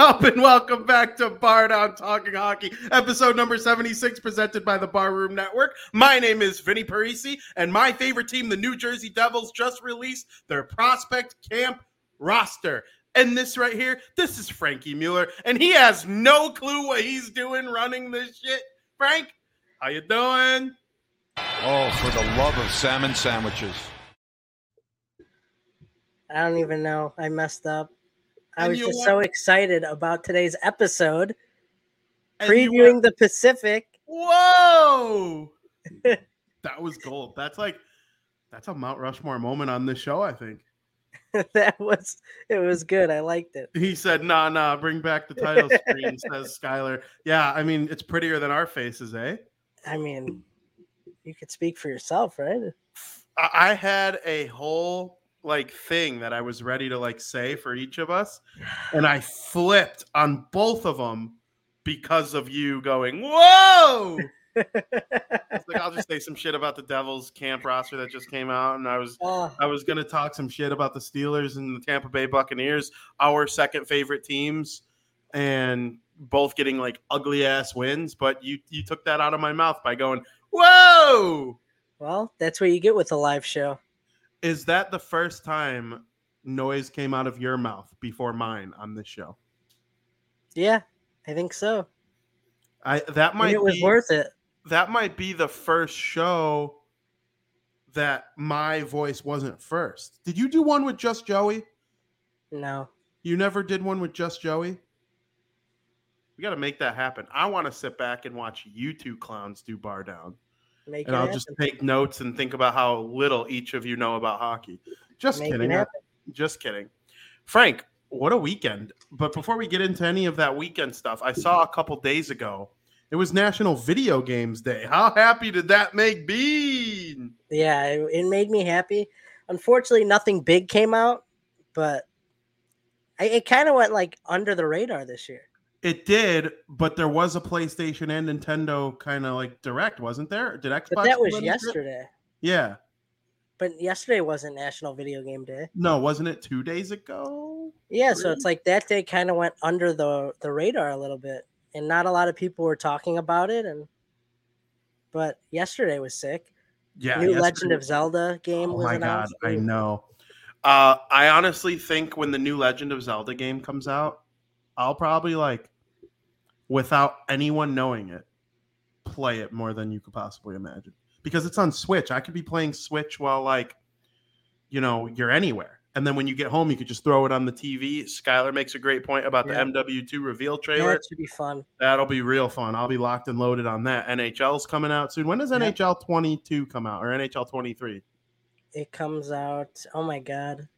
up, and welcome back to Bar Down Talking Hockey, episode number 76, presented by the Barroom Network. My name is Vinny Parisi, and my favorite team, the New Jersey Devils, just released their prospect camp roster. And this right here, this is Frankie Mueller, and he has no clue what he's doing running this shit. Frank, how you doing? Oh, for the love of salmon sandwiches. I don't even know. I messed up. I And was just so excited about today's episode, previewing the Pacific. Whoa! that was gold. That's like, that's a Mount Rushmore moment on this show, I think. that was it was good. I liked it. He said, "Nah, nah, bring back the title screen." says Skylar. Yeah, I mean, it's prettier than our faces, eh? I mean, you could speak for yourself, right? I had a whole like thing that I was ready to like say for each of us, and I flipped on both of them because of you going, "Whoa!" Like I'll just say some shit about the Devils camp roster that just came out, and I was oh, I was gonna talk some shit about the Steelers and the Tampa Bay Buccaneers, our second favorite teams, and both getting like ugly ass wins. But you you took that out of my mouth by going, "Whoa!" well, that's what you get with a live show. Is that the first time noise came out of your mouth before mine on this show? Yeah, I think so. I that And might it was be, worth it. that might be the first show that my voice wasn't first. Did you do one with just Joey? No, You never did one with just Joey? We got to make that happen. I want to sit back and watch you two clowns do bar down. Make And I'll happen. just take notes and think about how little each of you know about hockey. Just Make kidding. Just kidding. Frank, what a weekend. But before we get into any of that weekend stuff, I saw a couple days ago it was National Video Games Day. How happy did that make Bean? Yeah, it, it made me happy. Unfortunately, nothing big came out, but I, it kind of went like under the radar this year. It did, but there was a PlayStation and Nintendo kind of like direct, wasn't there? Did Xbox? But that was yesterday. Yeah. But yesterday wasn't National Video Game Day. No, wasn't it two days ago? Yeah, so it's like that day kind of went under the the radar a little bit, and not a lot of people were talking about it. And but yesterday was sick. Yeah. New Legend of Zelda game Oh was my god. I know. Uh, I honestly think when the new Legend of Zelda game comes out, I'll probably like, without anyone knowing it, play it more than you could possibly imagine because it's on Switch. I could be playing Switch while like, you know, you're anywhere. And then when you get home, you could just throw it on the TV. Skylar makes a great point about Yeah. the MW2 reveal trailer. That should be fun. That'll be real fun. I'll be locked and loaded on that. NHL's coming out soon. When does Yeah. NHL 22 come out or NHL 23? It comes out. Oh my god,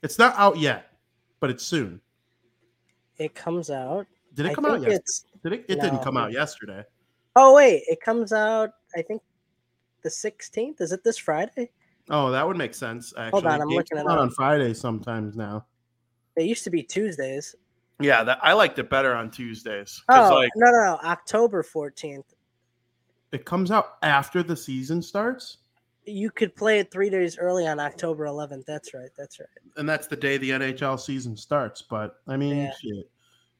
It's not out yet, but it's soon. it comes out. Did it come out think yesterday? Did it? It didn't come out yesterday. Oh wait, it comes out. I think the sixteenth. Is it this Friday? Oh, that would make sense. Actually, Hold on, I'm Games looking come it out on Fridays sometimes now. It used to be Tuesdays. Yeah, that I liked it better on Tuesdays Oh like no, no, no, October fourteenth. it comes out after the season starts, You could play it three days early on October 11th. That's right. That's right. and that's the day the NHL season starts. But I mean, Yeah. shit.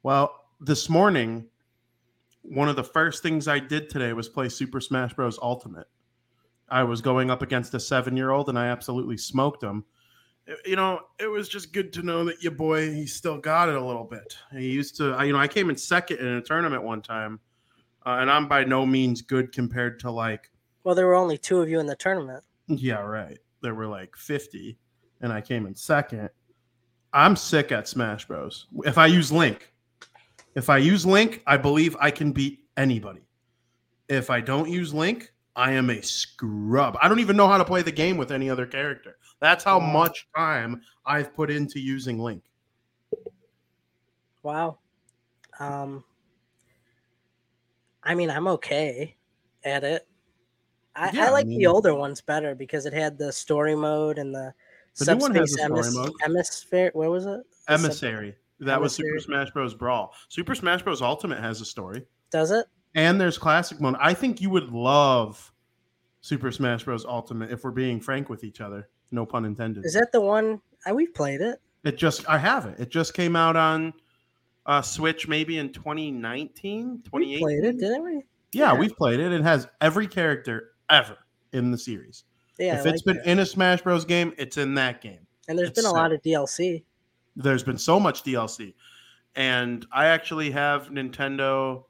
Well, this morning, one of the first things I did today was play Super Smash Bros. Ultimate. I was going up against a seven-year-old, and I absolutely smoked him. You know, it was just good to know that your boy he still got it a little bit. He used to, you know, I came in second in a tournament one time, uh, and I'm by no means good compared to like Well, there were only two of you in the tournament. yeah, right. There were like 50, and I came in second. I'm sick at Smash Bros. If I use Link, if I use Link, I believe I can beat anybody. If I don't use Link, I am a scrub. I don't even know how to play the game with any other character. That's how Wow. much time I've put into using Link. Wow. Um, I mean, I'm okay at it. I, Yeah, I I like mean- the older ones better because it had the story mode and the, The new one has subspace emis- mode. hemisphere. What was it? The sub- Emissary. That was Super. Smash Bros. Brawl. Super Smash Bros. Ultimate has a story. Does it? And there's classic mode. I think you would love Super Smash Bros. Ultimate if we're being frank with each other. No pun intended. Is that the one? I, we played it. It just I have it. It just came out on uh Switch maybe in 2019, We 2018. played it, didn't we? Yeah, Yeah. we've played it. It has every character ever in the series. Yeah. if I it's like been that. in a Smash Bros. game, it's in that game. and there's it's been a so- lot of DLC. There's been so much DLC. And I actually have Nintendo.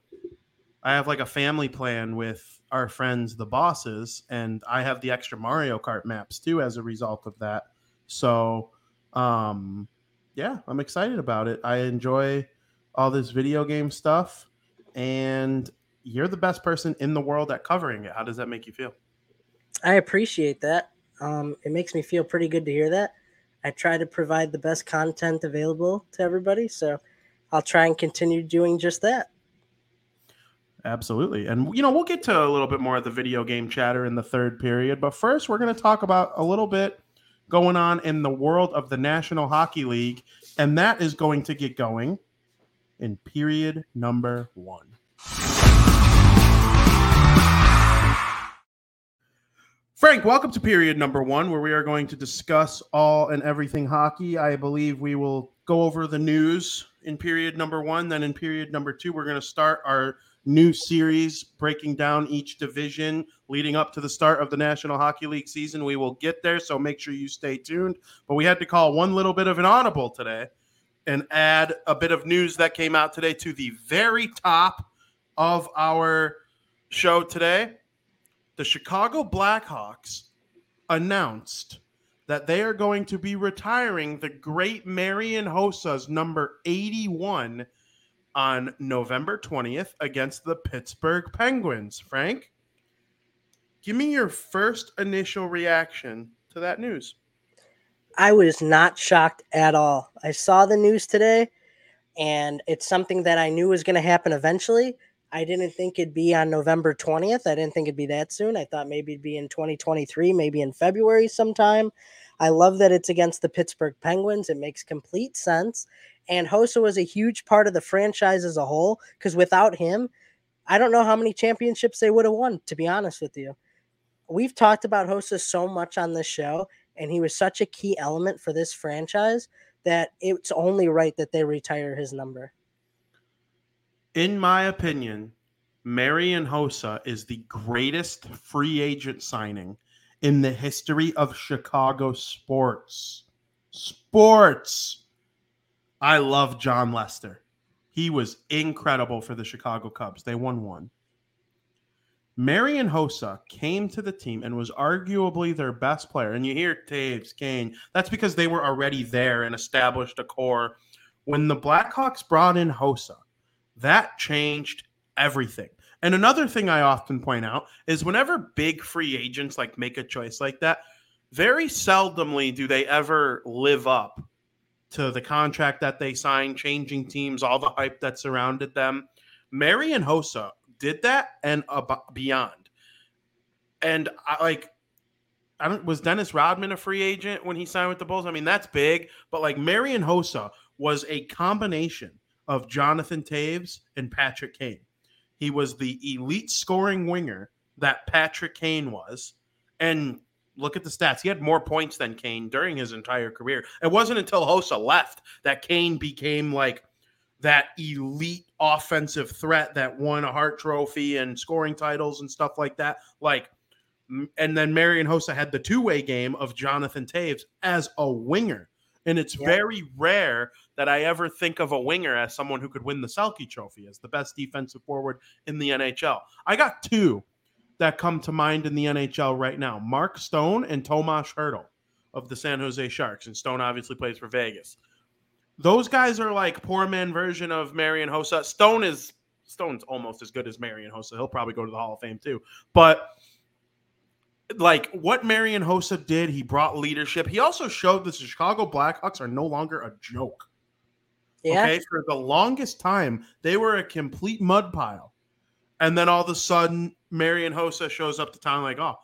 I have like a family plan with our friends, the bosses, and I have the extra Mario Kart maps too as a result of that. So, um, yeah, I'm excited about it. I enjoy all this video game stuff, and you're the best person in the world at covering it. How does that make you feel? I appreciate that. Um, it makes me feel pretty good to hear that. I try to provide the best content available to everybody, so I'll try and continue doing just that. Absolutely. And, you know, we'll get to a little bit more of the video game chatter in the third period. But first, we're going to talk about a little bit going on in the world of the National Hockey League. And that is going to get going in period number one. Frank, welcome to period number one, where we are going to discuss all and everything hockey. I believe we will go over the news in period number one. Then in period number two, we're going to start our new series breaking down each division leading up to the start of the National Hockey League season. We will get there, so make sure you stay tuned. But we had to call one little bit of an audible today and add a bit of news that came out today to the very top of our show today. The Chicago Blackhawks announced that they are going to be retiring the great Marian Hossa's number 81 on November 20th against the Pittsburgh Penguins. Frank, give me your first initial reaction to that news. I was not shocked at all. I saw the news today, and it's something that I knew was going to happen eventually. I didn't think it'd be on November 20th. I didn't think it'd be that soon. I thought maybe it'd be in 2023, maybe in February sometime. I love that it's against the Pittsburgh Penguins. It makes complete sense. And Hossa was a huge part of the franchise as a whole because without him, I don't know how many championships they would have won, to be honest with you. We've talked about Hossa so much on this show, and he was such a key element for this franchise that it's only right that they retire his number. In my opinion, Marian Hossa is the greatest free agent signing in the history of Chicago sports. Sports. I love Jon Lester. He was incredible for the Chicago Cubs. They won one. Marian Hossa came to the team and was arguably their best player. And you hear Toews, Kane. That's because they were already there and established a core. When the Blackhawks brought in Hossa, that changed everything. And another thing I often point out is whenever big free agents like make a choice like that, very seldomly do they ever live up to the contract that they signed, changing teams, all the hype that surrounded them. Marian Hossa did that and beyond. And I like I don't was Dennis Rodman a free agent when he signed with the Bulls? I mean, that's big, but like Marian Hossa was a combination of Jonathan Toews and Patrick Kane. He was the elite scoring winger that Patrick Kane was. And look at the stats. He had more points than Kane during his entire career. It wasn't until Hossa left that Kane became like that elite offensive threat that won a Hart Trophy and scoring titles and stuff like that. Like, and then Marian Hossa had the two way game of Jonathan Toews as a winger. And it's Yeah. very rare that I ever think of a winger as someone who could win the Selke Trophy as the best defensive forward in the NHL. I got two that come to mind in the NHL right now Mark Stone and Tomas Hertl of the San Jose Sharks. And Stone obviously plays for Vegas. Those guys are like poor man version of Marian Hossa. Stone is Stone's almost as good as Marian Hossa. He'll probably go to the Hall of Fame too. But like what Marian Hossa did, he brought leadership. He also showed that the Chicago Blackhawks are no longer a joke. Yeah. Okay, for the longest time, they were a complete mud pile. And then all of a sudden, Marian Hossa shows up to town like, oh,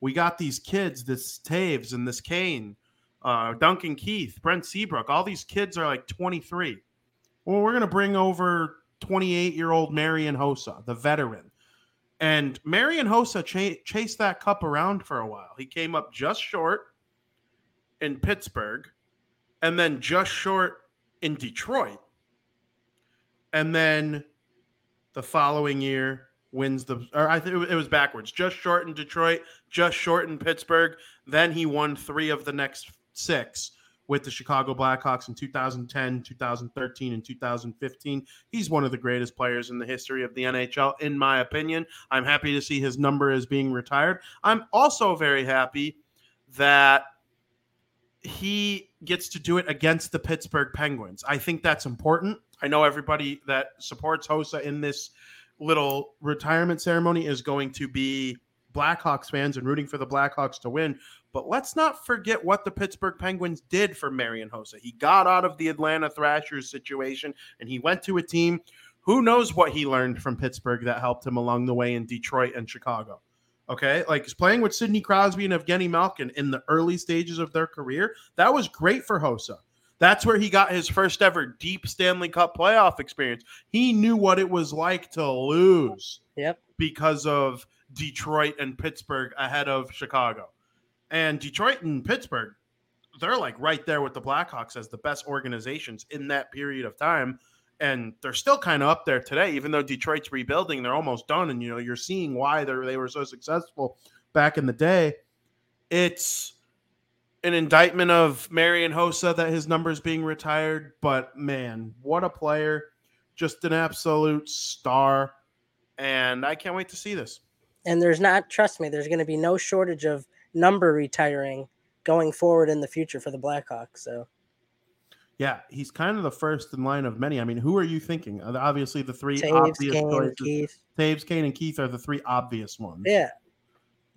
we got these kids, this Toews and this Kane, uh, Duncan Keith, Brent Seabrook. All these kids are like 23. Well, we're going to bring over 28 year old Marian Hossa, the veteran. And Marian Hossa cha- chased that cup around for a while. He came up just short in Pittsburgh and then just short in Detroit. And then the following year wins the or I think it was backwards. Just short in Detroit, just short in Pittsburgh. Then he won 3 of the next 6 with the Chicago Blackhawks in 2010, 2013, and 2015. He's one of the greatest players in the history of the NHL, in my opinion. I'm happy to see his number is being retired. I'm also very happy that he gets to do it against the Pittsburgh Penguins. I think that's important. I know everybody that supports Hossa in this little retirement ceremony is going to be Blackhawks fans and rooting for the Blackhawks to win. But let's not forget what the Pittsburgh Penguins did for Marian Hossa. He got out of the Atlanta Thrashers situation and he went to a team. Who knows what he learned from Pittsburgh that helped him along the way in Detroit and Chicago? Okay, like he's playing with Sidney Crosby and Evgeny Malkin in the early stages of their career. That was great for Hossa. That's where he got his first ever deep Stanley Cup playoff experience. He knew what it was like to lose. Yep. Because of Detroit and Pittsburgh ahead of Chicago. And Detroit and Pittsburgh, they're like right there with the Blackhawks as the best organizations in that period of time. And they're still kind of up there today, even though Detroit's rebuilding, they're almost done. And you know, you're seeing why they they were so successful back in the day. It's an indictment of Marian Hossa that his number's being retired, but man, what a player! Just an absolute star. And I can't wait to see this. And there's not, trust me, there's going to be no shortage of number retiring going forward in the future for the Blackhawks. So, yeah, he's kind of the first in line of many. I mean, who are you thinking? Obviously, the three Toews, obvious Kane, choices. Keith. Toews, Kane, and Keith are the three obvious ones. Yeah.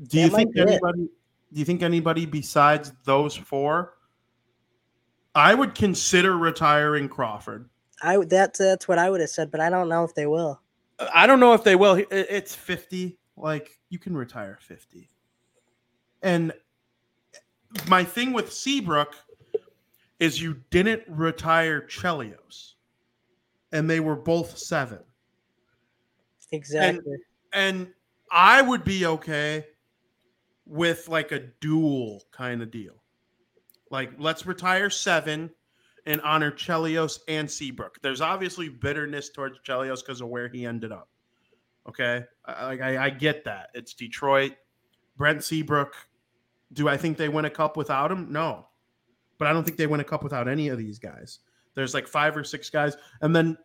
Do you that might think be it. anybody? Do you think anybody besides those four? I would consider retiring Crawford. I would- that's that's what I would have said, but I don't know if they will. I don't know if they will. It's 50. Like, you can retire 50. And my thing with Seabrook is you didn't retire Chelios. And they were both seven. Exactly. And I would be okay with like a dual kind of deal. Like, let's retire seven and honor Chelios and Seabrook. There's obviously bitterness towards Chelios because of where he ended up. Okay, I, I, I get that. It's Detroit. Brent Seabrook. Do I think they win a cup without him? No, but I don't think they win a cup without any of these guys. There's like five or six guys, and then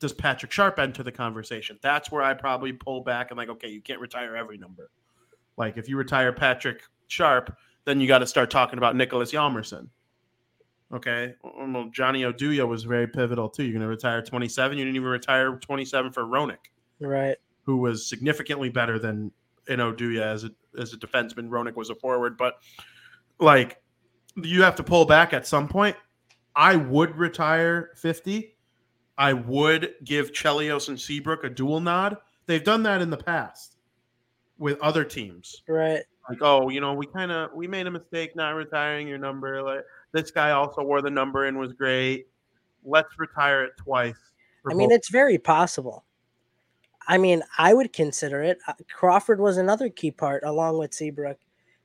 does Patrick Sharp enter the conversation? That's where I probably pull back and like, okay, you can't retire every number. Like if you retire Patrick Sharp, then you got to start talking about Niklas Hjalmarsson. Okay, mm, well, Johnny Oduya was very pivotal too. You're going to retire 27. You didn't even retire 27 for Roenick, right. who was significantly better than in Oduya as a as a defenseman. Roenick was a forward, but like you have to pull back at some point. I would retire 50. I would give Chelios and Seabrook a dual nod. They've done that in the past with other teams. Right. Like, oh, you know, we kind of we made a mistake not retiring your number. Like this guy also wore the number and was great. Let's retire it twice. I mean, both. it's very possible. I mean, I would consider it. Uh, Crawford was another key part along with Seabrook,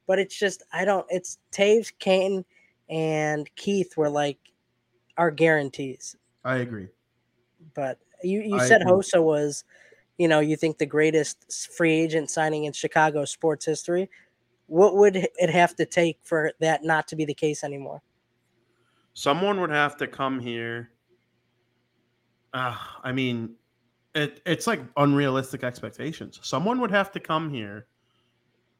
but it's just I don't. It's Toews, Kane, and Keith were like our guarantees. I agree. But you you I said agree. Hossa was, you know, you think the greatest free agent signing in Chicago sports history. What would it have to take for that not to be the case anymore? Someone would have to come here. Uh, I mean, it, it's like unrealistic expectations. Someone would have to come here,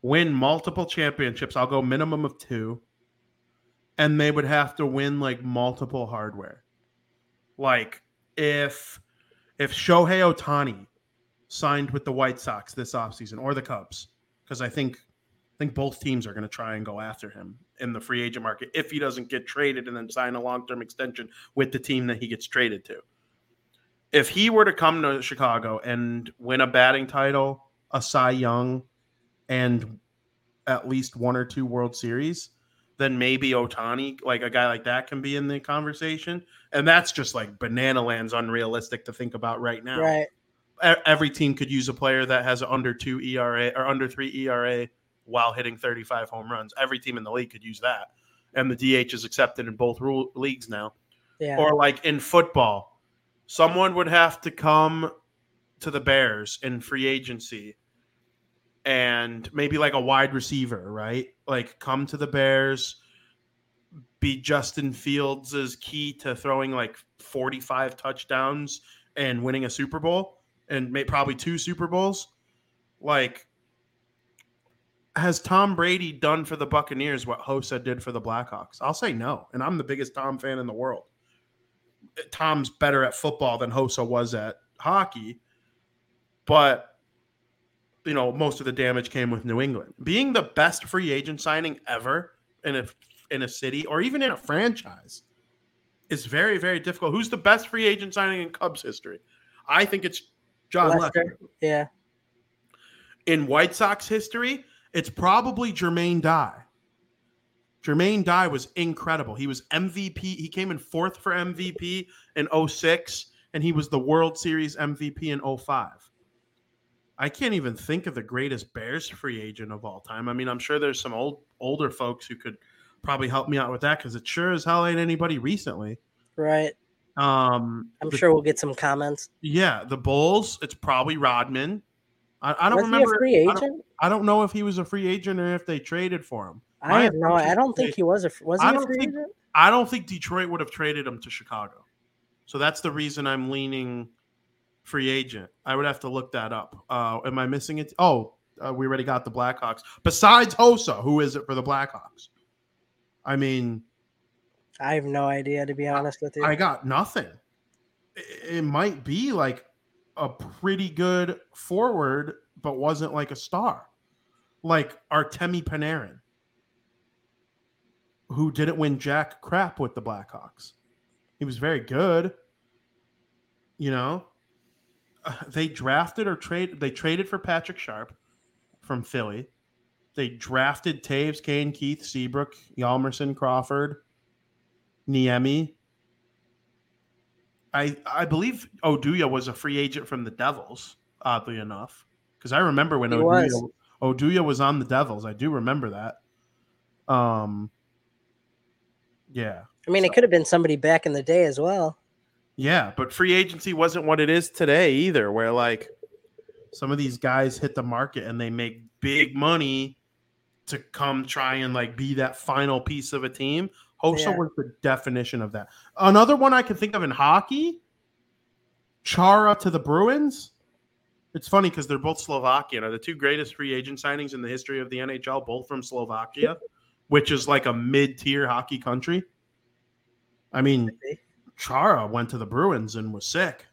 win multiple championships. I'll go minimum of two. And they would have to win like multiple hardware. Like if if Shohei Ohtani signed with the White Sox this offseason or the Cubs, because I think I think both teams are going to try and go after him in the free agent market if he doesn't get traded and then sign a long term extension with the team that he gets traded to. If he were to come to Chicago and win a batting title, a Cy Young, and at least one or two World Series, then maybe Ohtani, like a guy like that, can be in the conversation. And that's just like banana lands unrealistic to think about right now Right. every team could use a player that has under two ERA or under three ERA while hitting 35 home runs. Every team in the league could use that. and the DH is accepted in both rule, leagues now. Yeah. Or like in football, someone would have to come to the Bears in free agency and maybe like a wide receiver, right? Like come to the Bears, be Justin Fields' key to throwing like 45 touchdowns and winning a Super Bowl and may, probably two Super Bowls. Like, has Tom Brady done for the Buccaneers what Hossa did for the Blackhawks? I'll say no. And I'm the biggest Tom fan in the world. Tom's better at football than Hossa was at hockey. But, you know, most of the damage came with New England. Being the best free agent signing ever in a in a city or even in a franchise is very, very difficult. Who's the best free agent signing in Cubs history? I think it's Jon Lester. Lester. Yeah. In White Sox history, it's probably Jermaine Dye. Jermaine Dye was incredible. He was MVP. He came in fourth for MVP in 06, and he was the World Series MVP in 05. I can't even think of the greatest Bears free agent of all time. I mean, I'm sure there's some old older folks who could probably help me out with that because it sure as hell ain't anybody recently. Right. Um, I'm the- sure we'll get some comments. Yeah, the Bulls. It's probably Rodman. I, I don't Was remember. he a free I don't- agent? I don't know if he was a free agent or if they traded for him. I, My have no. I don't think he was a. Was he I a don't free think- agent? I don't think Detroit would have traded him to Chicago. So that's the reason I'm leaning free agent. I would have to look that up. Uh, am I missing it? Oh, uh, we already got the Blackhawks. Besides Hossa, who is it for the Blackhawks? I mean, I have no idea to be honest with you. I got nothing. It, might be like a pretty good forward, but wasn't like a star, like Artemi Panarin, who didn't win jack crap with the Blackhawks. He was very good. You know, they drafted or trade. They traded for Patrick Sharp from Philly. They drafted Toews, Kane, Keith, Seabrook, Hjalmarsson, Crawford, Niemi. I I believe Oduya was a free agent from the Devils, oddly enough, because I remember when He Oduya, was. Oduya was on the Devils. I do remember that. Um, yeah, I mean, it could have been somebody back in the day as well. Yeah, but free agency wasn't what it is today either, where like some of these guys hit the market and they make big money to come try and like be that final piece of a team. Hossa Yeah. was the definition of that. Another one I can think of in hockey, Chara to the Bruins. It's funny because they're both Slovakian. Are the two greatest free agent signings in the history of the NHL, both from Slovakia, which is like a mid-tier hockey country. I mean, Chara went to the Bruins and was sick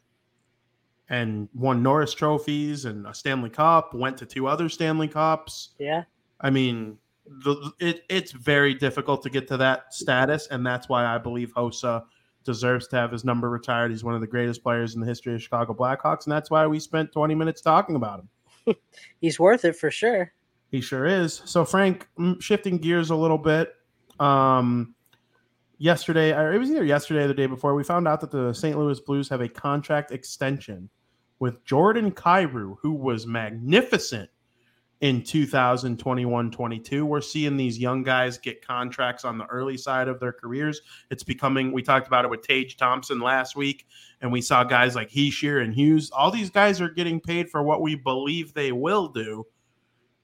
and won Norris trophies and a Stanley Cup, went to two other Stanley Cups. Yeah. I mean, the, it, it's very difficult to get to that status, and that's why I believe Hossa deserves to have his number retired. He's one of the greatest players in the history of Chicago Blackhawks, and that's why we spent 20 minutes talking about him. He's worth it for sure. He sure is. So, Frank, mm, shifting gears a little bit. Um, yesterday, or it was either yesterday or the day before, we found out that the St. Louis Blues have a contract extension with Jordan Kyrou, who was magnificent in 2021-22. We're seeing these young guys get contracts on the early side of their careers. It's becoming. We talked about it with Tage Thompson last week, and we saw guys like Hischier and Hughes. All these guys are getting paid for what we believe they will do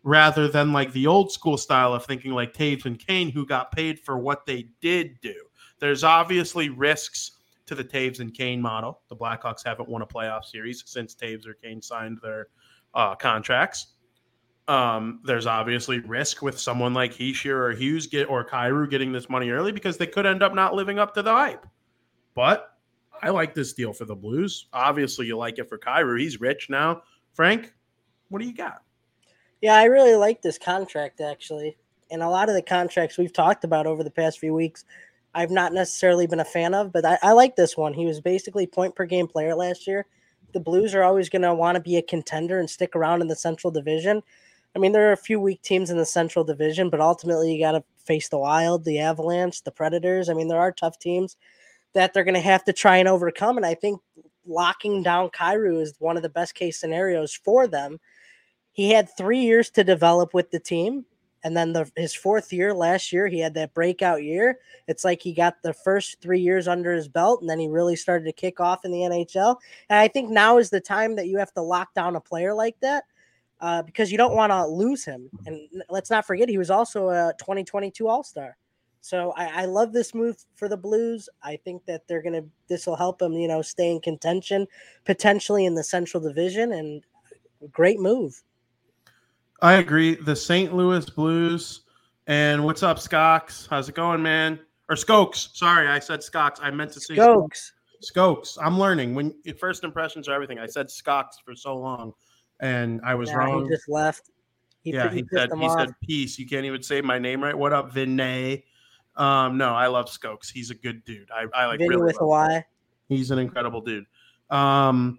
rather than like the old school style of thinking like Toews and Kane, who got paid for what they did do. There's obviously risks to the Toews and Kane model. The Blackhawks haven't won a playoff series since Toews or Kane signed their uh, contracts. Um, there's obviously risk with someone like Hischier or Hughes get or Kyrou getting this money early because they could end up not living up to the hype. But I like this deal for the Blues. Obviously, you like it for Kyrou. He's rich now. Frank, what do you got? Yeah, I really like this contract actually. And a lot of the contracts we've talked about over the past few weeks, I've not necessarily been a fan of, but I, I like this one. He was basically point per game player last year. The Blues are always going to want to be a contender and stick around in the Central Division. I mean, there are a few weak teams in the Central Division, but ultimately you got to face the Wild, the Avalanche, the Predators. I mean, there are tough teams that they're going to have to try and overcome. And I think locking down Kyrou is one of the best case scenarios for them. He had three years to develop with the team. And then the his fourth year last year, he had that breakout year. It's like he got the first three years under his belt, and then he really started to kick off in the NHL. And I think now is the time that you have to lock down a player like that uh, because you don't want to lose him. And let's not forget, he was also a 2022 All Star. So I, I, love this move for the Blues. I think that they're gonna this will help them, you know, stay in contention potentially in the Central Division, and great move. I agree. The St. Louis Blues and what's up, Skokes? How's it going, man? Or Skokes? Sorry, I said Skokes. I meant to say Skokes. Skokes. I'm learning. When first impressions are everything. I said Skokes for so long, and I was yeah, wrong. He just left. He, yeah, he, said he off. said peace. You can't even say my name right. What up, Vinay? Um, no, I love Skokes. He's a good dude. I, I like Vinny really with a Y. He's an incredible dude. Um,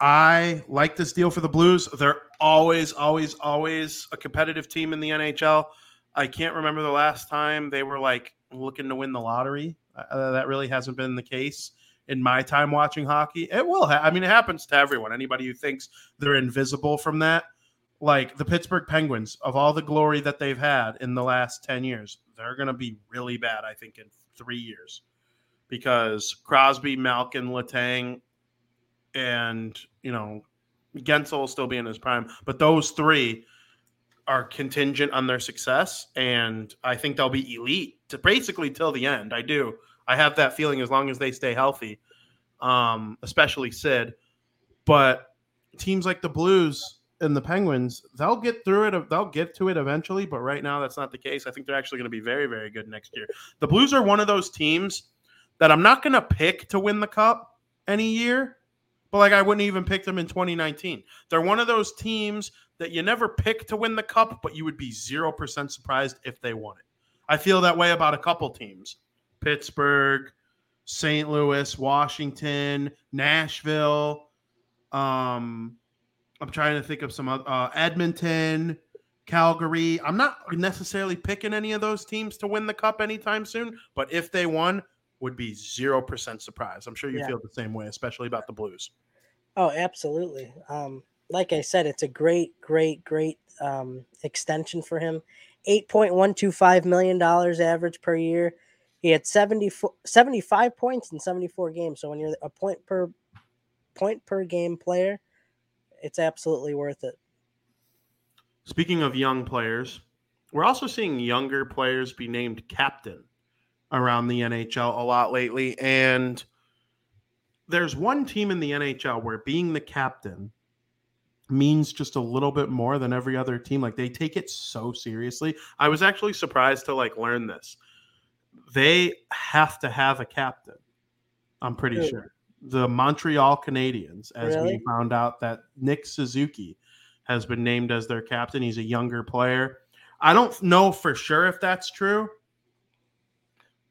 I like this deal for the Blues. They're always, always, always a competitive team in the NHL. I can't remember the last time they were like looking to win the lottery. Uh, that really hasn't been the case in my time watching hockey. It will. Ha- I mean, it happens to everyone. Anybody who thinks they're invisible from that, like the Pittsburgh Penguins, of all the glory that they've had in the last ten years, they're going to be really bad. I think in three years because Crosby, Malkin, Letang, and you know Guentzel will still be in his prime, but those three are contingent on their success, and I think they'll be elite to basically till the end. I do. I have that feeling as long as they stay healthy, um, especially Sid. But teams like the Blues and the Penguins, they'll get through it. They'll get to it eventually, but right now that's not the case. I think they're actually going to be very, very good next year. The Blues are one of those teams that I'm not going to pick to win the cup any year but like I wouldn't even pick them in 2019. They're one of those teams that you never pick to win the cup, but you would be 0% surprised if they won it. I feel that way about a couple teams. Pittsburgh, St. Louis, Washington, Nashville. Um, I'm trying to think of some uh, Edmonton, Calgary. I'm not necessarily picking any of those teams to win the cup anytime soon, but if they won, would be 0% surprised. I'm sure you yeah. feel the same way, especially about the Blues. Oh, absolutely. Um, like I said, it's a great, great, great um, extension for him. $8.125 million average per year. He had 70, 75 points in 74 games. So when you're a point per point per game player, it's absolutely worth it. Speaking of young players, we're also seeing younger players be named captain around the NHL a lot lately. And there's one team in the NHL where being the captain means just a little bit more than every other team. Like they take it so seriously. I was actually surprised to like learn this. They have to have a captain. I'm pretty really? sure. The Montreal Canadiens, as really? we found out that Nick Suzuki has been named as their captain. He's a younger player. I don't know for sure if that's true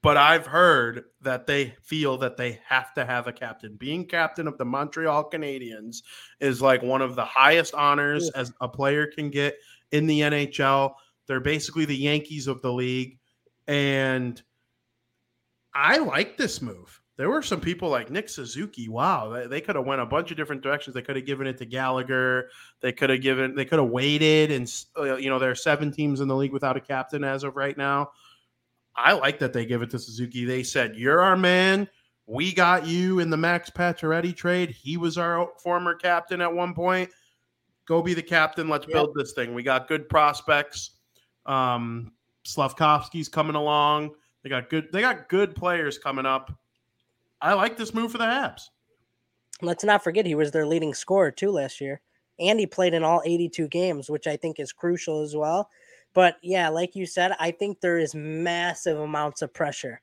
but I've heard that they feel that they have to have a captain. Being captain of the Montreal Canadiens is like one of the highest honors as a player can get in the NHL. They're basically the Yankees of the league. And I like this move. There were some people like Nick Suzuki. Wow, they, they could have went a bunch of different directions. They could have given it to Gallagher. They could have given. They could have waited, and uh, you know there are seven teams in the league without a captain as of right now. I like that they give it to Suzuki. They said, You're our man. We got you in the Max Pacioretty trade. He was our former captain at one point. Go be the captain. Let's yep. build this thing. We got good prospects. Um, Slafkovsky's coming along. They got good. They got good players coming up. I like this move for the Habs. Let's not forget he was their leading scorer too last year, and he played in all 82 games, which I think is crucial as well. But yeah, like you said, I think there is massive amounts of pressure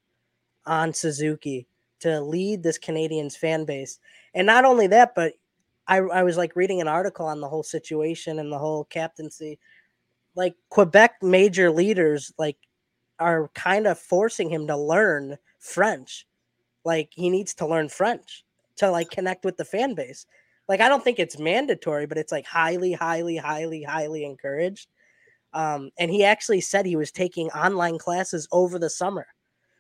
on Suzuki to lead this Canadiens fan base. And not only that, but I, I was like reading an article on the whole situation and the whole captaincy. Like Quebec major leaders like are kind of forcing him to learn French. Like he needs to learn French to like connect with the fan base. Like I don't think it's mandatory, but it's like highly, highly, highly, highly encouraged. Um, and he actually said he was taking online classes over the summer.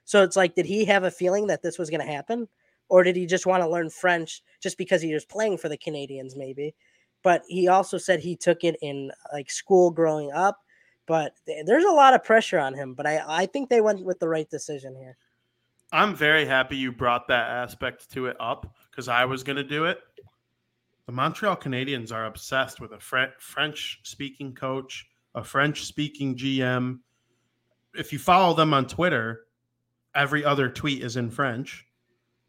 So it's like, did he have a feeling that this was going to happen? Or did he just want to learn French just because he was playing for the Canadiens, maybe? But he also said he took it in like school growing up. but there's a lot of pressure on him. But I, I think they went with the right decision here. I'm very happy you brought that aspect to it up because I was going to do it. The Montreal Canadiens are obsessed with a Fre- French speaking coach, a French speaking GM. If you follow them on Twitter, every other tweet is in French.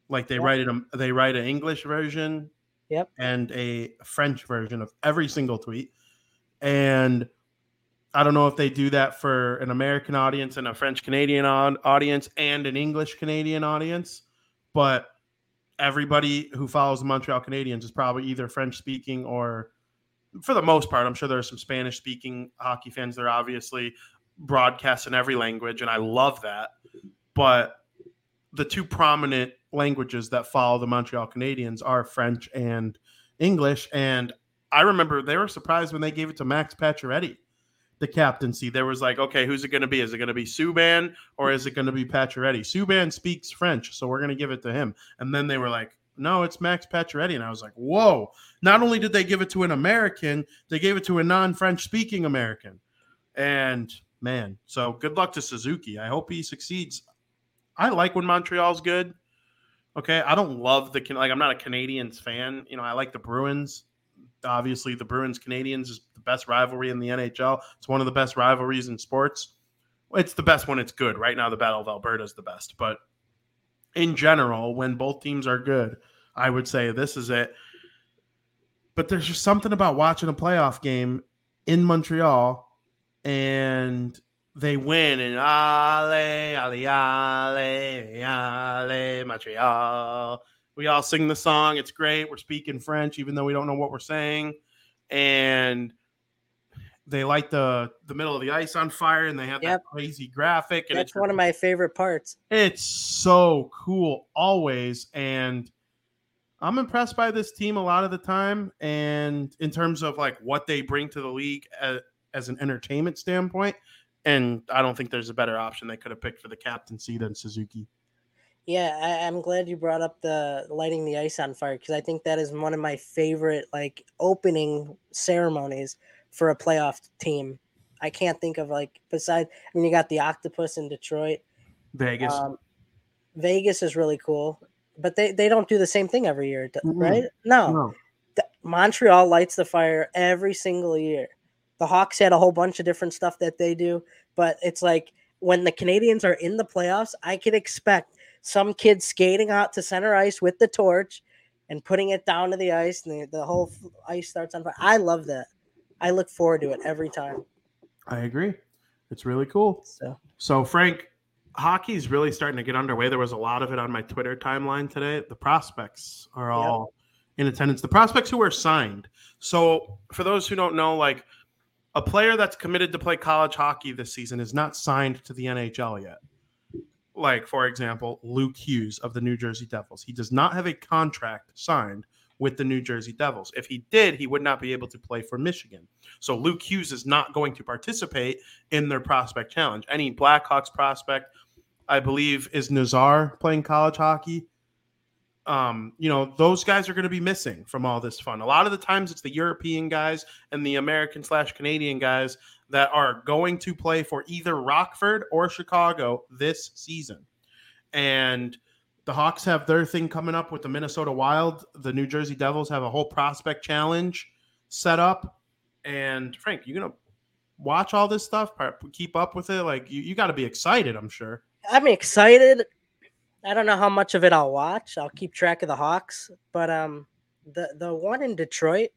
Like they Yep. write it, um, they write an English version, Yep. and a French version of every single tweet. And I don't know if they do that for an American audience and a French Canadian audience and an English Canadian audience, but everybody who follows the Montreal Canadiens is probably either French speaking or, for the most part, I'm sure there are some Spanish speaking hockey fans. They're obviously broadcast in every language, and I love that. But the two prominent languages that follow the Montreal Canadiens are French and English. And I remember they were surprised when they gave it to Max Pacioretty, the captaincy. There was like, okay, who's it going to be? Is it going to be Subban or is it going to be Pacioretty? Subban speaks French, so we're going to give it to him. And then they were like, no, it's Max Pacioretty. And I was like, whoa. Not only did they give it to an American, they gave it to a non French speaking American. And man, so good luck to Suzuki. I hope he succeeds. I like when Montreal's good. Okay, I don't love the like. I'm not a Canadiens fan. You know, I like the Bruins. Obviously, the Bruins Canadiens is the best rivalry in the NHL. It's one of the best rivalries in sports. It's the best when it's good. Right now, the Battle of Alberta is the best. But in general, when both teams are good, I would say this is it. But there's just something about watching a playoff game in Montreal and they win and ale, ale, ale, ale, Montreal. We all sing the song. It's great. We're speaking French, even though we don't know what we're saying. And they light the the middle of the ice on fire, and they have Yep. that crazy graphic. And That's it's one of my favorite parts. it's so cool always. And I'm impressed by this team a lot of the time. And in terms of like what they bring to the league as, as an entertainment standpoint. And I don't think there's a better option they could have picked for the captaincy than Suzuki. Yeah, I, I'm glad you brought up the lighting the ice on fire because I think that is one of my favorite like opening ceremonies for a playoff team. I can't think of like besides. I mean, you got the octopus in Detroit. Vegas. Um, Vegas is really cool, but they they don't do the same thing every year, right? No, no. Th- Montreal lights the fire every single year. The Hawks had a whole bunch of different stuff that they do, but it's like when the Canadiens are in the playoffs, I could expect some kid skating out to center ice with the torch and putting it down to the ice, and the, the whole ice starts on fire. I love that. I look forward to it every time. I agree. It's really cool. So So, Frank, hockey's really starting to get underway. There was a lot of it on my Twitter timeline today. The prospects are all in attendance. The prospects who are signed. So, for those who don't know, like a player that's committed to play college hockey this season is not signed to the NHL yet. Like, for example, Luke Hughes of the New Jersey Devils. He does not have a contract signed with the New Jersey Devils. If he did, he would not be able to play for Michigan. So Luke Hughes is not going to participate in their prospect challenge. Any Blackhawks prospect, I believe, is Nazar playing college hockey. Um, you know, those guys are going to be missing from all this fun. A lot of the times it's the European guys and the American slash Canadian guys that are going to play for either Rockford or Chicago this season. And the Hawks have their thing coming up with the Minnesota Wild. The New Jersey Devils have a whole prospect challenge set up. And Frank, you're gonna watch all this stuff? Keep up with it? Like you, you got to be excited. I'm sure. I'm excited. I don't know how much of it I'll watch. I'll keep track of the Hawks, but um, the the one in Detroit,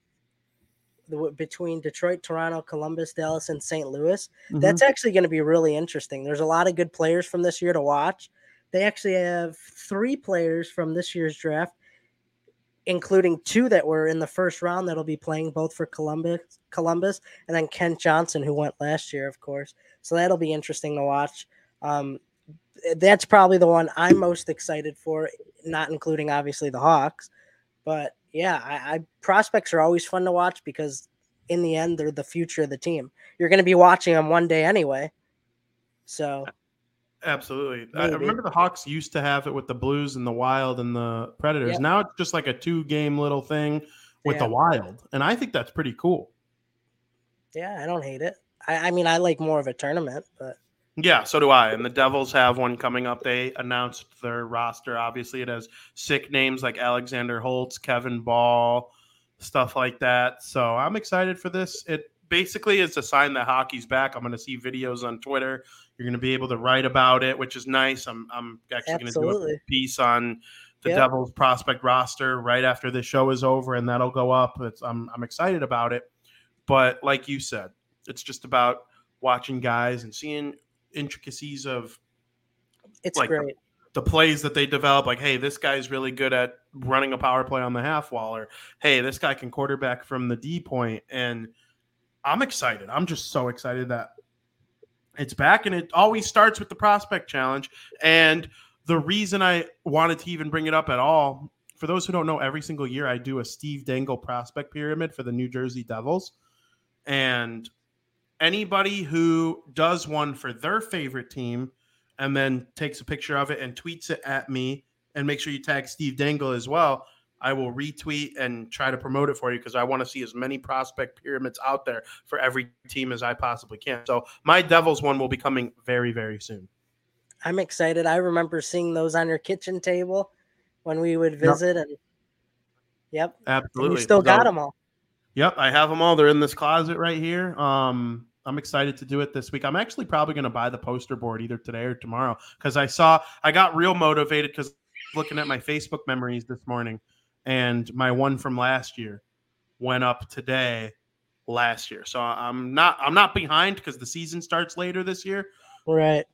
the between Detroit, Toronto, Columbus, Dallas, and St. Louis, that's actually going to be really interesting. There's a lot of good players from this year to watch. They actually have three players from this year's draft, including two that were in the first round that'll be playing both for Columbus, Columbus, and then Kent Johnson, who went last year, of course. So that'll be interesting to watch. Um, that's probably the one I'm most excited for, not including obviously the Hawks. But yeah, I, I prospects are always fun to watch because in the end they're the future of the team. You're going to be watching them one day anyway. So Absolutely. I I remember the Hawks used to have it with the Blues and the Wild and the Predators. Yep. Now it's just like a two game little thing with Yeah. the Wild. And I think that's pretty cool. yeah, I don't hate it. I, I mean, I like more of a tournament, but Yeah, so do I. And the Devils have one coming up. They announced their roster. Obviously, it has sick names like Alexander Holtz, Kevin Bahl, stuff like that. So I'm excited for this. It basically is a sign that hockey's back. I'm going to see videos on Twitter. You're going to be able to write about it, which is nice. I'm, I'm actually going to do a piece on the Yep. Devils prospect roster right after the show is over, and that'll go up. It's, I'm, I'm excited about it. But like you said, it's just about watching guys and seeing intricacies of it's Like, great. the plays that they develop. Like, hey, this guy's really good at running a power play on the half wall, or hey, this guy can quarterback from the D point. And I'm excited. I'm just so excited that it's back, and it always starts with the prospect challenge. And the reason I wanted to even bring it up at all, for those who don't know, every single year I do a Steve Dangle prospect pyramid for the New Jersey Devils, and anybody who does one for their favorite team and then takes a picture of it and tweets it at me and make sure you tag Steve Dangle as well. I will retweet and try to promote it for you because I want to see as many prospect pyramids out there for every team as I possibly can. So my Devils one will be coming very, very soon. I'm excited. I remember seeing those on your kitchen table when we would visit, and yep, and Absolutely. you still got them all. Yep, I have them all. They're in this closet right here. Um, I'm excited to do it this week. I'm actually probably going to buy the poster board either today or tomorrow because I saw I got real motivated because looking at my Facebook memories this morning, and my one from last year went up today last year. So I'm not I'm not behind because the season starts later this year, Right.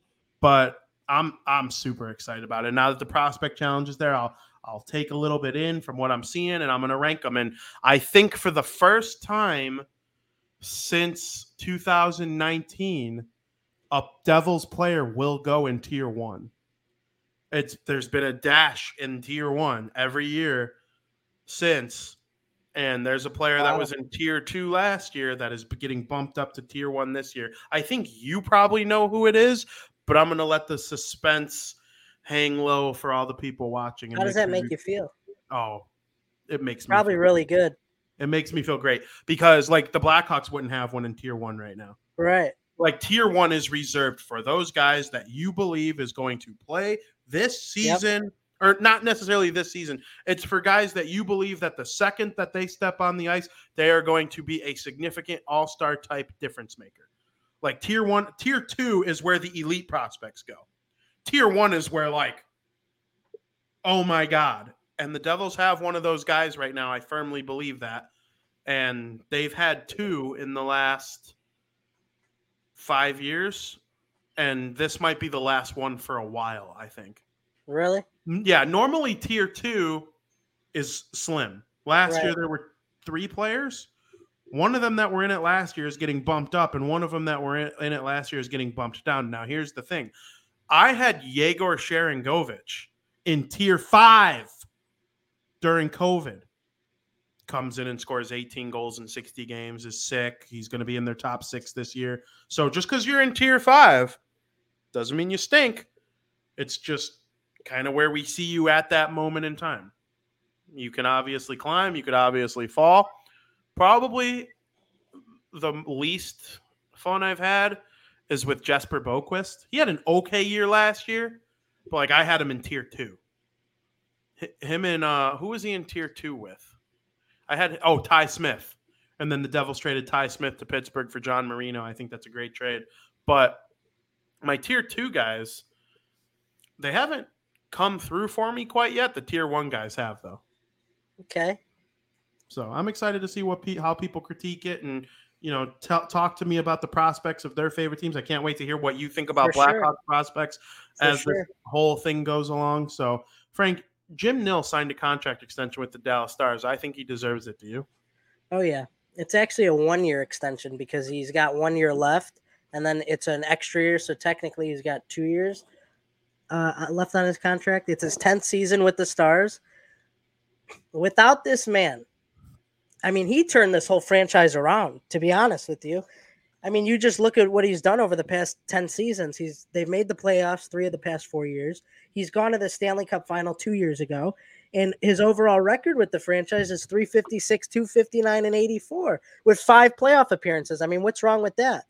but I'm I'm super excited about it. Now that the prospect challenge is there, I'll I'll take a little bit in from what I'm seeing and I'm going to rank them. And I think for the first time since 2019, a Devils player will go in tier one. It's there's been a dash in tier one every year since. And there's a player that was in tier two last year that is getting bumped up to tier one this year. I think you probably know who it is, but I'm going to let the suspense hang low for all the people watching. and How does that make you feel? Oh, it makes me Probably really good. It makes me feel great because like the Blackhawks wouldn't have one in tier one right now. Right. Like tier one is reserved for those guys that you believe is going to play this Yep. season, or not necessarily this season. It's for guys that you believe that the second that they step on the ice, they are going to be a significant all-star type difference maker. Like tier one, tier two is where the elite prospects go. Tier one is where like, oh my god, and the Devils have one of those guys right now. I firmly believe that, and they've had two in the last five years, and this might be the last one for a while. I think. Really? Yeah, normally tier two is slim. Last year there were three players. One of them that were in it last year is getting bumped up, and one of them that were in, in it last year is getting bumped down. Now, here's the thing: I had Yegor Sharangovich in tier five during COVID. Comes in and scores 18 goals in 60 games, is sick. He's going to be in their top six this year. So just because you're in tier five doesn't mean you stink. It's just kind of where we see you at that moment in time. You can obviously climb, you could obviously fall. Probably the least fun I've had is with Jesper Boqvist. He had an okay year last year, but like I had him in tier two. Him and uh who was he in tier two with? I had oh Ty Smith. And then the Devils traded Ty Smith to Pittsburgh for John Marino. I think that's a great trade. But my tier two guys, they haven't come through for me quite yet. The tier one guys have though. Okay. So I'm excited to see what pe- how people critique it and you know tell talk to me about the prospects of their favorite teams. I can't wait to hear what you think about For Blackhawk sure. prospects For as sure. this whole thing goes along. So Frank, Jim Nill signed a contract extension with the Dallas Stars. I think he deserves it. Do you? Oh yeah. It's actually a one year extension because he's got one year left and then it's an extra year. So technically he's got two years uh, left on his contract. It's his 10th season with the Stars. Without this man, I mean, he turned this whole franchise around, to be honest with you. I mean, you just look at what he's done over the past 10 seasons. He's they've made the playoffs three of the past four years. He's gone to the Stanley Cup final two years ago. And his overall record with the franchise is 356, 259, and 84 with five playoff appearances. I mean, what's wrong with that?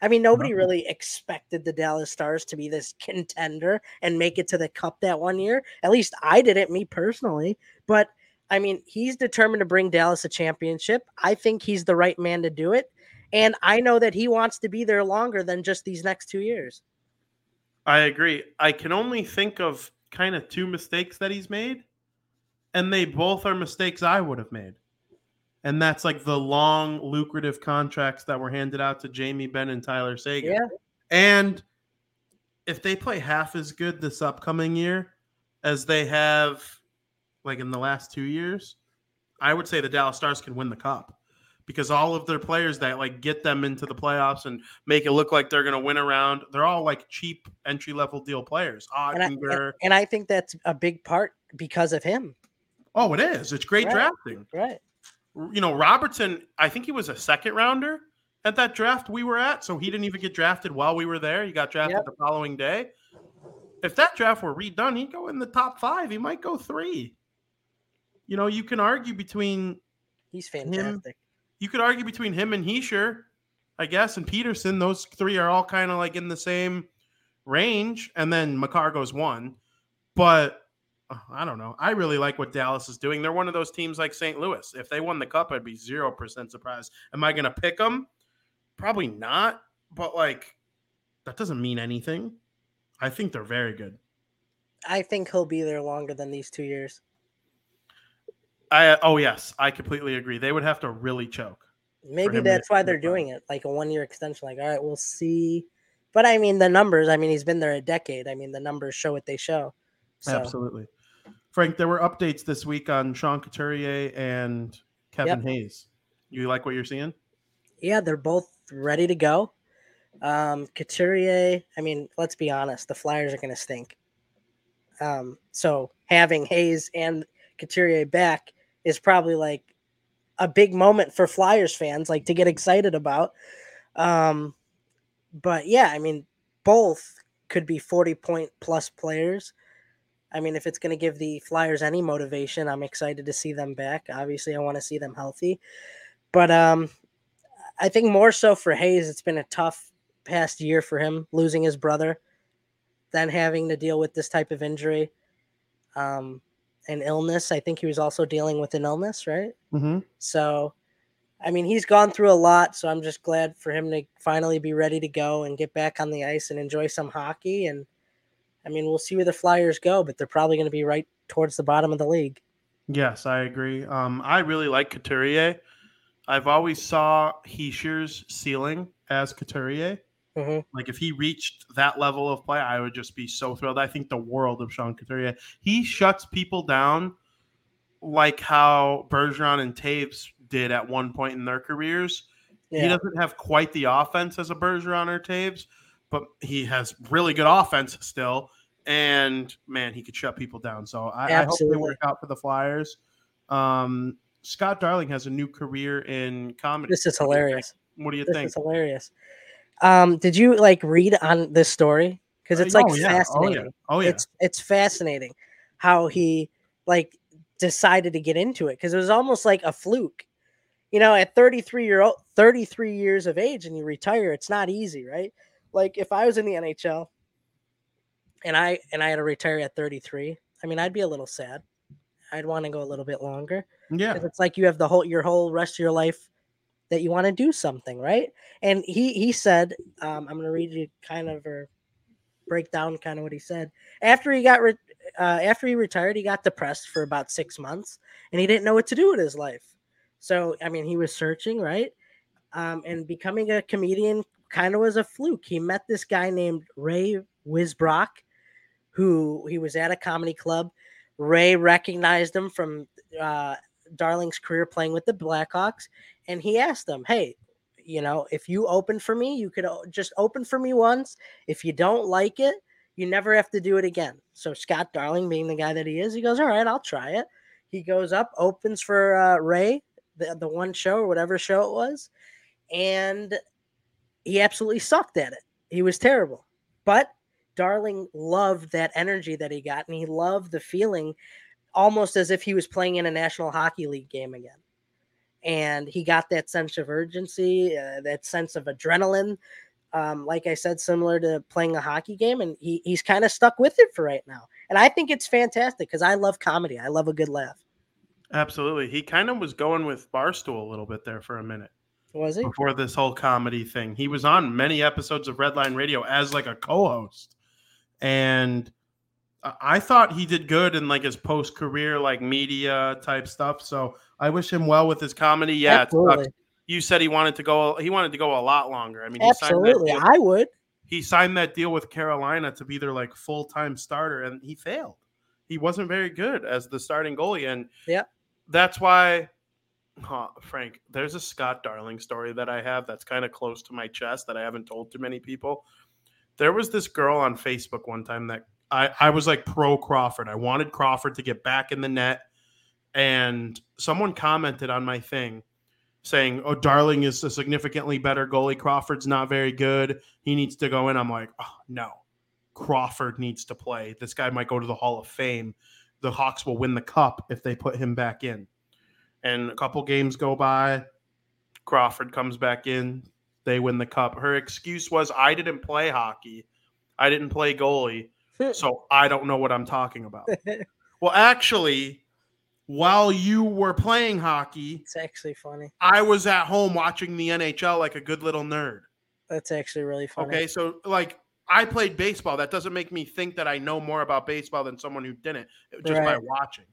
I mean, nobody No. really expected the Dallas Stars to be this contender and make it to the cup that one year. At least I didn't, me personally. But I mean, he's determined to bring Dallas a championship. I think he's the right man to do it. And I know that he wants to be there longer than just these next two years. I agree. I can only think of kind of two mistakes that he's made, and they both are mistakes I would have made. And that's like the long, lucrative contracts that were handed out to Jamie Benn and Tyler Seguin. Yeah. And if they play half as good this upcoming year as they have like in the last two years, I would say the Dallas Stars can win the cup because all of their players that like get them into the playoffs and make it look like they're going to win around, they're all like cheap entry level deal players. And I, Oettinger. and I think that's a big part because of him. oh, it is. It's great Right. drafting. Right. You know, Robertson, I think he was a second rounder at that draft we were at. So he didn't even get drafted while we were there. He got drafted Yep. the following day. If that draft were redone, he'd go in the top five. He might go three. You know, you can argue between He's fantastic. You could argue between him and Hischier, I guess, and Pettersson. Those three are all kind of like in the same range, and then Makar goes one. But uh, I don't know. I really like what Dallas is doing. They're one of those teams like St. Louis. If they won the cup, I'd be zero percent surprised. Am I going to pick them? Probably not. But like, that doesn't mean anything. I think they're very good. I think he'll be there longer than these two years. I oh yes, I completely agree. They would have to really choke. Maybe to that's why they're doing it, like a one year extension. Like, all right, we'll see. But I mean, the numbers. I mean, he's been there a decade. I mean, the numbers show what they show. So Absolutely. Frank, there were updates this week on Sean Couturier and Kevin Hayes. You like what you're seeing? yeah, they're both ready to go. Um, Couturier. I mean, let's be honest. The Flyers are going to stink. Um, so having Hayes and Couturier back is probably like a big moment for Flyers fans, like to get excited about. Um, but yeah, I mean, both could be 40 point plus players. I mean, if it's going to give the Flyers any motivation, I'm excited to see them back. Obviously, I want to see them healthy. But um, I think more so for Hayes, it's been a tough past year for him, losing his brother, then having to deal with this type of injury um, and illness. I think he was also dealing with an illness, right? Mm-hmm. So, I mean, he's gone through a lot. So I'm just glad for him to finally be ready to go and get back on the ice and enjoy some hockey. And I mean, we'll see where the Flyers go, but they're probably going to be right towards the bottom of the league. Yes, I agree. Um, I really like Couturier. I've always saw Hischier's ceiling as Couturier. Hmm Like if he reached that level of play, I would just be so thrilled. I think the world of Sean Couturier. He shuts people down like how Bergeron and Toews did at one point in their careers. He doesn't have quite the offense as a Bergeron or Toews, but he has really good offense still. And man, he could shut people down. So I, I hope they work out for the Flyers. Um, Scott Darling has a new career in comedy. This is What do you think? hilarious. What do you This think? is hilarious. Um, did you like read on this story? Because it's Uh, like oh, yeah. fascinating. Oh yeah. Oh yeah. It's it's fascinating how he like decided to get into it because it was almost like a fluke. You know, at 33 year old 33 years of age and you retire, it's not easy, right? Like if I was in the NHL and I and I had to retire at 33, I mean I'd be a little sad. I'd want to go a little bit longer. Yeah, it's like you have the whole your whole rest of your life that you want to do something, right? And he he said, um, I'm going to read you kind of or break down kind of what he said. After he got re- uh, after he retired, he got depressed for about six months, and he didn't know what to do with his life. So I mean, he was searching, right? Um, and becoming a comedian kind of was a fluke. He met this guy named Ray Wisbrock, who he was at a comedy club. Ray recognized him from uh, Darling's career playing with the Blackhawks, and he asked them, "Hey, you know, if you open for me, you could just open for me once. If you don't like it, you never have to do it again." So Scott Darling, being the guy that he is, he goes, "All right, I'll try it." He goes up, opens for uh, Ray, the the one show or whatever show it was, and he absolutely sucked at it. He was terrible, but Darling loved that energy that he got, and he loved the feeling almost as if he was playing in a National Hockey League game again. And he got that sense of urgency, uh, that sense of adrenaline. Um, like I said, similar to playing a hockey game, and he, he's kind of stuck with it for right now. And I think it's fantastic because I love comedy. I love a good laugh. Absolutely. He kind of was going with Barstool a little bit there for a minute Was he? before this whole comedy thing. He was on many episodes of Redline Radio as like a co-host. And I- thought he did good in like his post-career like media type stuff. So I wish him well with his comedy. Yeah. You said he wanted to go he wanted to go a lot longer. I mean, he Absolutely. I would. he signed that deal with Carolina to be their like full time starter, and he failed. He wasn't very good as the starting goalie, and Yep. that's why, huh, Frank. There's a Scott Darling story that I have that's kind of close to my chest that I haven't told to many people. There was this girl on Facebook one time that I I was like pro Crawford. I wanted Crawford to get back in the net, and someone commented on my thing saying, "Oh, Darling is a significantly better goalie. Crawford's not very good. He needs to go in." I'm like, "Oh, no. Crawford needs to play. This guy might go to the Hall of Fame. The Hawks will win the cup if they put him back in." And a couple games go by, Crawford comes back in, they win the cup. Her excuse was, "I didn't play hockey. I didn't play goalie, so I don't know what I'm talking about." well, actually, while you were playing hockey, It's actually funny. I was at home watching the NHL like a good little nerd. That's actually really funny. Okay, so like I played baseball. That doesn't make me think that I know more about baseball than someone who didn't just by watching.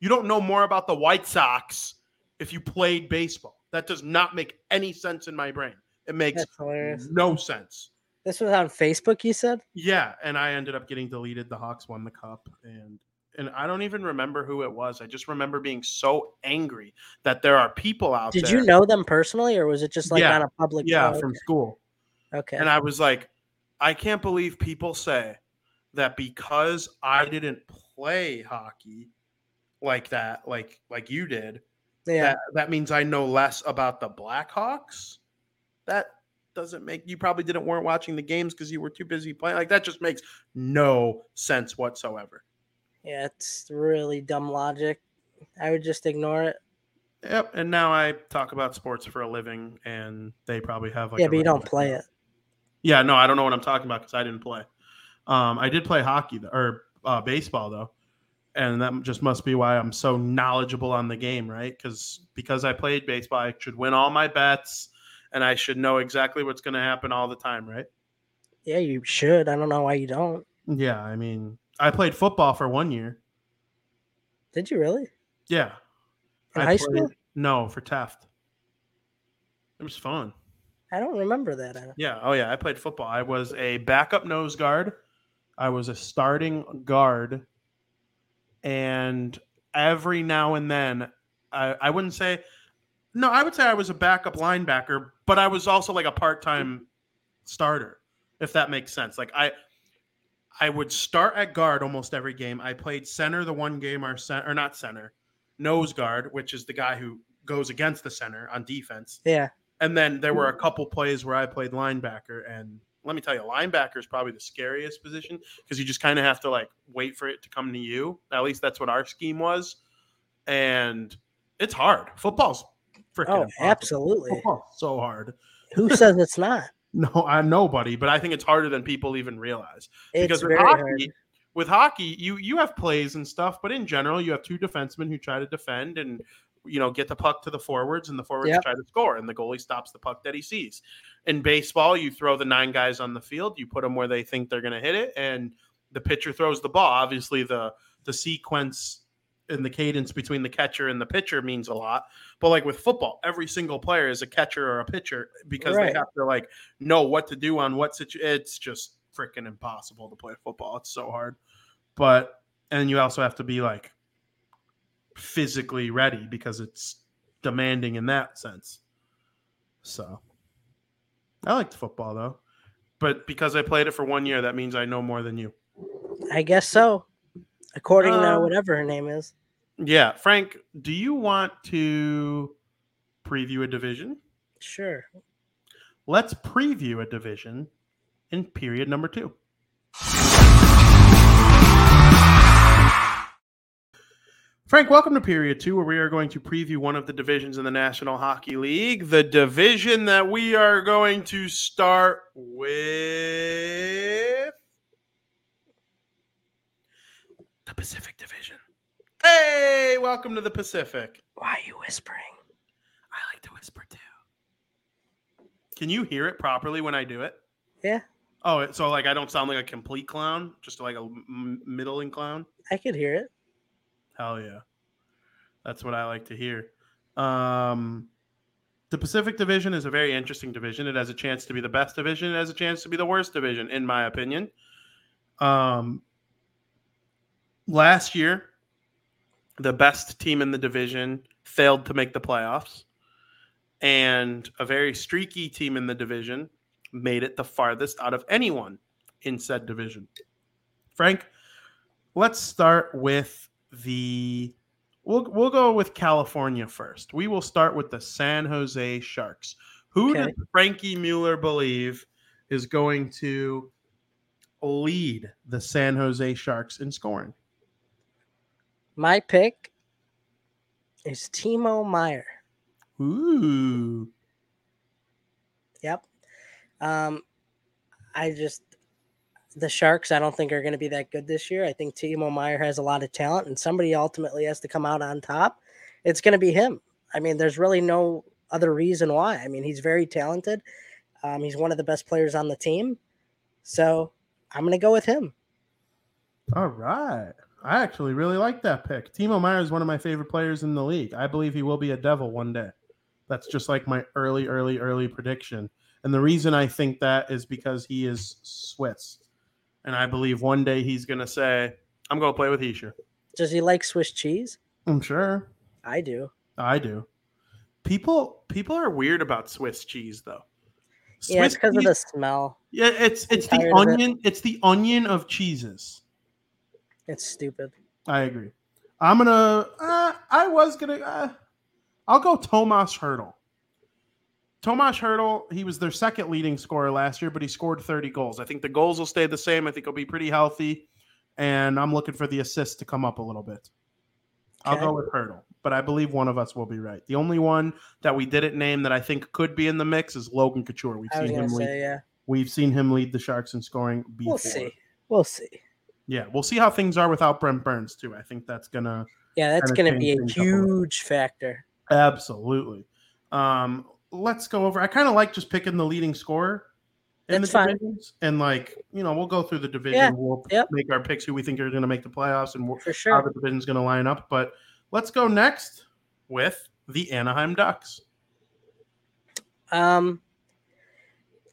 You don't know more about the White Sox if you played baseball. That does not make any sense in my brain. It makes no sense. This was on Facebook, you said? Yeah, and I ended up getting deleted. The Hawks won the cup, and and I don't even remember who it was. I just remember being so angry that there are people out Did there. Did you know them personally, or was it just like Yeah. on a public? Yeah, oh, from school. okay. And I was like, I can't believe people say that because I didn't play hockey like that, like like you did, yeah, that, that means I know less about the Blackhawks. That doesn't make you probably didn't weren't watching the games because you were too busy playing. Like that just makes no sense whatsoever. yeah, it's really dumb logic. I would just ignore it. Yep. And now I talk about sports for a living, and they probably have like yeah, but you don't play it. Yeah, no, I don't know what I'm talking about because I didn't play. Um, I did play hockey though, or uh, baseball though, and that just must be why I'm so knowledgeable on the game, right? Because because I played baseball, I should win all my bets, and I should know exactly what's going to happen all the time, right? Yeah, you should. I don't know why you don't. Yeah, I mean, I played football for one year. Did you really? Yeah, In I high played- school? No, for Taft. It was fun. I don't remember that. I- Yeah. Oh, yeah. I played football. I was a backup nose guard. I was a starting guard. And every now and then, I, I wouldn't say, no, I would say I was a backup linebacker, but I was also like a part time starter, if that makes sense. Like I, I would start at guard almost every game. I played center the one game, or center, or not center, nose guard, which is the guy who goes against the center on defense. Yeah, And then there were a couple plays where I played linebacker. And let me tell you, linebacker is probably the scariest position because you just kind of have to like wait for it to come to you. At least that's what our scheme was. And it's hard. Football's freaking Oh, impossible. absolutely. Football's oh, so hard. Who says it's not? No, I nobody, but I think it's harder than people even realize. It's because with hockey, hard. with hockey, you you have plays and stuff, but in general, you have two defensemen who try to defend and you know get the puck to the forwards, and the forwards Yep. try to score, and the goalie stops the puck that he sees. In baseball, you throw the nine guys on the field, you put them where they think they're going to hit it, and the pitcher throws the ball. Obviously, the the sequence and the cadence between the catcher and the pitcher means a lot. But like with football, every single player is a catcher or a pitcher because Right. they have to like know what to do on what situation. It's just freaking impossible to play football. It's so hard. But and you also have to be like physically ready because it's demanding in that sense. So I liked football though. But because I played it for one year, that means I know more than you. I guess so. According to Um, whatever her name is. Yeah. Frank, do you want to preview a division? Sure. Let's preview a division in period number two. Frank, welcome to period two, where we are going to preview one of the divisions in the National Hockey League. The division that we are going to start with the Pacific Division. Hey, welcome to the Pacific. Why are you whispering? I like to whisper too. Can you hear it properly when I do it? Yeah, Oh, so like I don't sound like a complete clown, just like a m- middling clown. I could hear it. Hell yeah. That's what I like to hear. Um, the Pacific Division is a very interesting division. It has a chance to be the best division. It has a chance to be the worst division, in my opinion. Um, last year, the best team in the division failed to make the playoffs, and a very streaky team in the division made it the farthest out of anyone in said division. Frank, let's start with the we'll we'll go with California first. We will start with the San Jose Sharks. Who Okay. does Frankie Mueller believe is going to lead the San Jose Sharks in scoring? My pick is Timo Meier. Ooh. Yep. Um, I just the Sharks. I don't think are going to be that good this year. I think Timo Meier has a lot of talent, and somebody ultimately has to come out on top. It's going to be him. I mean, there's really no other reason why. I mean, he's very talented. Um, he's one of the best players on the team, so I'm going to go with him. All right. I actually really like that pick. Timo Meier is one of my favorite players in the league. I believe he will be a devil one day. That's just like my early, early, early prediction. And the reason I think that is because he is Swiss. And I believe one day he's going to say, I'm going to play with Hischier. Does he like Swiss cheese? I'm sure. I do. I do. People people are weird about Swiss cheese though. yeah, it's Swiss because of the smell. Yeah, it's it's the of it. onion. It's the onion of cheeses. It's stupid. I agree. I'm gonna. Uh, I was gonna. Uh, I'll go Tomas Hertl. Tomas Hertl. He was their second leading scorer last year, but he scored 30 goals. I think the goals will stay the same. I think he'll be pretty healthy, and I'm looking for the assists to come up a little bit. I'll go with Hertl, but I believe one of us will be right. The only one that we didn't name that I think could be in the mix is Logan Couture. We've seen him to lead. yeah. We've seen him lead the Sharks in scoring before. We'll see. We'll see. Yeah, we'll see how things are without Brent Burns too. I think that's gonna Yeah, that's going to be a huge factor. absolutely. Um, let's go over. I kind of like just picking the leading scorer in That's the fine. divisions, and like you know, we'll go through the division. Yeah, We'll yep. make our picks who we think are going to make the playoffs and For how the division's going to line up. But let's go next with the Anaheim Ducks. Um,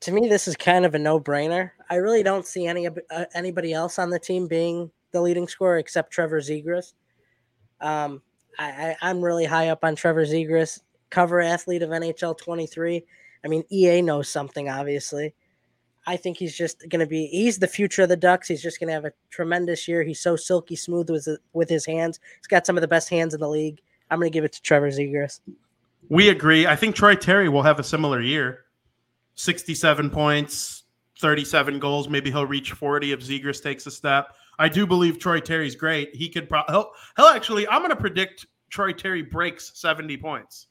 to me, this is kind of a no-brainer. I really don't see any uh, anybody else on the team being the leading scorer except Trevor Zegras. Um, I, I I'm really high up on Trevor Zegras, cover athlete of NHL 23. I mean, EA knows something, obviously. I think he's just going to be. He's the future of the Ducks. He's just going to have a tremendous year. He's so silky smooth with with his hands. He's got some of the best hands in the league. I'm going to give it to Trevor Zegras. We agree. I think Troy Terry will have a similar year 67 points, 37 goals. Maybe he'll reach 40 if Zegras takes a step. I do believe Troy Terry's great. He could probably, he'll, he'll actually, I'm going to predict Troy Terry breaks 70 points.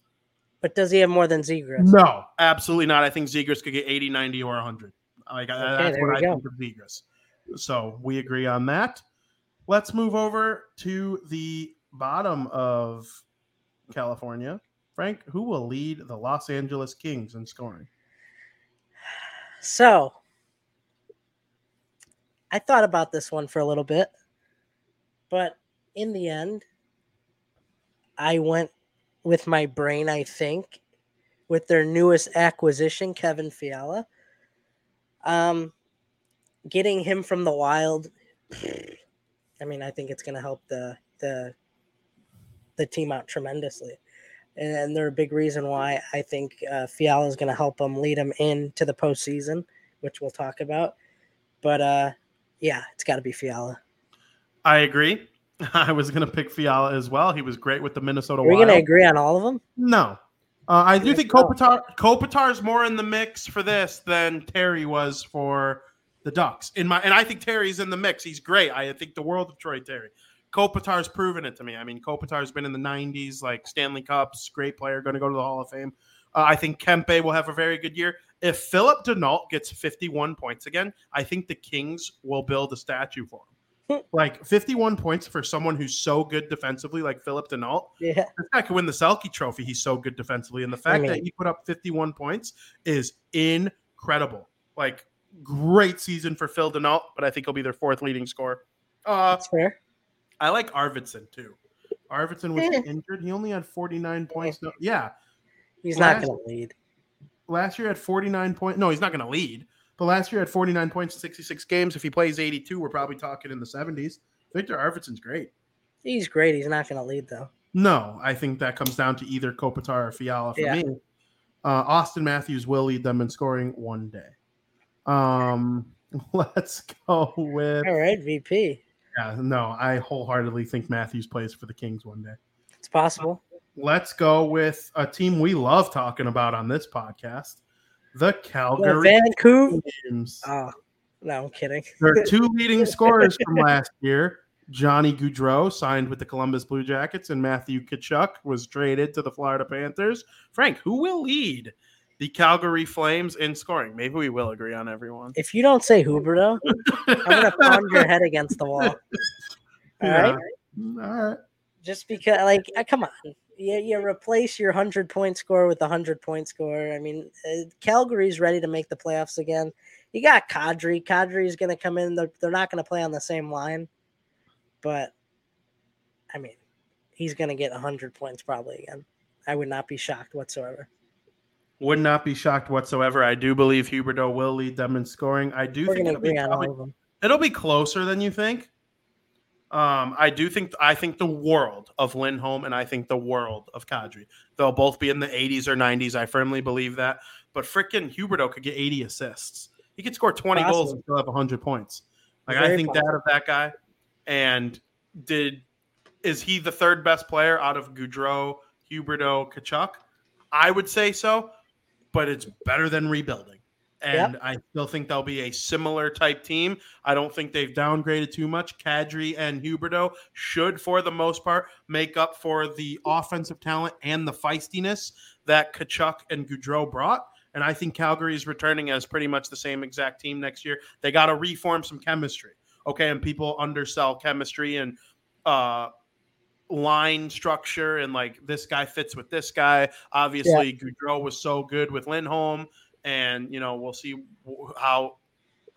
But does he have more than Zegras? No, absolutely not. I think Zegras could get 80, 90, or 100. Like, Okay, that's what I go. think of Zegras. So we agree on that. Let's move over to the bottom of California. Frank, who will lead the Los Angeles Kings in scoring? So I thought about this one for a little bit, but in the end, I went with my brain, I think, with their newest acquisition, Kevin Fiala. Um, getting him from the wild, I mean, I think it's going to help the the the team out tremendously, and they're a big reason why I think uh, Fiala is going to help them lead them into the postseason, which we'll talk about. But uh, yeah, it's got to be Fiala. I agree. I was going to pick Fiala as well. He was great with the Minnesota Are we Wild. going to agree on all of them? No. Uh, I do think no. Kopitar Kopitar's more in the mix for this than Terry was for the Ducks. In my and I think Terry's in the mix. He's great. I think the world of Troy Terry. Kopitar's proven it to me. I mean, Kopitar's been in the 90s, like Stanley Cups, great player, going to go to the Hall of Fame. Uh, I think Kempe will have a very good year. If Phillip Danault gets 51 points again, I think the Kings will build a statue for him. like 51 points for someone who's so good defensively, like Phillip Danault. Yeah. This guy could win the Selke Trophy. He's so good defensively, and the fact mean- that he put up 51 points is incredible. Like great season for Phil Danault, but I think he'll be their fourth leading scorer. Uh, That's fair. I like Arvidsson too. Arvidsson was Eh. injured. He only had 49 points. No, yeah, He's not going to lead. Last year at 49 points. No, he's not going to lead. But last year at 49 points in 66 games. If he plays 82, we're probably talking in the 70s. Victor Arvidsson's great. He's great. He's not going to lead though. No, I think that comes down to either Kopitar or Fiala for Yeah. me. Uh, Auston Matthews will lead them in scoring one day. Um, let's go with. All right, VP. Yeah, no, I wholeheartedly think Matthews plays for the Kings one day. It's possible. Let's go with a team we love talking about on this podcast, the Calgary Vancouver. Flames. Oh, no, I'm kidding. Their two leading scorers from last year, Johnny Gaudreau signed with the Columbus Blue Jackets, and Matthew Tkachuk was traded to the Florida Panthers. Frank, who will lead the Calgary Flames in scoring? Maybe we will agree on everyone. If you don't say Huberdeau, I'm going to pound your head against the wall. All Yeah. right. All right. Just because, like, uh, come on. You, you replace your 100 point score with a 100 point score. I mean, uh, Calgary's ready to make the playoffs again. You got Kadri. Kadri's going to come in. They're, they're not going to play on the same line. But, I mean, he's going to get 100 points probably again. I would not be shocked whatsoever. Would not be shocked whatsoever. I do believe Huberdeau will lead them in scoring. I do We're think it'll be, probably- it'll be closer than you think. Um, I do think I think the world of Lindholm and I think the world of Kadri. They'll both be in the 80s or 90s. I firmly believe that. But freaking Huberdeau could get 80 assists. He could score 20 goals and still have 100 points. Like I Very think that of that guy. And did is he the third best player out of Gaudreau, Huberdeau, Tkachuk? I would say so, but it's better than rebuilding. And I still think they'll be a similar type team. I don't think they've downgraded too much. Kadri and Huberdeau should, for the most part, make up for the offensive talent and the feistiness that Tkachuk and Gaudreau brought. And I think Calgary is returning as pretty much the same exact team next year. They got to reform some chemistry. Okay. And people undersell chemistry and uh, line structure and like this guy fits with this guy. Obviously, Gaudreau was so good with Lindholm, and you know we'll see how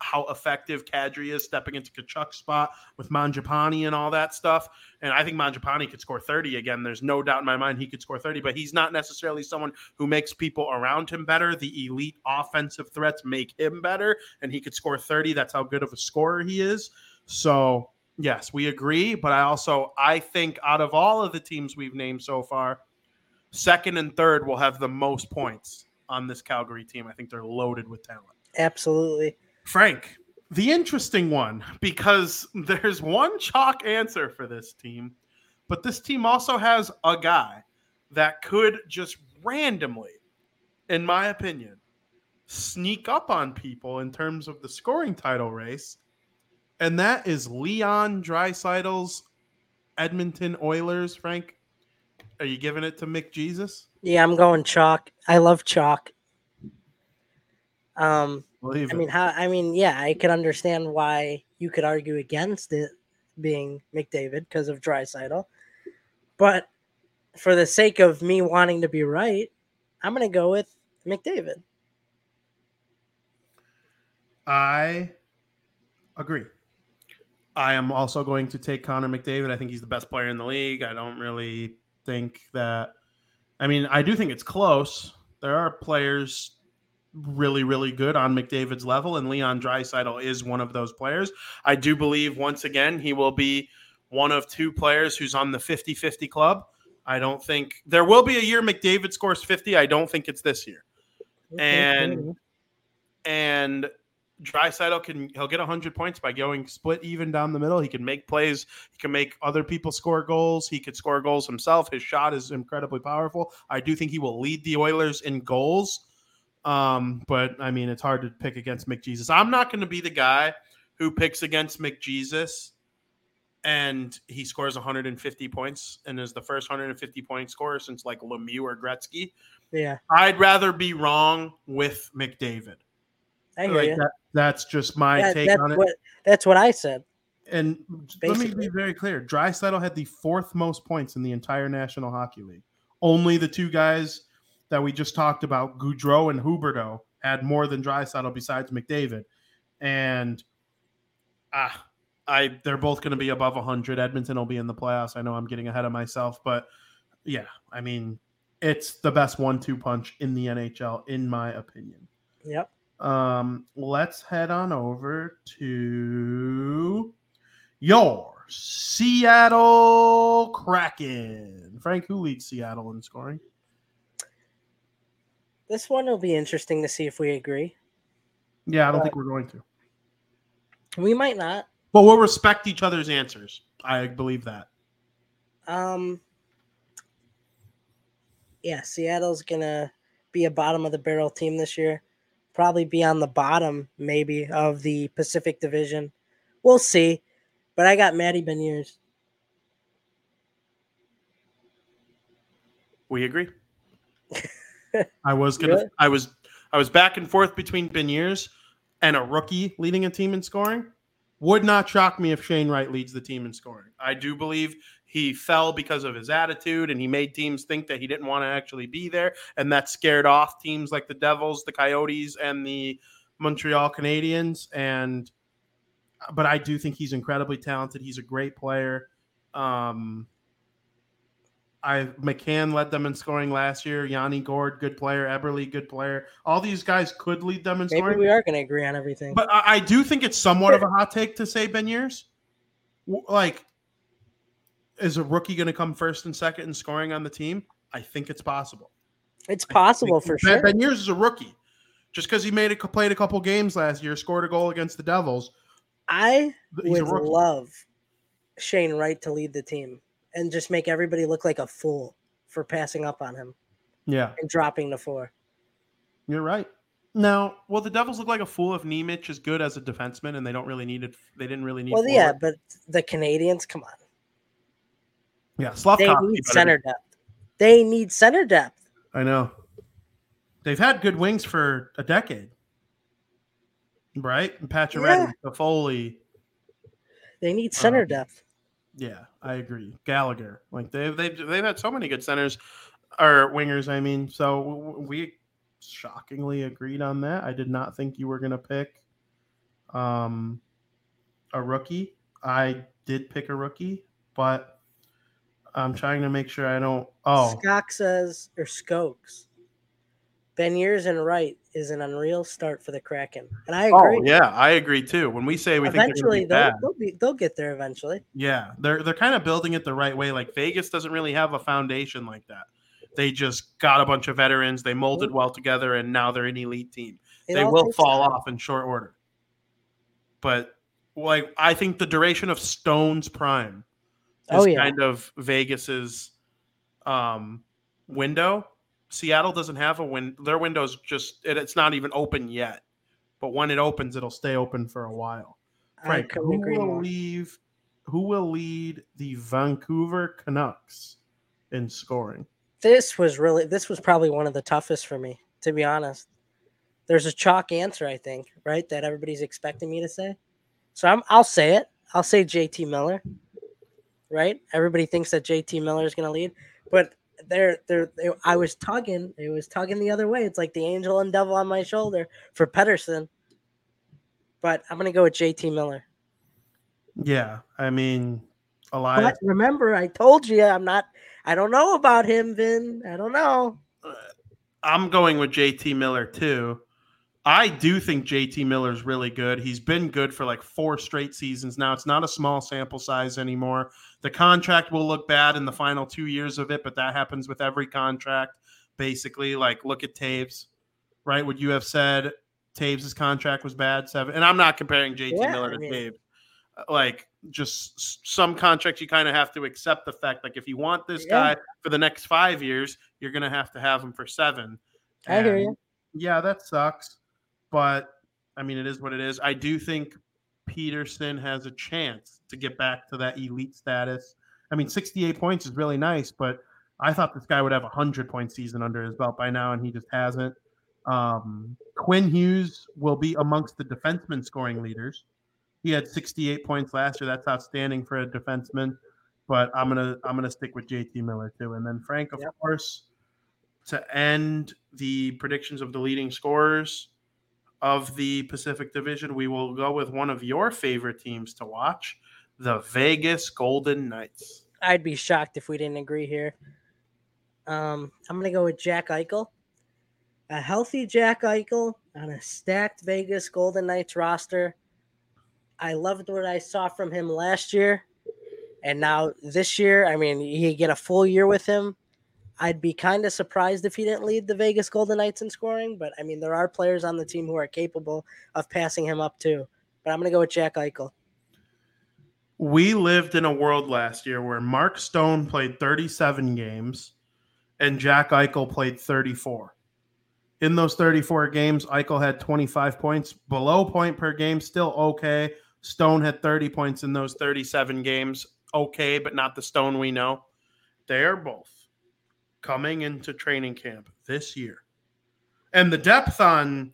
how effective Kadri is stepping into Tkachuk's spot with Mangiapane and all that stuff. And I think Mangiapane could score 30 again. There's no doubt in my mind he could score 30, but he's not necessarily someone who makes people around him better. The elite offensive threats make him better, and he could score 30. That's how good of a scorer he is. So yes, we agree. But I also I think out of all of the teams we've named so far, second and third will have the most points on this Calgary team. I think they're loaded with talent. Absolutely. Frank, the interesting one, because there's one chalk answer for this team, but this team also has a guy that could just randomly, in my opinion, sneak up on people in terms of the scoring title race, and that is Leon Draisaitl's Edmonton Oilers. Frank, are you giving it to McJesus? Yeah, I'm going chalk. I love chalk. Um, Believe I it. mean, how? I mean, yeah, I can understand why you could argue against it being McDavid because of Draisaitl, but for the sake of me wanting to be right, I'm going to go with McDavid. I agree. I am also going to take Connor McDavid. I think he's the best player in the league. I don't really think that. I mean, I do think it's close. There are players really, really good on McDavid's level, and Leon Draisaitl is one of those players. I do believe, once again, he will be one of two players who's on the 50 50 club. I don't think there will be a year McDavid scores 50. I don't think it's this year And- and Draisaitl can he'll get 100 points by going split even down the middle. He can make plays. He can make other people score goals. He could score goals himself. His shot is incredibly powerful. I do think he will lead the Oilers in goals. Um, but I mean, it's hard to pick against McJesus. I'm not going to be the guy who picks against McJesus and he scores 150 points and is the first 150 point scorer since like Lemieux or Gretzky. Yeah, I'd rather be wrong with McDavid. I hear Like you. that, that's just my Yeah, take on it. what that's what I said. And let me be very clear: Draisaitl had the fourth most points in the entire National Hockey League. Only the two guys that we just talked about, Gaudreau and Huberdeau, had more than Draisaitl besides McDavid. And ah, I they're both going to be above 100. Edmonton will be in the playoffs. I know I'm getting ahead of myself, but yeah, I mean, it's the best one-two punch in the NHL, in my opinion. Yep. Um, let's head on over to your Seattle Kraken. Frank, who leads Seattle in scoring? This one will be interesting to see if we agree. Yeah, I don't Uh, think we're going to. We might not. But we'll respect each other's answers. I believe that. Um. Yeah, Seattle's gonna be a bottom of the barrel team this year. Probably be on the bottom, maybe, of the Pacific Division. We'll see. But I got Matty Beniers. We agree. I was gonna. Really? I was. I was back and forth between Beniers and a rookie leading a team in scoring. Would not shock me if Shane Wright leads the team in scoring. I do believe he fell because of his attitude and he made teams think that he didn't want to actually be there, and that scared off teams like the Devils, the Coyotes, and the Montreal Canadiens. And but I do think he's incredibly talented. He's a great player. Um, I McCann led them in scoring last year. Yanni Gourde, good player. Eberle, good player. All these guys could lead them in Maybe scoring. we are going to agree on everything. But I, I do think it's somewhat of a hot take to say Beniers. Like, is a rookie going to come first and second in scoring on the team? I think it's possible. it's possible for ben, sure. Beniers is a rookie. Just because he made a, played a couple games last year, scored a goal against the Devils, I would love Shane Wright to lead the team and just make everybody look like a fool for passing up on him yeah, and dropping the four. you're right. Now, well, the Devils look like a fool if Nemec is good as a defenseman and they don't really need it? They didn't really need. Well, yeah, but the Canadiens, come on. Yeah, They need center depth. They need center depth. I know. They've had good wings for a decade. Right? And Pacioretty, Foley. They need center Um, depth. Yeah, I agree. Gallagher. Like they've they've they've had so many good centers or wingers, I mean. So we shockingly agreed on that. I did not think you were gonna pick um a rookie. I did pick a rookie, but I'm trying to make sure I don't oh Skok says, or Skokes, Beniers and Wright is an unreal start for the Kraken. And I oh, agree. Oh yeah, I agree too. When we say we think eventually, they're they'll, they'll, be, they'll get there eventually. yeah, they're they're kind of building it the right way. Like Vegas doesn't really have a foundation like that. They just got a bunch of veterans. They molded mm-hmm. well together, and now they're an elite team. It they will fall time. off in short order. But like I think the duration of Stone's prime Oh, yeah. kind of Vegas's um, window. Seattle doesn't have a win. Their window's just it, it's not even open yet. But when it opens, it'll stay open for a while. Frank, who will more. leave? Who will lead the Vancouver Canucks in scoring? This was really, this was probably one of the toughest for me, to be honest. There's a chalk answer, I think, right? That everybody's expecting me to say. So I'm, I'll say it. I'll say JT Miller, right? Everybody thinks that JT Miller is going to lead, but they're, they're, they, I was tugging, it was tugging the other way. It's like the angel and devil on my shoulder for Pettersson. But I'm going to go with JT Miller. Yeah, I mean, Elias. But remember, I told you I'm not, I don't know about him, Vin. I don't know. Uh, I'm going with JT Miller too. I do think JT Miller's really good. He's been good for like four straight seasons now. It's not a small sample size anymore. The contract will look bad in the final two years of it, but that happens with every contract. Basically, like look at Toews, right? Would you have said Toews' contract was bad? Seven, and I'm not comparing JT Yeah, Miller I to mean- Toews. Uh, like just some contracts, you kind of have to accept the fact, like if you want this Yeah. guy for the next five years, you're gonna have to have him for seven. I hear you. Yeah, that sucks. But I mean, it is what it is. I do think Pettersson has a chance to get back to that elite status. I mean, 68 points is really nice, but I thought this guy would have a 100 point season under his belt by now, and he just hasn't. Um, Quinn Hughes will be amongst the defenseman scoring leaders. He had 68 points last year. That's outstanding for a defenseman. But I'm gonna I'm gonna stick with JT Miller too. And then Frank, of Yep. course, to end the predictions of the leading scorers of the Pacific Division, we will go with one of your favorite teams to watch, the Vegas Golden Knights. I'd be shocked if we didn't agree here. Um, I'm gonna go with Jack Eichel. A healthy Jack Eichel on a stacked Vegas Golden Knights roster. I loved what I saw from him last year, and now this year. I mean, you get a full year with him. I'd be kind of surprised if he didn't lead the Vegas Golden Knights in scoring, but I mean, there are players on the team who are capable of passing him up too. But I'm gonna go with Jack Eichel. We lived in a world last year where Mark Stone played 37 games and Jack Eichel played 34. In those 34 games, Eichel had 25 points, below point per game, still okay. Stone had 30 points in those 37 games, okay, but not the Stone we know. They are both coming into training camp this year. And the depth on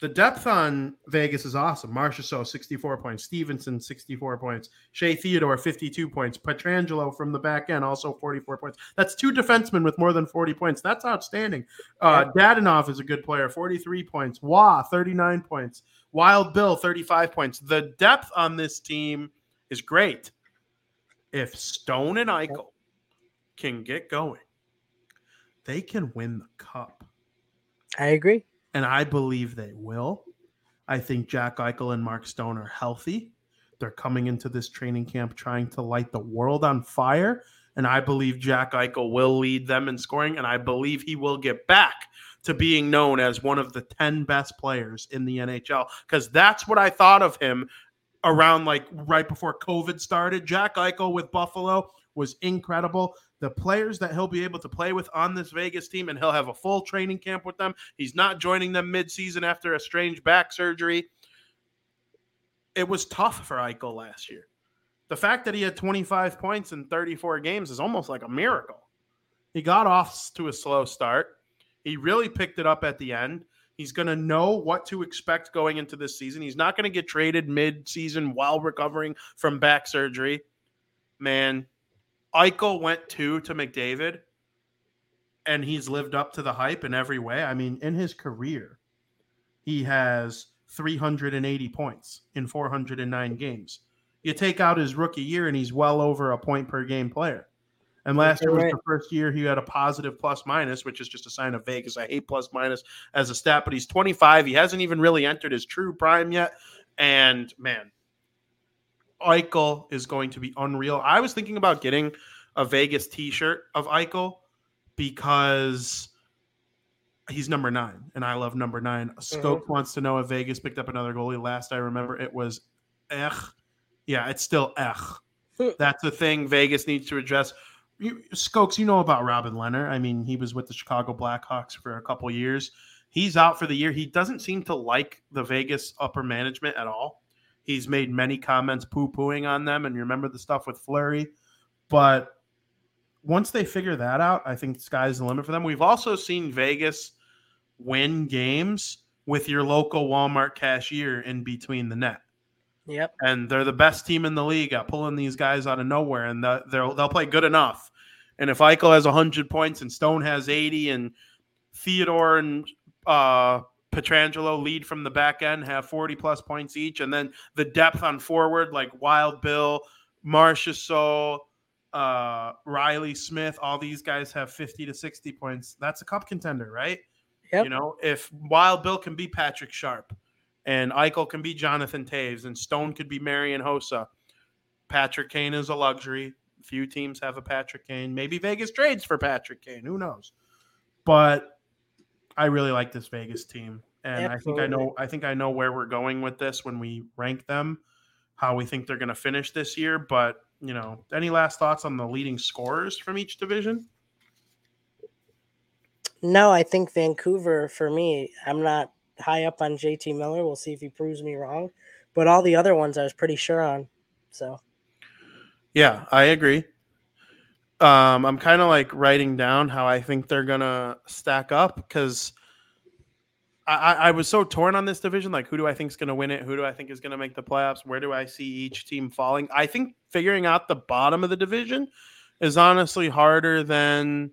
the depth on Vegas is awesome. Marchessault 64 points, Stephenson 64 points, Shea Theodore 52 points, Pietrangelo from the back end also 44 points. That's two defensemen with more than 40 points. That's outstanding. Uh, Dadonov is a good player, 43 points. Wah 39 points. Wild Bill 35 points. The depth on this team is great. If Stone and Eichel can get going, they can win the cup I agree. and I believe they will. I think Jack Eichel and Mark Stone are healthy. They're coming into this training camp trying to light the world on fire. And I believe Jack Eichel will lead them in scoring. And I believe he will get back to being known as one of the 10 best players in the NHL. Because that's what I thought of him around like right before COVID started. Jack Eichel with Buffalo was incredible. The players that he'll be able to play with on this Vegas team, and he'll have a full training camp with them. He's not joining them midseason after a strange back surgery. It was tough for Eichel last year. The fact that he had 25 points in 34 games is almost like a miracle. He got off to a slow start. He really picked it up at the end. He's going to know what to expect going into this season. He's not going to get traded mid-season while recovering from back surgery. Man, Eichel went two to McDavid, and he's lived up to the hype in every way. I mean, in his career, he has 380 points in 409 games. You take out his rookie year, and he's well over a point per game player. And last year was the first year he had a positive plus minus, which is just a sign of Vegas. I hate plus minus as a stat, but he's 25. He hasn't even really entered his true prime yet. And man, Eichel is going to be unreal. I was thinking about getting a Vegas t-shirt of Eichel because he's number nine, and I love number nine. Mm-hmm. Scope wants to know if Vegas picked up another goalie. Last I remember, it was Ech. Yeah, it's still Ech. Hmm. That's the thing Vegas needs to address. You, Skokes, you know about Robin Lehner. I mean, he was with the Chicago Blackhawks for a couple years. He's out for the year. He doesn't seem to like the Vegas upper management at all. He's made many comments poo pooing on them. And you remember the stuff with Fleury. But once they figure that out, I think the sky's the limit for them. We've also seen Vegas win games with your local Walmart cashier in between the net Yep. and they're the best team in the league at pulling these guys out of nowhere, and they'll they'll play good enough. And if Eichel has hundred points and Stone has eighty, and Theodore and uh, Pietrangelo lead from the back end have forty plus points each, and then the depth on forward like Wild Bill, Marchessault, uh, Riley Smith, all these guys have fifty to sixty points. That's a cup contender, right? Yep. You know, if Wild Bill can be Patrick Sharp and Eichel can be Jonathan Toews and Stone could be Marian Hossa, Patrick Kane is a luxury. Few teams have a Patrick Kane. Maybe Vegas trades for Patrick Kane. Who knows? But I really like this Vegas team. And I think I know I think I know where we're going with this when we rank them, how we think they're gonna finish this year. But you know, any last thoughts on the leading scorers from each division? No, I think Vancouver for me. I'm not high up on JT Miller. We'll see if he proves me wrong. But all the other ones I was pretty sure on. So Yeah, I agree. Um, I'm kind of like writing down how I think they're gonna stack up because I, I, I was so torn on this division. Like, who do I think is gonna win it? Who do I think is gonna make the playoffs? Where do I see each team falling? I think figuring out the bottom of the division is honestly harder than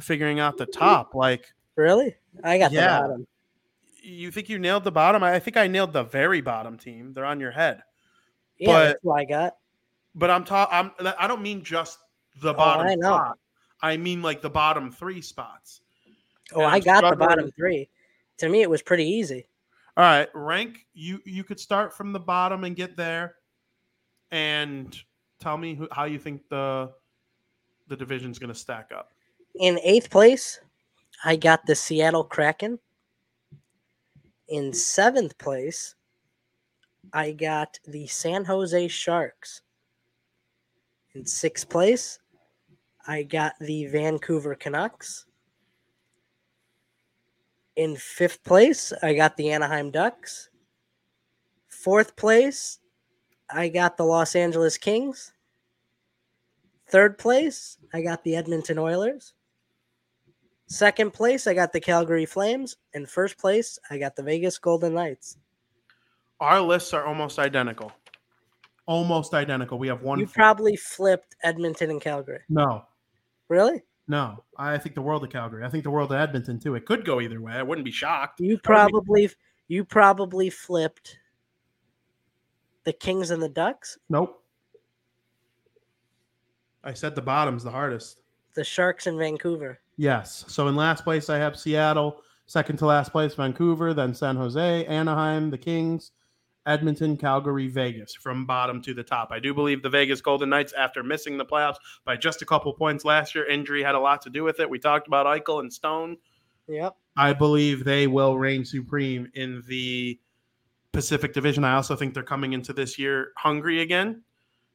figuring out the top. Like, Really? I got Yeah. the bottom. you think you nailed the bottom? I I think I nailed the very bottom team. They're on your head. Yeah, But- that's what I got. But I'm talking. I'm. I don't mean just the Oh, bottom I know. spot. I mean like the bottom three spots. Oh, and I got the bottom three. To me, it was pretty easy. All right, rank. You you could start from the bottom and get there, and tell me who, how you think the the division's going to stack up. In eighth place, I got the Seattle Kraken. In seventh place, I got the San Jose Sharks. In sixth place, I got the Vancouver Canucks. In fifth place, I got the Anaheim Ducks. Fourth place, I got the Los Angeles Kings. Third place, I got the Edmonton Oilers. Second place, I got the Calgary Flames. And first place, I got the Vegas Golden Knights. Our lists are almost identical. Almost identical. We have one. You flip. probably flipped Edmonton and Calgary. no, Really? no. I think the world of Calgary. I think the world of Edmonton too. It could go either way. I wouldn't be shocked. You would be- probably you probably flipped the Kings and the Ducks, Nope. I said the bottom's the hardest. the Sharks in Vancouver. Yes. So in last place, I have Seattle. Second to last place, Vancouver. Then San Jose, Anaheim, the Kings, Edmonton, Calgary, Vegas. From bottom to the top, I do believe the Vegas Golden Knights, after missing the playoffs by just a couple points last year, injury had a lot to do with it. We talked about Eichel and Stone. Yep. I believe they will reign supreme in the Pacific Division. I also think they're coming into this year hungry again.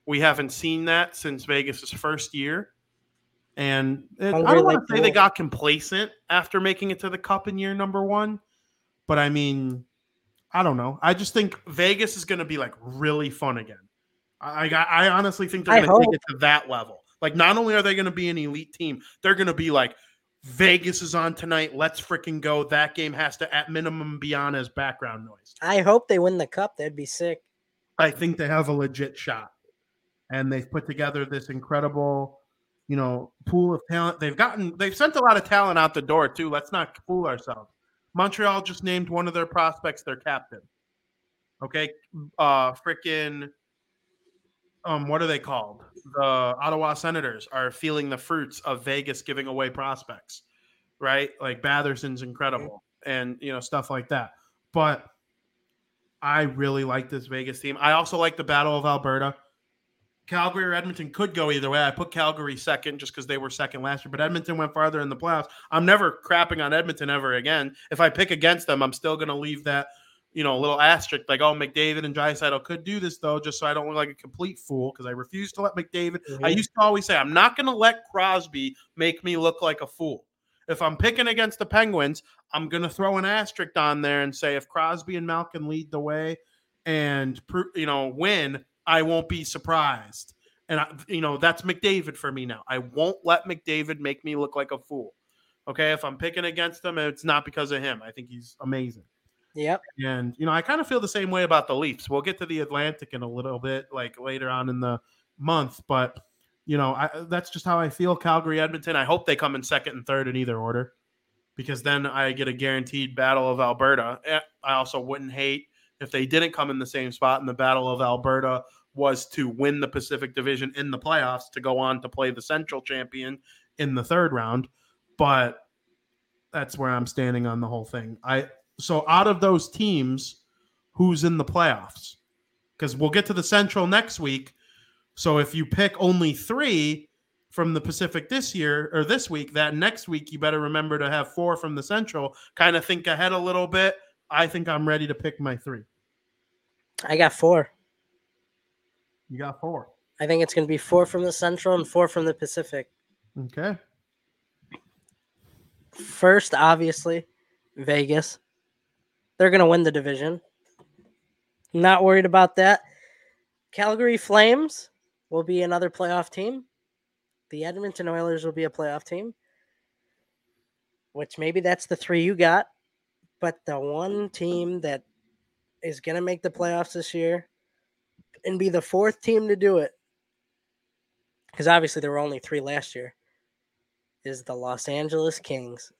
We haven't seen that since Vegas's first year. And it- I Hungry don't want to say they got complacent after making it to the cup in year number one, but I mean, I don't know. I just think Vegas is going to be like really fun again. I, I, I honestly think they're going to take it to that level. Like, not only are they going to be an elite team, they're going to be like, Vegas is on tonight. Let's freaking go. That game has to, at minimum, be on as background noise. I hope they win the cup. That'd be sick. I think they have a legit shot. And they've put together this incredible, you know, pool of talent. They've gotten, they've sent a lot of talent out the door, too. Let's not fool ourselves. Montreal just named one of their prospects their captain. Okay. Uh, freaking, um, what are they called? The Ottawa Senators are feeling the fruits of Vegas giving away prospects, right? Like Batherson's incredible and, you know, stuff like that. But I really like this Vegas team. I also like the Battle of Alberta. Calgary or Edmonton could go either way. I put Calgary second just because they were second last year, but Edmonton went farther in the playoffs. I'm never crapping on Edmonton ever again. If I pick against them, I'm still going to leave that, you know, little asterisk like, oh, McDavid and Draisaitl could do this though, just so I don't look like a complete fool because I refuse to let McDavid. I Mhm. used to always say I'm not going to let Crosby make me look like a fool. If I'm picking against the Penguins, I'm going to throw an asterisk on there and say if Crosby and Malkin lead the way and you know win, I won't be surprised. And I, you know that's McDavid for me now. I won't let McDavid make me look like a fool. Okay, if I'm picking against him, it's not because of him. I think he's amazing. Yep. And you know, I kind of feel the same way about the Leafs. We'll get to the Atlantic in a little bit, like later on in the month. But you know, I, that's just how I feel. Calgary, Edmonton. I hope they come in second and third in either order, because then I get a guaranteed battle of Alberta. Eh, I also wouldn't hate if they didn't come in the same spot, in the battle of Alberta was to win the Pacific Division in the playoffs to go on to play the Central champion in the third round. But that's where I'm standing on the whole thing. I so out of those teams, who's in the playoffs? Because we'll get to the Central next week. So if you pick only three from the Pacific this year or this week, that next week you better remember to have four from the Central. Kind of think ahead a little bit. I think I'm ready to pick my three. I got four. You got four. I think it's going to be four from the Central and four from the Pacific. Okay. First, obviously, Vegas. They're going to win the division. Not worried about that. Calgary Flames. will be another playoff team. The Edmonton Oilers will be a playoff team, which maybe that's the three you got. But the one team that is going to make the playoffs this year and be the fourth team to do it, because obviously there were only three last year, is the Los Angeles Kings.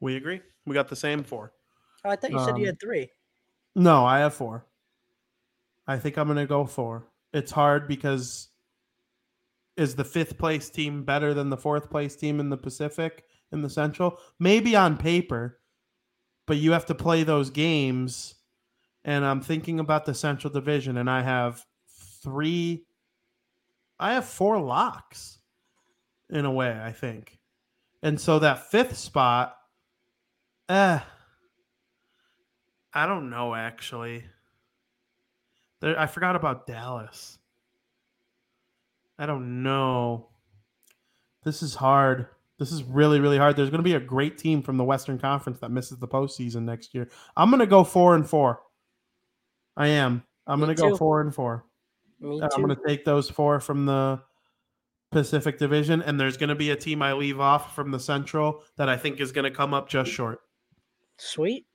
We agree. We got the same four. Oh, I thought you said you Um, had three. No, I have four. I think I'm gonna go four. It's hard because is the fifth place team better than the fourth place team in the Pacific in the Central? Maybe on paper, but you have to play those games. And I'm thinking about the Central Division, and I have three. I have four locks, in a way. I think, and so that fifth spot, eh. I don't know actually. There, I forgot about Dallas. I don't know. This is hard. This is really, really hard. There's going to be a great team from the Western Conference that misses the postseason next year. I'm going to go four and four. I am. I'm Me to go four and four. Me I'm too. to take those four from the Pacific Division, and there's going to be a team I leave off from the Central that I think is going to come up just short. Sweet.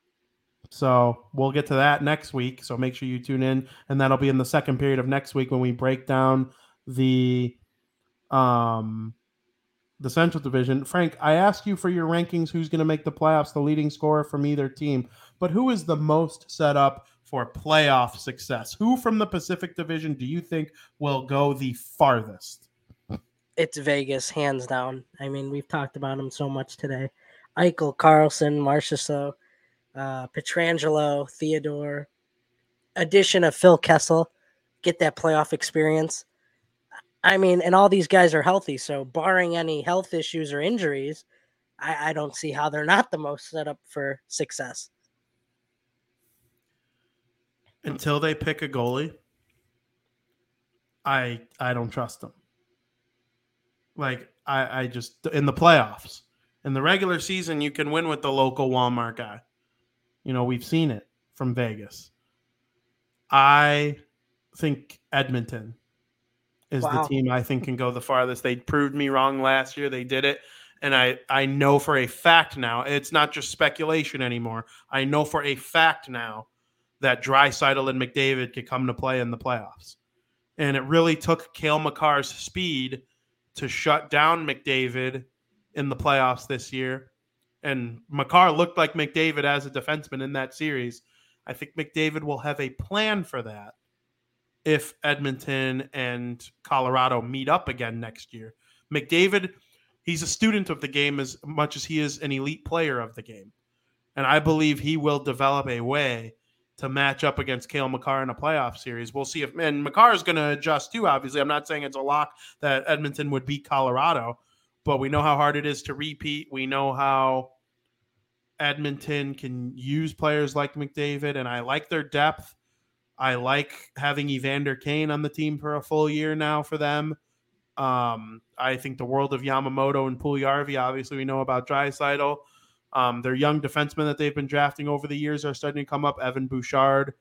So we'll get to that next week. So make sure you tune in, and that'll be in the second period of next week when we break down the um the Central Division. Frank, I asked you for your rankings. Who's going to make the playoffs? The leading scorer from either team, but who is the most set up for playoff success? Who from the Pacific Division do you think will go the farthest? It's Vegas, hands down. I mean, we've talked about him so much today. Eichel, Karlsson, Marchessault, uh, Pietrangelo, Theodore. Addition of Phil Kessel, get that playoff experience. I mean, and all these guys are healthy, so barring any health issues or injuries, I, I don't see how they're not the most set up for success. Until they pick a goalie, I I don't trust them. Like I, I just in the playoffs. In the regular season, you can win with the local Walmart guy. You know, we've seen it from Vegas. I think Edmonton is Wow. the team I think can go the farthest. They proved me wrong last year. They did it. And I, I know for a fact now, it's not just speculation anymore. I know for a fact now that Draisaitl and McDavid could come to play in the playoffs. And it really took Cale Makar's speed to shut down McDavid in the playoffs this year. And McCarr looked like McDavid as a defenseman in that series. I think McDavid will have a plan for that if Edmonton and Colorado meet up again next year. McDavid, he's a student of the game as much as he is an elite player of the game. And I believe he will develop a way to match up against Cale Makar in a playoff series. We'll see if and McCarr is going to adjust too. Obviously, I'm not saying it's a lock that Edmonton would beat Colorado, but we know how hard it is to repeat. We know how Edmonton can use players like McDavid, and I like their depth. I like having Evander Kane on the team for a full year now for them. Um, I think the world of Yamamoto and Puljujarvi. Obviously, we know about Draisaitl. Um, their young defensemen that they've been drafting over the years are starting to come up. Evan Bouchard.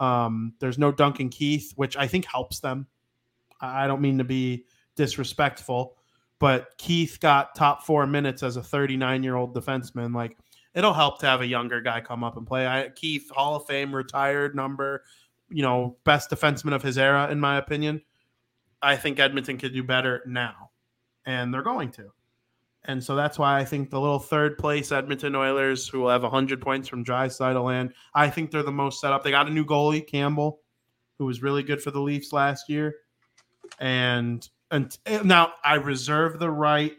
Um, there's no Duncan Keith, which I think helps them. I don't mean to be disrespectful, but Keith got top four minutes as a 39 year old defenseman. Like it'll help to have a younger guy come up and play. I, Keith, Hall of Fame, retired number, you know, best defenseman of his era, in my opinion. I think Edmonton could do better now, and they're going to. And so that's why I think the little third place Edmonton Oilers, who will have 100 points from dry land, I think they're the most set up. They got a new goalie, Campbell, who was really good for the Leafs last year. And, and now I reserve the right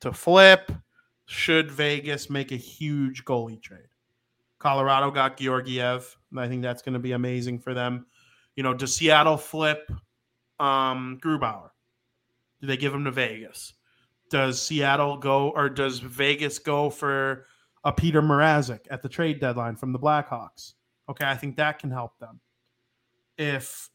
to flip should Vegas make a huge goalie trade. Colorado got Georgiev. and I think that's going to be amazing for them. You know, does Seattle flip um, Grubauer? Do they give him to Vegas? Does Seattle go or does Vegas go for a Peter Mrazek at the trade deadline from the Blackhawks? Okay, I think that can help them. If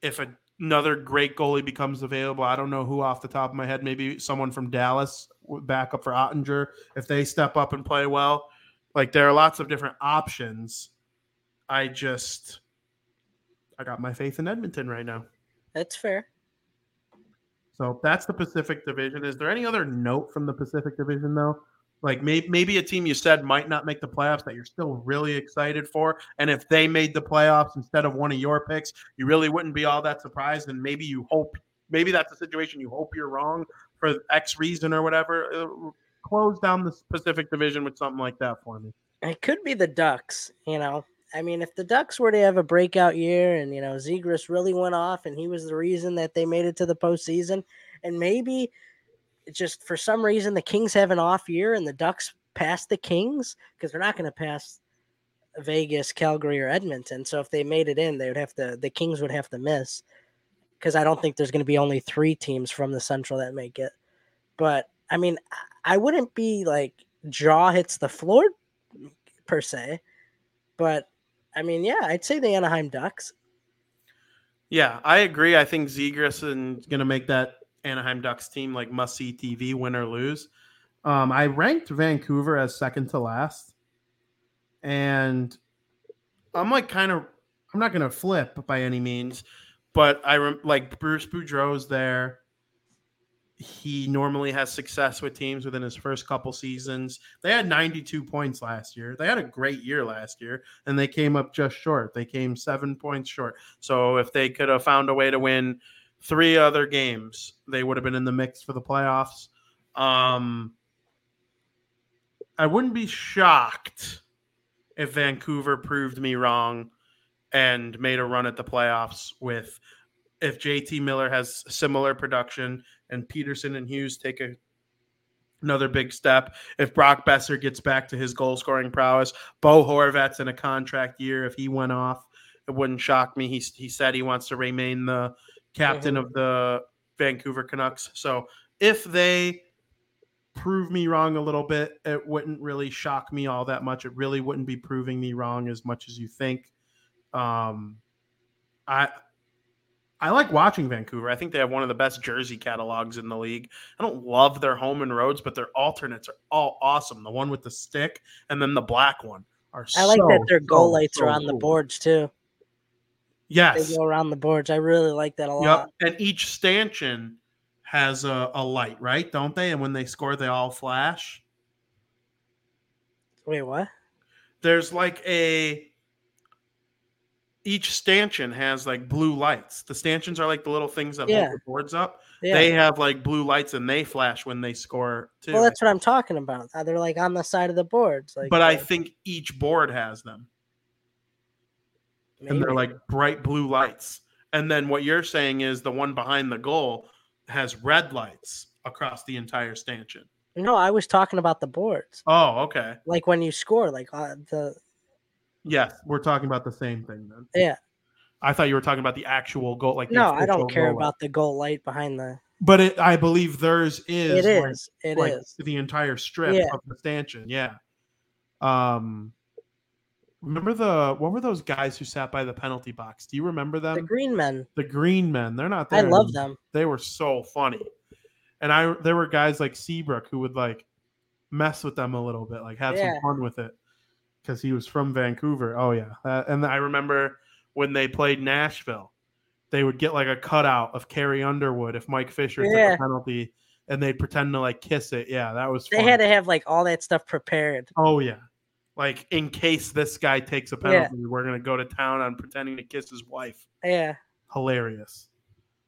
if another great goalie becomes available, I don't know who off the top of my head, maybe someone from Dallas back up for Oettinger if they step up and play well. Like there are lots of different options. I just I got my faith in Edmonton right now. That's fair. So that's the Pacific Division. Is there any other note from the Pacific Division though? Like maybe maybe a team you said might not make the playoffs that you're still really excited for, and if they made the playoffs instead of one of your picks, you really wouldn't be all that surprised, and maybe you hope maybe that's a situation you hope you're wrong for X reason or whatever. Uh, Close down the Pacific Division with something like that for me. It could be the Ducks, you know. I mean, if the Ducks were to have a breakout year and, you know, Zegras really went off and he was the reason that they made it to the postseason, and maybe just for some reason the Kings have an off year and the Ducks pass the Kings because they're not going to pass Vegas, Calgary, or Edmonton. So if they made it in, they would have to, the Kings would have to miss because I don't think there's going to be only three teams from the Central that make it. But I mean, I wouldn't be like jaw hits the floor per se, but I mean, yeah, I'd say the Anaheim Ducks. Yeah, I agree. I think Zegras is going to make that Anaheim Ducks team like must see TV, win or lose. Um, I ranked Vancouver as second to last, and I'm like kind of I'm not going to flip by any means, but I rem- like Bruce Boudreau's there he normally has success with teams within his first couple seasons. They had 92 points last year. They had a great year last year, and they came up just short. They came seven points short. So if they could have found a way to win three other games, they would have been in the mix for the playoffs. Um, I wouldn't be shocked if Vancouver proved me wrong and made a run at the playoffs with if JT Miller has similar production and Pettersson and Hughes take a another big step. If Brock Boeser gets back to his goal scoring prowess, Bo Horvat's in a contract year. If he went off, it wouldn't shock me. He, he said he wants to remain the captain mm-hmm. of the Vancouver Canucks. So if they prove me wrong a little bit, it wouldn't really shock me all that much. It really wouldn't be proving me wrong as much as you think. Um, I I like watching Vancouver. I think they have one of the best jersey catalogs in the league. I don't love their home and roads, but their alternates are all awesome. The one with the stick and then the black one are. I like so, that their goal so, lights so are on cool. the boards too. Yes, they go around the boards. I really like that a lot. Yep, and each stanchion has a, a light, right? Don't they? And when they score, they all flash. Wait, what? There's like a each stanchion has like blue lights. The stanchions are like the little things that Yeah. hold the boards up. Yeah. They have like blue lights and they flash when they score too. well, that's what I'm talking about. Uh, They're like on the side of the boards. Like, but I uh, think each board has them, and they're like bright blue lights. And then what you're saying is the one behind the goal has red lights across the entire stanchion. no, I was talking about the boards. Oh, okay. Like when you score, like uh, the Yes, we're talking about the same thing then. yeah. I thought you were talking about the actual goal. Like No, I don't care about the goal light behind the. But it, I believe theirs is. It like- is. It is. the entire strip Yeah. of the stanchion. Yeah. Um. Remember the what were those guys who sat by the penalty box? Do you remember them? The green men. The green men. They're not there. I love them. They were so funny. And I there were guys like Seabrook who would like mess with them a little bit, like have Yeah. some fun with it. Because he was from Vancouver. Oh yeah. Uh, and I remember when they played Nashville, they would get like a cutout of Carrie Underwood if Mike Fisher took a penalty and they'd pretend to like kiss it. Yeah, that was They fun. had to have like all that stuff prepared. Oh yeah. Like in case this guy takes a penalty, we're gonna go to town on pretending to kiss his wife. Yeah. Hilarious.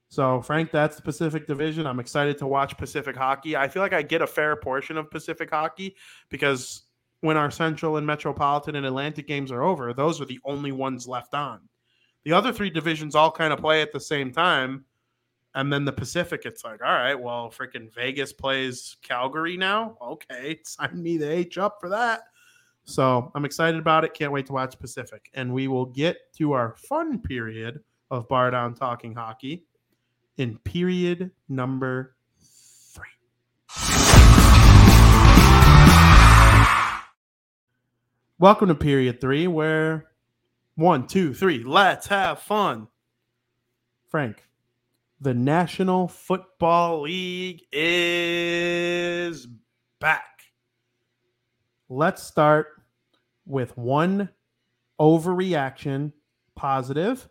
So Frank, that's the Pacific Division. I'm excited to watch Pacific hockey. I feel like I get a fair portion of Pacific hockey because when our Central and Metropolitan and Atlantic games are over, those are the only ones left on. The other three divisions all kind of play at the same time. And then the Pacific, it's like, all right, well, freaking Vegas plays Calgary now. Okay, sign me the H up for that. So I'm excited about it. Can't wait to watch Pacific. And we will get to our fun period of Bar Down Talking Hockey in period number three. Welcome to period three, where one, two, three, let's have fun. Frank, the National Football League is back. Let's start with one overreaction positive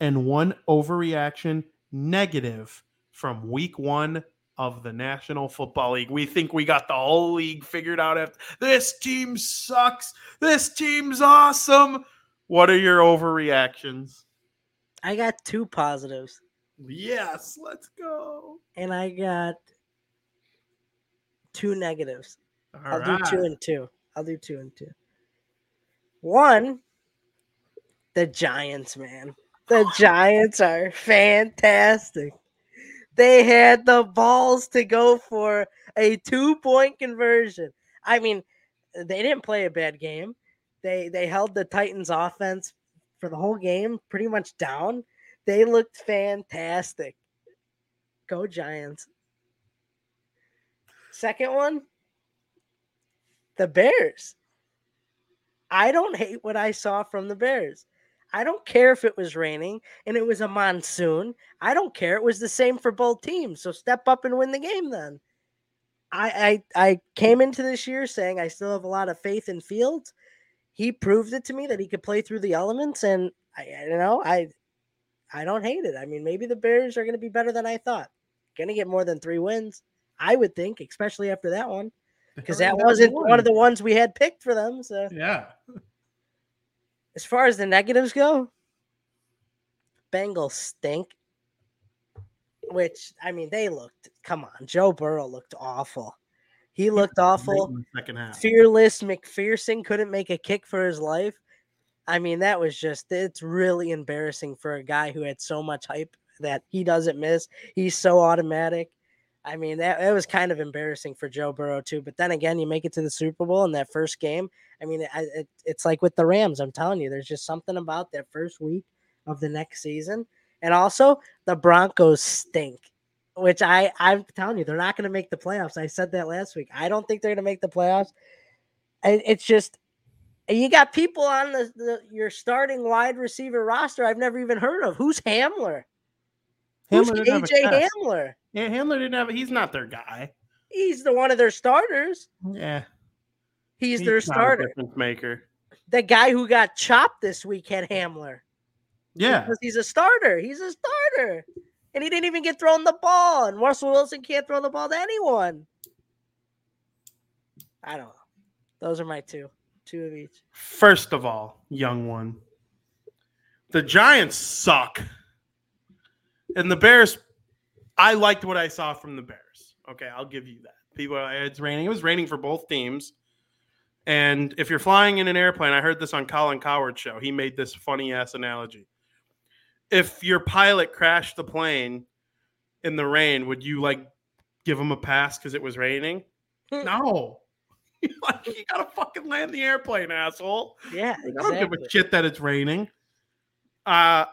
and one overreaction negative from week one of the National Football League. We think we got the whole league figured out. After this team sucks. This team's awesome. What are your overreactions? I got two positives, Yes, let's go. and I got two negatives. All I'll right. do two and two. I'll do two and two. One, the Giants, man. The Giants are fantastic. They had the balls to go for a two point conversion. I mean, they didn't play a bad game. They they held the Titans offense for the whole game pretty much down. They looked fantastic. Go Giants. Second one, the Bears. I don't hate what I saw from the Bears. I don't care if it was raining and it was a monsoon. I don't care. It was the same for both teams. So step up and win the game then. I I, I came into this year saying I still have a lot of faith in Fields. He proved it to me that he could play through the elements, and I, you know I I don't hate it. I mean, maybe the Bears are going to be better than I thought. Going to get more than three wins, I would think, especially after that one because that wasn't one of the ones we had picked for them. So Yeah. As far as the negatives go, Bengals stink. Which I mean, they looked. Come on, Joe Burrow looked awful. He looked awful. Second half. Fearless McPherson couldn't make a kick for his life. I mean, that was just. It's really embarrassing for a guy who had so much hype that he doesn't miss. He's so automatic. I mean, that, that was kind of embarrassing for Joe Burrow too. But then again, you make it to the Super Bowl in that first game. I mean, it, it, it's like with the Rams. I'm telling you, there's just something about that first week of the next season. And also, the Broncos stink, which I I'm telling you, they're not going to make the playoffs. I said that last week. I don't think they're going to make the playoffs. And it's just you got people on the, the your starting wide receiver roster I've never even heard of. Who's Hamler? Who's Hamler have AJ. Hamler? Yeah, Handler didn't have. He's not their guy. He's the one of their starters. Yeah, He's, their not starter. difference maker. The guy who got chopped this week had Hamler. Yeah, Because he's a starter. He's a starter. And he didn't even get thrown the ball. And Russell Wilson can't throw the ball to anyone. I don't know. Those are my two. Two of each. First of all, young one, the Giants suck. And the Bears, I liked what I saw from the Bears. Okay, I'll give you that. People, it's raining. It was raining for both teams. And if you're flying in an airplane, I heard this on Colin Cowherd's show. He made this funny ass analogy. If your pilot crashed the plane in the rain, would you like give him a pass because it was raining? no. like, you gotta fucking land the airplane, asshole. Yeah, I don't give a shit that it's raining. Uh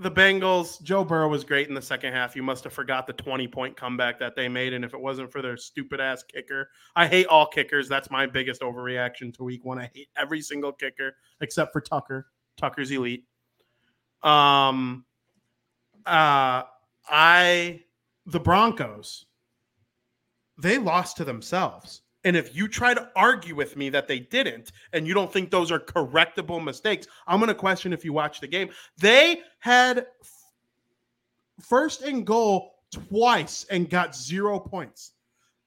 the Bengals, Joe Burrow was great in the second half. You must have forgot the 20 point comeback that they made. And if it wasn't for their stupid ass kicker, I hate all kickers. That's my biggest overreaction to week one. I hate every single kicker except for Tucker. Tucker's elite. Um uh I the Broncos, they lost to themselves. And if you try to argue with me that they didn't, and you don't think those are correctable mistakes, I'm going to question if you watch the game. They had first and goal twice and got zero points.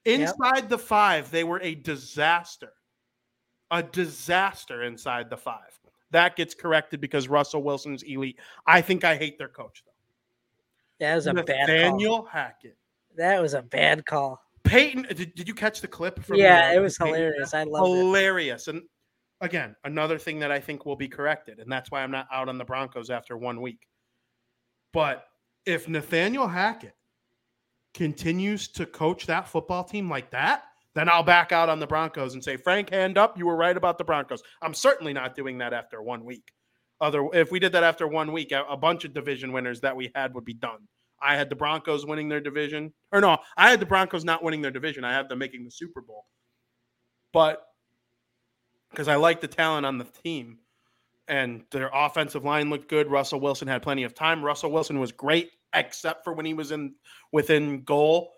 Inside the five, they were a disaster. A disaster inside the five. That gets corrected because Russell Wilson's elite. I think I hate their coach, though. That was a bad call. Nathaniel Hackett. That was a bad call. Peyton, did, did you catch the clip? From Yeah, the- it was Peyton? hilarious. I loved it. hilarious. And again, another thing that I think will be corrected, and that's why I'm not out on the Broncos after one week. But if Nathaniel Hackett continues to coach that football team like that, then I'll back out on the Broncos and say, Frank, hand up. You were right about the Broncos. I'm certainly not doing that after one week. Other, if we did that after one week, a, a bunch of division winners that we had would be done. I had the Broncos winning their division, or no, I had the Broncos not winning their division. I had them making the Super Bowl, but because I like the talent on the team, and their offensive line looked good. Russell Wilson had plenty of time. Russell Wilson was great, except for when he was in within goal.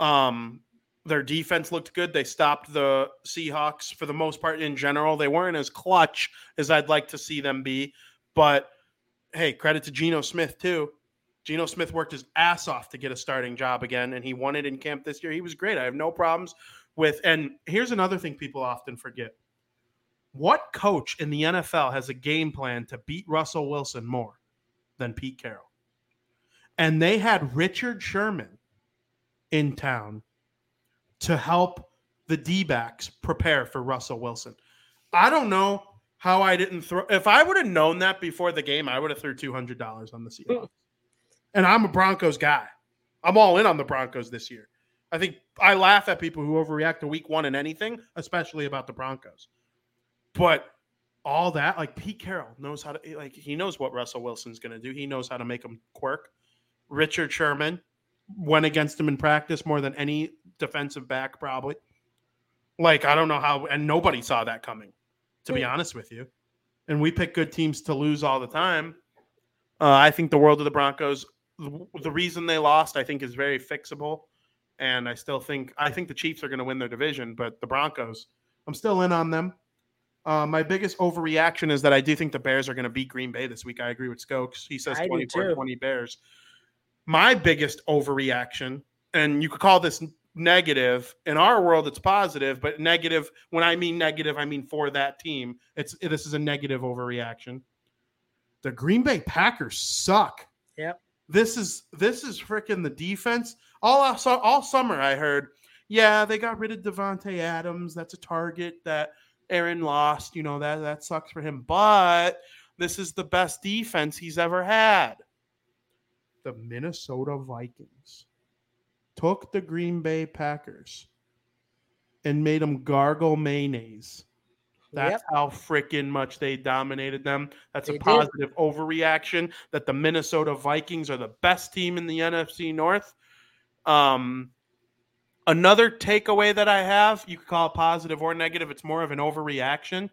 Um, their defense looked good. They stopped the Seahawks for the most part in general. They weren't as clutch as I'd like to see them be, but hey, credit to Geno Smith too. Geno Smith worked his ass off to get a starting job again, and he won it in camp this year. He was great. I have no problems with. And here's another thing people often forget: what coach in the NFL has a game plan to beat Russell Wilson more than Pete Carroll? And they had Richard Sherman in town to help the D backs prepare for Russell Wilson. I don't know how I didn't throw. If I would have known that before the game, I would have threw two hundred dollars on the Seahawks. And I'm a Broncos guy. I'm all in on the Broncos this year. I think I laugh at people who overreact to Week One and anything, especially about the Broncos. But all that, like Pete Carroll knows how to, like he knows what Russell Wilson's going to do. He knows how to make him quirk. Richard Sherman went against him in practice more than any defensive back, probably. Like I don't know how, and nobody saw that coming. To be honest with you, and we pick good teams to lose all the time. Uh, I think the world of the Broncos. The, the reason they lost, I think, is very fixable, and I still think I think the Chiefs are going to win their division, but the Broncos, I'm still in on them. Uh, my biggest overreaction is that I do think the Bears are going to beat Green Bay this week. I agree with Skokes. He says 24 20 Bears. My biggest overreaction, and you could call this negative. In our world, it's positive, but negative, when I mean negative, I mean for that team. It's This is a negative overreaction. The Green Bay Packers suck. Yep. This is this is freaking the defense. All all, all summer I heard, yeah, they got rid of Davante Adams. That's a target that Aaron lost. You know that that sucks for him. But this is the best defense he's ever had. The Minnesota Vikings took the Green Bay Packers and made them gargle mayonnaise. That's Yep. how freaking much they dominated them. That's They a did. positive overreaction that the Minnesota Vikings are the best team in the NFC North. Um, another takeaway that I have, you could call it positive or negative, it's more of an overreaction.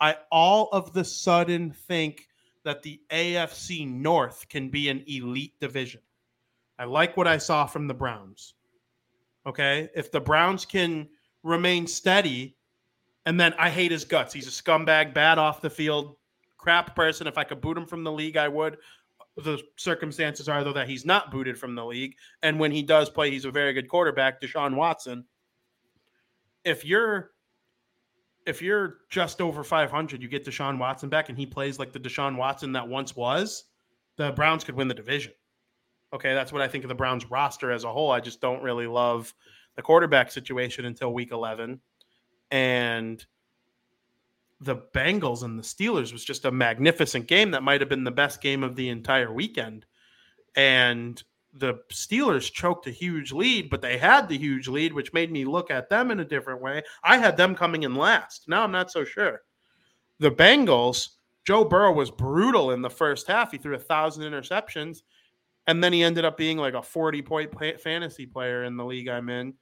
I all of the sudden think that the AFC North can be an elite division. I like what I saw from the Browns. Okay. If the Browns can remain steady, and then I hate his guts. He's a scumbag, bad off the field, crap person. If I could boot him from the league, I would. The circumstances are, though, that he's not booted from the league. And when he does play, he's a very good quarterback, Deshaun Watson. If you're if you're just over 500, you get Deshaun Watson back and he plays like the Deshaun Watson that once was, the Browns could win the division. Okay, that's what I think of the Browns roster as a whole. I just don't really love the quarterback situation until week 11. And the Bengals and the Steelers was just a magnificent game that might have been the best game of the entire weekend. And the Steelers choked a huge lead, but they had the huge lead, which made me look at them in a different way. I had them coming in last. Now I'm not so sure. The Bengals, Joe Burrow was brutal in the first half. He threw a thousand interceptions, and then he ended up being like a 40 point fantasy player in the league I'm in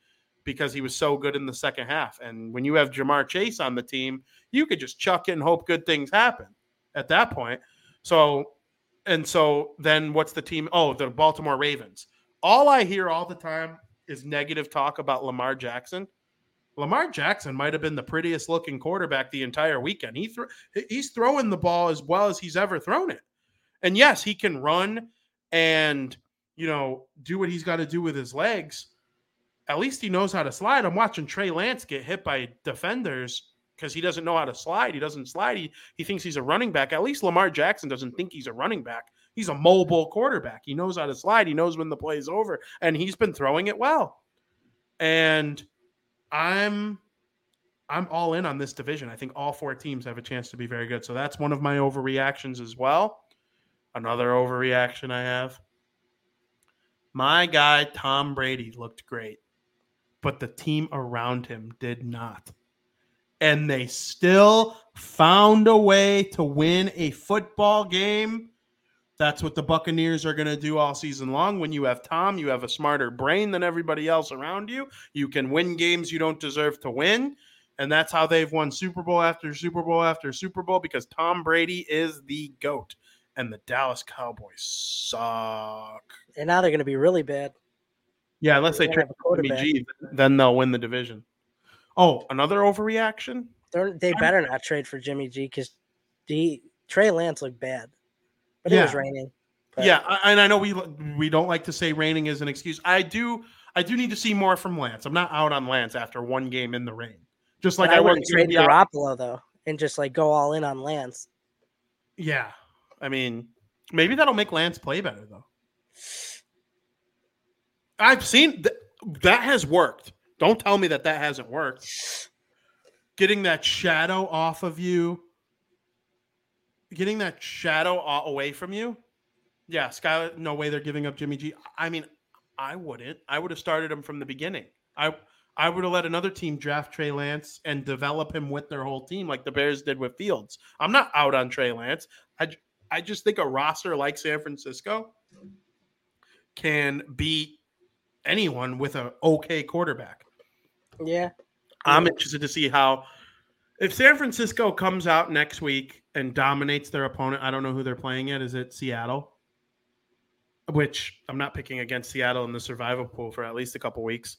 because he was so good in the second half. And when you have Ja'Marr Chase on the team, you could just chuck it and hope good things happen at that point. So, and so then what's the team? Oh, the Baltimore Ravens. All I hear all the time is negative talk about Lamar Jackson. Lamar Jackson might have been the prettiest looking quarterback the entire weekend. He he's throwing the ball as well as he's ever thrown it. And yes, he can run and you know do what he's got to do with his legs. At least he knows how to slide. I'm watching Trey Lance get hit by defenders because he doesn't know how to slide. He doesn't slide. He, he thinks he's a running back. At least Lamar Jackson doesn't think he's a running back. He's a mobile quarterback. He knows how to slide. He knows when the play's over, and he's been throwing it well. And I'm I'm all in on this division. I think all four teams have a chance to be very good. So that's one of my overreactions as well. Another overreaction I have. My guy Tom Brady looked great, but the team around him did not. And they still found a way to win a football game. That's what the Buccaneers are going to do all season long. When you have Tom, you have a smarter brain than everybody else around you. You can win games you don't deserve to win. And that's how they've won Super Bowl after Super Bowl after Super Bowl because Tom Brady is the GOAT. And the Dallas Cowboys suck. And now they're going to be really bad. Yeah, unless they They trade Jimmy. G, then they'll win the division. Oh, another overreaction? They're, they better not trade for Jimmy G because the Trey Lance looked bad. But it was raining. But Yeah, I- and I know we we don't like to say raining is an excuse. I do I do need to see more from Lance. I'm not out on Lance after one game in the rain. Just like but I, I, wouldn't trade be out- Garoppolo though, and just like go all in on Lance. Yeah, I mean, maybe that'll make Lance play better though. I've seen th- that has worked. Don't tell me that that hasn't worked. Getting that shadow off of you, getting that shadow away from you. Yeah, Skyler. No way they're giving up Jimmy G. I mean, I wouldn't. I would have started him from the beginning. I I would have let another team draft Trey Lance and develop him with their whole team, like the Bears did with Fields. I'm not out on Trey Lance. I I just think a roster like San Francisco can beat anyone with an okay quarterback. Yeah, I'm interested to see how if San Francisco comes out next week and dominates their opponent. I don't know who they're playing yet. Is it Seattle? Which I'm not picking against Seattle in the survival pool for at least a couple weeks.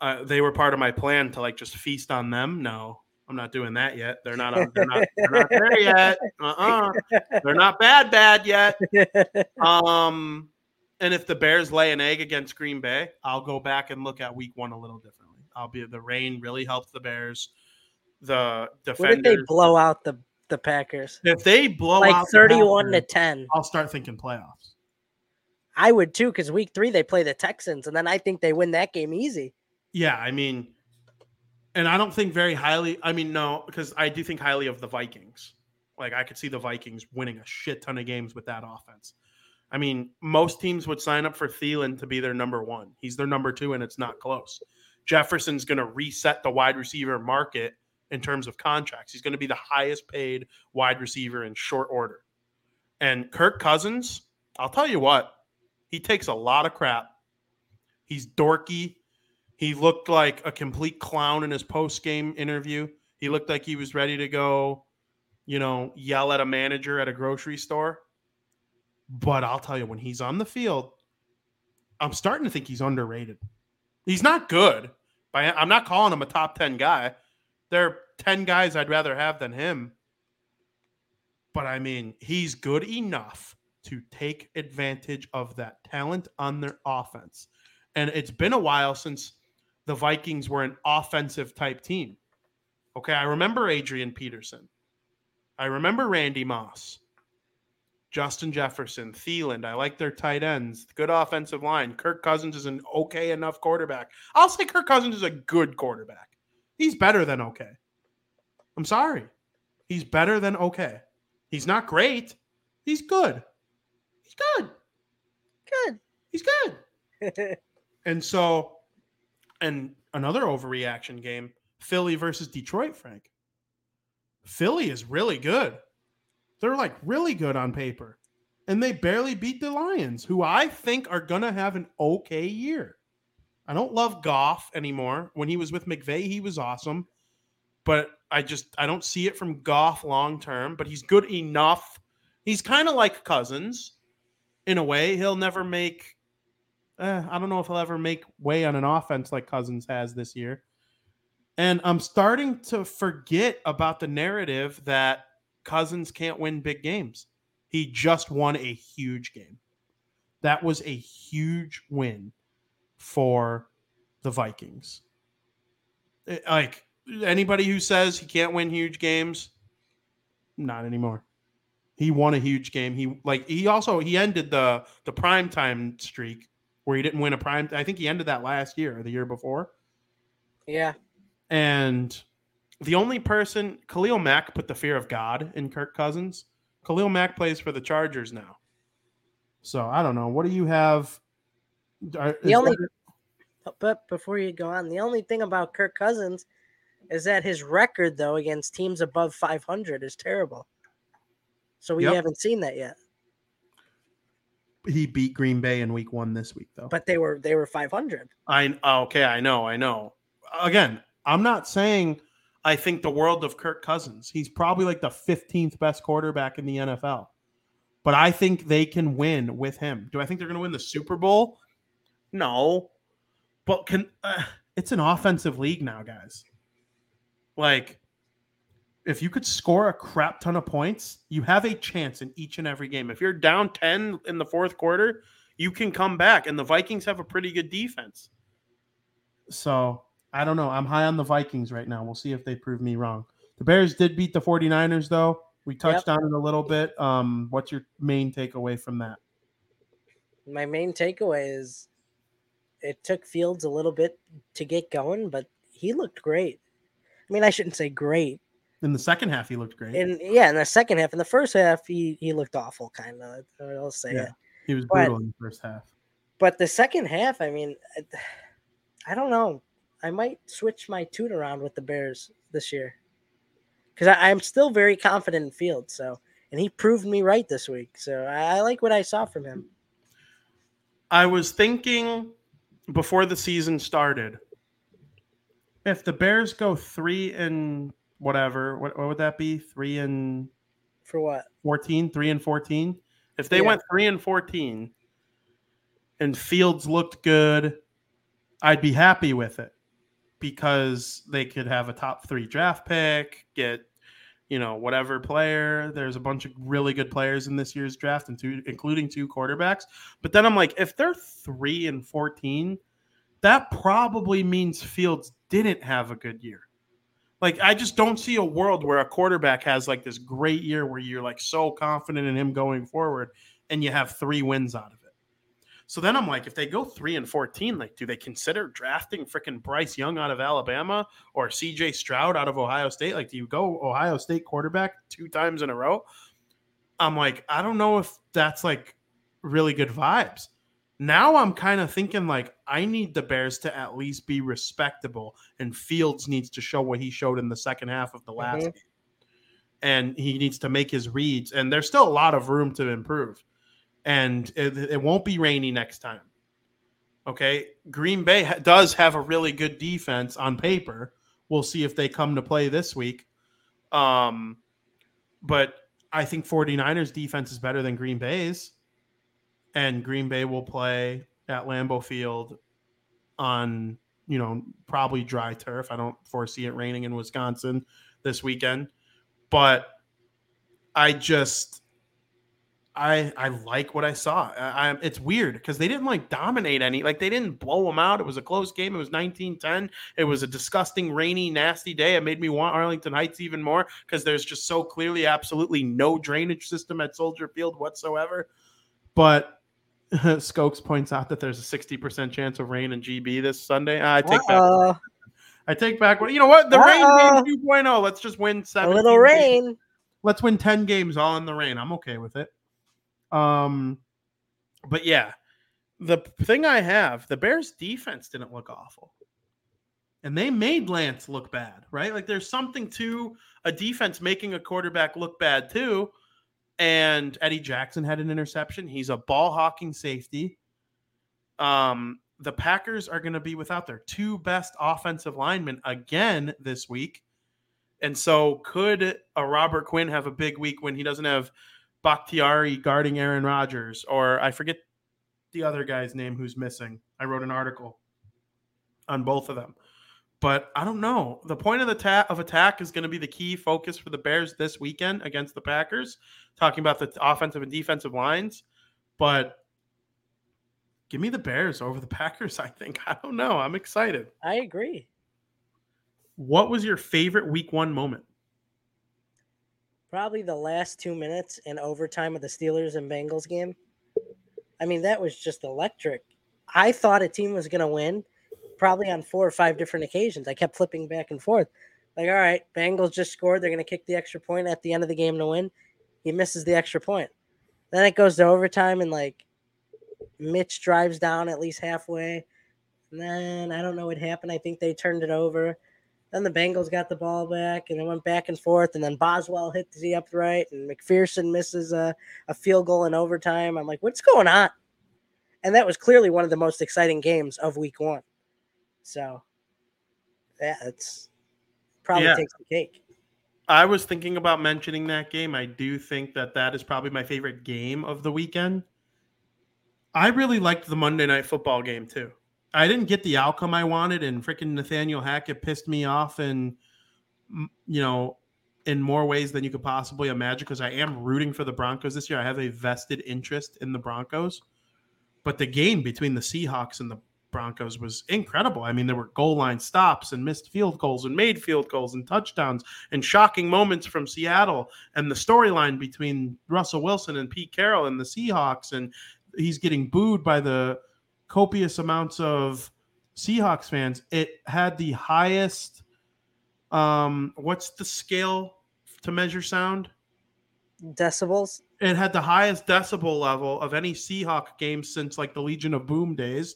Uh, they were part of my plan to like just feast on them. No, I'm not doing that yet. They're not. On, they're not. They're not there yet. Uh-uh. They're not bad. Bad yet. Um, and if the Bears lay an egg against Green Bay, I'll go back and look at Week One a little differently. I'll be the rain really helped the Bears. The what if they blow out the the Packers if they blow like out thirty-one to ten? I'll start thinking playoffs. I would too, because week three they play the Texans, and then I think they win that game easy. Yeah, I mean, and I don't think very highly. I mean, no, because I do think highly of the Vikings. Like I could see the Vikings winning a shit ton of games with that offense. I mean, most teams would sign up for Thielen to be their number one. He's their number two, and it's not close. Jefferson's going to reset the wide receiver market in terms of contracts. He's going to be the highest paid wide receiver in short order. And Kirk Cousins, I'll tell you what, he takes a lot of crap. He's dorky. He looked like a complete clown in his post game interview. He looked like he was ready to go, you know, yell at a manager at a grocery store. But I'll tell you, when he's on the field, I'm starting to think he's underrated. He's not good. I'm not calling him a top 10 guy. There are 10 guys I'd rather have than him. But I mean, he's good enough to take advantage of that talent on their offense. And it's been a while since the Vikings were an offensive type team. Okay, I remember Adrian Peterson. I remember Randy Moss, Justin Jefferson, Thielen. I like their tight ends. Good offensive line. Kirk Cousins is an okay enough quarterback. I'll say Kirk Cousins is a good quarterback. He's better than okay. I'm sorry. He's better than okay. He's not great. He's good. He's good. Good. He's good. And so, and another overreaction game Philly versus Detroit, Frank. Philly is really good. They're like really good on paper. And they barely beat the Lions, who I think are going to have an okay year. I don't love Goff anymore. When he was with McVay, he was awesome. But I just I don't see it from Goff long term, but he's good enough. He's kind of like Cousins in a way. He'll never make eh, I don't know if he'll ever make way on an offense like Cousins has this year. And I'm starting to forget about the narrative that Cousins can't win big games. He just won a huge game. That was a huge win for the Vikings. Eh, Like anybody who says he can't win huge games, not anymore. He won a huge game. He like he also he ended the the prime time streak where he didn't win a prime. I think he ended that last year or the year before. yeah. And the only person, Khalil Mack, put the fear of God in Kirk Cousins. Khalil Mack plays for the Chargers now. So I don't know. What do you have? Are- The only- there- oh, But before you go on, the only thing about Kirk Cousins is that his record, though, against teams above 500 is terrible. So we Yep. haven't seen that yet. he beat Green Bay in Week One this week, though. But they were they were 500. I okay, I know, I know. Again, I'm not saying I think the world of Kirk Cousins. He's probably like the 15th best quarterback in the NFL. But I think they can win with him. Do I think they're going to win the Super Bowl? No. But can uh, it's an offensive league now, guys. Like if you could score a crap ton of points, you have a chance in each and every game. If you're down 10 in the fourth quarter, you can come back. And the Vikings have a pretty good defense. So I don't know. I'm high on the Vikings right now. We'll see if they prove me wrong. The Bears did beat the 49ers, though. We touched yep. on it a little bit. Um, what's your main takeaway from that? My main takeaway is it took Fields a little bit to get going, but he looked great. I mean, I shouldn't say great. In the second half, he looked great. And yeah, in the second half, in the first half, he he looked awful, kind of. I'll say yeah, it. He was brutal but, in the first half. But the second half, I mean, I don't know. I might switch my tune around with the Bears this year because I'm still very confident in Fields. So, and he proved me right this week. So I, I like what I saw from him. I was thinking before the season started, if the Bears go three and whatever, what, what would that be? Three and for what? 14, three and 14. If they yeah. went three and 14 and Fields looked good, I'd be happy with it because they could have a top three draft pick, get you know whatever player. There's a bunch of really good players in this year's draft, and two, including two quarterbacks. But then I'm like, if they're three and 14, that probably means Fields didn't have a good year. Like I just don't see a world where a quarterback has like this great year where you're like so confident in him going forward and you have three wins out of it. So then I'm like, if they go three and 14, like, do they consider drafting freaking Bryce Young out of Alabama or CJ Stroud out of Ohio State? Like, do you go Ohio State quarterback two times in a row? I'm like, I don't know if that's like really good vibes. Now I'm kind of thinking like I need the Bears to at least be respectable, and Fields needs to show what he showed in the second half of the last mm-hmm. game. And he needs to make his reads, and there's still a lot of room to improve and it, it won't be rainy next time. Okay, Green Bay ha- does have a really good defense on paper. We'll see if they come to play this week. Um, but I think 49ers defense is better than Green Bay's. And Green Bay will play at Lambeau Field on, you know, probably dry turf. I don't foresee it raining in Wisconsin this weekend. But I just I I like what I saw. I, I it's weird because they didn't like dominate any. Like they didn't blow them out. It was a close game. It was 19-10. It was a disgusting, rainy, nasty day. It made me want Arlington Heights even more because there's just so clearly absolutely no drainage system at Soldier Field whatsoever. But Skokes points out that there's a 60% chance of rain in GB this Sunday. I take Uh-oh. back. I take back what you know what the Uh-oh. rain game 2.0. Let's just win seven. A little rain. Games. Let's win 10 games all in the rain. I'm okay with it. Um, but yeah, the thing I have, the Bears defense didn't look awful. And they made Lance look bad, right? Like there's something to a defense making a quarterback look bad too. And Eddie Jackson had an interception. He's a ball hawking safety. Um, the Packers are going to be without their two best offensive linemen again this week. And so, could a Robert Quinn have a big week when he doesn't have Bakhtiari guarding Aaron Rodgers, or I forget the other guy's name who's missing. I wrote an article on both of them. But I don't know. The point of the ta- of attack is going to be the key focus for the Bears this weekend against the Packers, talking about the offensive and defensive lines. But give me the Bears over the Packers, I think. I don't know. I'm excited. I agree. What was your favorite week one moment? Probably the last two minutes in overtime of the Steelers and Bengals game. I mean, that was just electric. I thought a team was going to win probably on four or five different occasions. I kept flipping back and forth. Like, all right, Bengals just scored. They're going to kick the extra point at the end of the game to win. He misses the extra point. Then it goes to overtime, and like Mitch drives down at least halfway. And then I don't know what happened. I think they turned it over. Then the Bengals got the ball back and it went back and forth. And then Boswell hit the upright and McPherson misses a, a field goal in overtime. I'm like, what's going on? And that was clearly one of the most exciting games of week one. So, yeah, it's probably yeah. takes the cake. I was thinking about mentioning that game. I do think that that is probably my favorite game of the weekend. I really liked the Monday night football game too. I didn't get the outcome I wanted, and freaking Nathaniel Hackett pissed me off, and you know, in more ways than you could possibly imagine because I am rooting for the Broncos this year. I have a vested interest in the Broncos. But the game between the Seahawks and the Broncos was incredible. I mean, there were goal line stops and missed field goals and made field goals and touchdowns and shocking moments from Seattle and the storyline between Russell Wilson and Pete Carroll and the Seahawks and he's getting booed by the copious amounts of Seahawks fans. It had the highest um what's the scale to measure sound? Decibels. It had the highest decibel level of any Seahawk game since like the Legion of Boom days.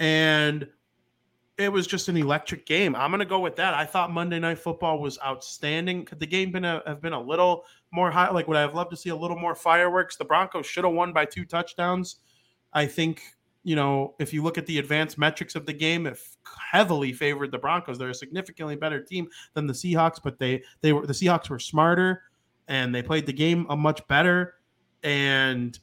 And it was just an electric game. I'm gonna go with that. I thought Monday Night Football was outstanding. Could the game been a, have been a little more high? Like, would I have loved to see a little more fireworks? The Broncos should have won by two touchdowns. I think you know if you look at the advanced metrics of the game, it heavily favored the Broncos. They're a significantly better team than the Seahawks, but they they were the Seahawks were smarter and they played the game a much better. And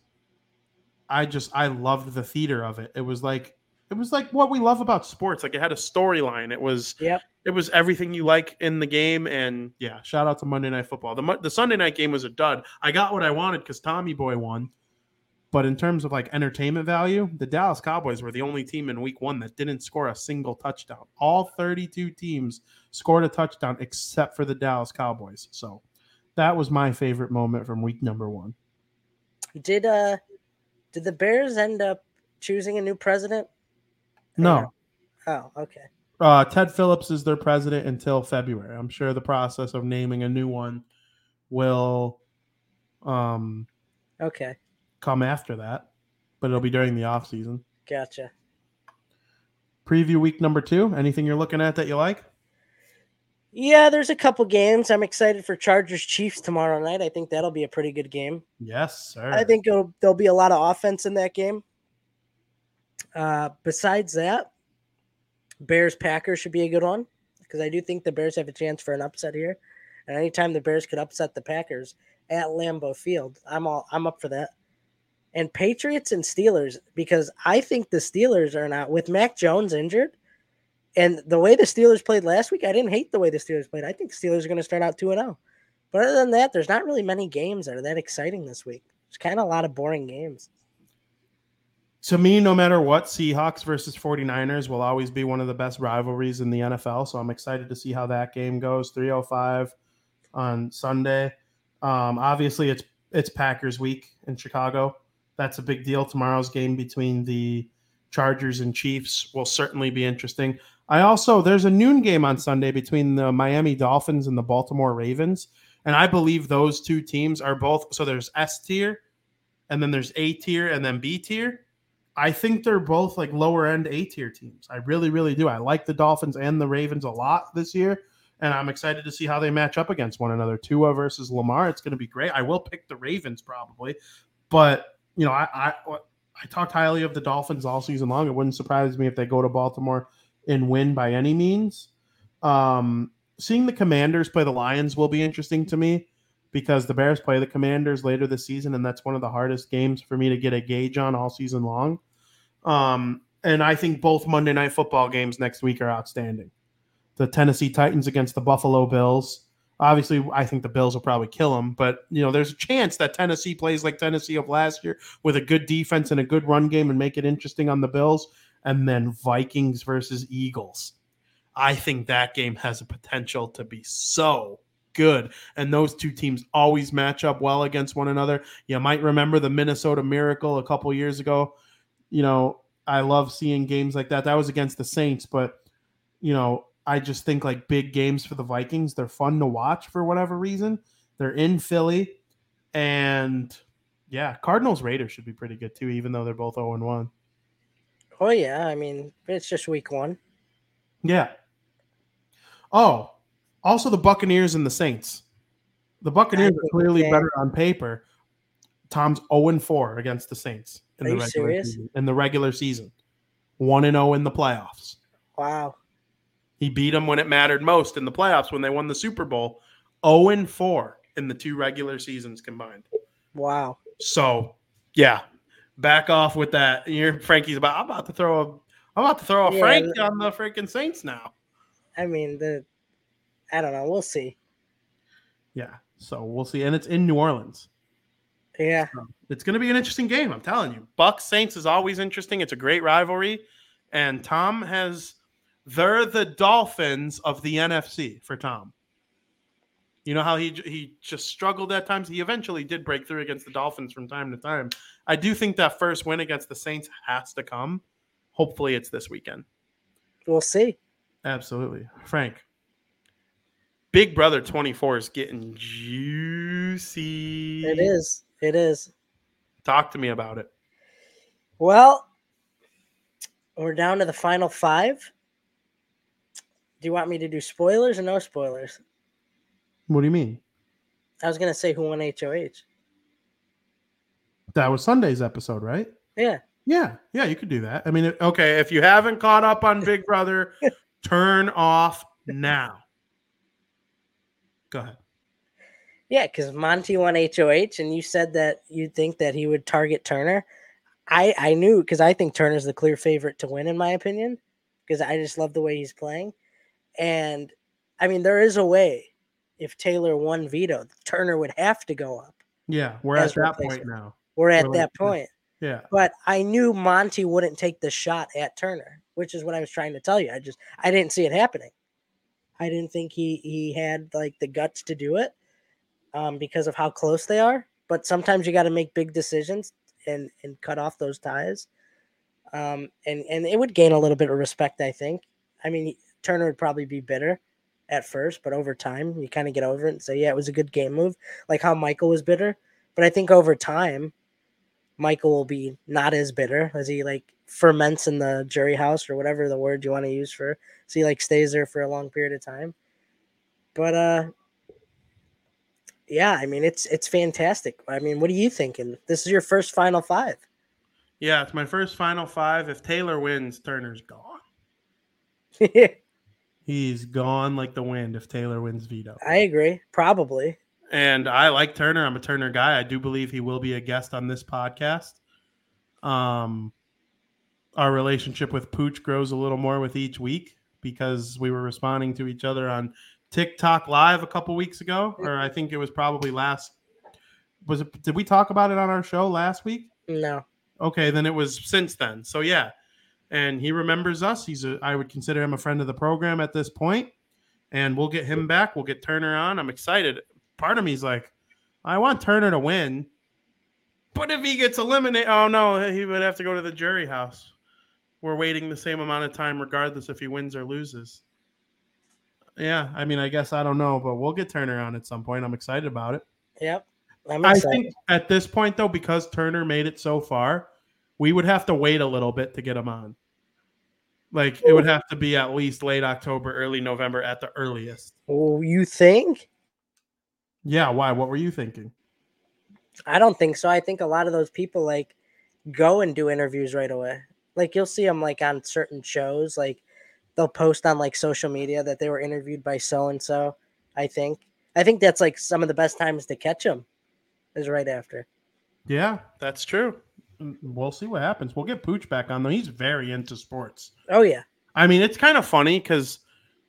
I just I loved the theater of it. It was like it was like what we love about sports. Like it had a storyline. It was Yep. it was everything you like in the game. And yeah, shout out to Monday Night Football. The the Sunday night game was a dud. I got what I wanted because Tommy Boy won. But in terms of like entertainment value, the Dallas Cowboys were the only team in Week One that didn't score a single touchdown. All 32 teams scored a touchdown except for the Dallas Cowboys. So that was my favorite moment from Week Number One. Did uh did the Bears end up choosing a new president? No, Oh, okay. uh, Ted Phillips is their president until February. I'm sure the process of naming a new one will um, Okay. Come after that, but it'll be during the off season. Gotcha. Preview week number two. Anything you're looking at that you like? Yeah, there's a couple games. I'm excited for Chargers Chiefs tomorrow night. I think that'll be a pretty good game. Yes, sir. I think it'll, there'll be a lot of offense in that game. Uh, besides that, Bears Packers should be a good one because I do think the Bears have a chance for an upset here. And anytime the Bears could upset the Packers at Lambeau Field, I'm all I'm up for that. And Patriots and Steelers because I think the Steelers are not with Mac Jones injured. And the way the Steelers played last week, I didn't hate the way the Steelers played. I think Steelers are going to start out 2 0. But other than that, there's not really many games that are that exciting this week. It's kind of a lot of boring games. to me, no matter what, Seahawks versus 49ers will always be one of the best rivalries in the NFL. So I'm excited to see how that game goes. 305 on Sunday. Um, obviously, it's it's Packers week in Chicago. That's a big deal. Tomorrow's game between the Chargers and Chiefs will certainly be interesting. I also there's a noon game on Sunday between the Miami Dolphins and the Baltimore Ravens, and I believe those two teams are both. So there's S tier, and then there's A tier, and then B tier. I think they're both like lower end A tier teams. I really, really do. I like the Dolphins and the Ravens a lot this year, and I'm excited to see how they match up against one another. Tua versus Lamar, it's going to be great. I will pick the Ravens probably, but you know, I I, I talked highly of the Dolphins all season long. It wouldn't surprise me if they go to Baltimore and win by any means. Um, seeing the Commanders play the Lions will be interesting to me because the Bears play the Commanders later this season, and that's one of the hardest games for me to get a gauge on all season long. Um, and I think both Monday night football games next week are outstanding. The Tennessee Titans against the Buffalo Bills. Obviously, I think the Bills will probably kill them, but you know, there's a chance that Tennessee plays like Tennessee of last year with a good defense and a good run game and make it interesting on the Bills. And then Vikings versus Eagles. I think that game has a potential to be so good. And those two teams always match up well against one another. You might remember the Minnesota Miracle a couple years ago. You know, I love seeing games like that. That was against the Saints, but you know, I just think like big games for the Vikings, they're fun to watch for whatever reason. They're in Philly and yeah, Cardinals Raiders should be pretty good too, even though they're both 0 and 1. Oh yeah, I mean it's just week one. Yeah. Oh, also the Buccaneers and the Saints. The Buccaneers are clearly better on paper. Tom's 0 and 4 against the Saints in Are the regular serious? season. In the regular season. 1 and 0 in the playoffs. Wow. He beat them when it mattered most in the playoffs when they won the Super Bowl. 0 and 4 in the two regular seasons combined. Wow. So, yeah, back off with that. You're Frankie's about. I'm about to throw a. I'm about to throw a Yeah, Frank on the freaking Saints now. I mean the I don't know, we'll see. Yeah. So we'll see. And it's in New Orleans. Yeah. It's going to be an interesting game. I'm telling you. Bucks Saints is always interesting. It's a great rivalry. And Tom has, they're the Dolphins of the NFC for Tom. You know how he he just struggled at times. He eventually did break through against the Dolphins from time to time. I do think that first win against the Saints has to come. Hopefully, it's this weekend. We'll see. Absolutely, Frank. Big Brother 24 is getting juicy. It is. It is. Talk to me about it. Well, we're down to the final five. You want me to do spoilers or no spoilers? What do you mean? I was gonna say who won HOH. That was Sunday's episode, right? Yeah. Yeah, yeah, you could do that. I mean, okay, if you haven't caught up on Big Brother, turn off now. Go ahead. Yeah, because Monte won HOH, and you said that you think that he would target Turner. I I knew because I think Turner's the clear favorite to win, in my opinion, because I just love the way he's playing. And I mean, there is a way. If Taylor won veto, Turner would have to go up. Yeah, we're at that point now. We're at We're that point. Yeah, But I knew Monte wouldn't take the shot at Turner, which is what I was trying to tell you. I just I didn't see it happening. I didn't think he he had like the guts to do it um, because of how close they are. But sometimes you got to make big decisions and and cut off those ties. Um, and and it would gain a little bit of respect, I think. I mean, Turner would probably be bitter at first, but over time, you kind of get over it and say, yeah, it was a good game move, like how Michael was bitter. But I think over time, Michael will be not as bitter as he like ferments in the jury house or whatever the word you want to use for so he like stays there for a long period of time. But uh yeah, I mean it's it's fantastic. I mean, what are you thinking? This is your first final five. yeah, it's my first final five. If Taylor wins, Turner's gone. He's gone like the wind. If Taylor wins veto, I agree. Probably. and I like Turner. I'm a Turner guy. I do believe he will be a guest on this podcast. Um, our relationship with Pooch grows a little more with each week because we were responding to each other on TikTok live a couple weeks ago, or I think it was probably last. Was it? Did we talk about it on our show last week? No. Okay, then it was since then. So yeah, and he remembers us. He's a. I would consider him a friend of the program at this point, and we'll get him back. We'll get Turner on. I'm excited. Part of me's like, I want Turner to win, but if he gets eliminated, oh no, he would have to go to the jury house. We're waiting the same amount of time, regardless if he wins or loses. Yeah, I mean, I guess I don't know, but we'll get Turner on at some point. I'm excited about it. Yep. I think at this point, though, because Turner made it so far, we would have to wait a little bit to get him on. Like it oh. would have to be at least late October, early November at the earliest. Oh, you think? Yeah, why? What were you thinking? I don't think so. I think a lot of those people like go and do interviews right away. Like you'll see them like on certain shows, like they'll post on like social media that they were interviewed by so and so. I think. I think that's like some of the best times to catch them is right after. Yeah, that's true. We'll see what happens. We'll get Pooch back on though. He's very into sports. Oh yeah. I mean, it's kind of funny because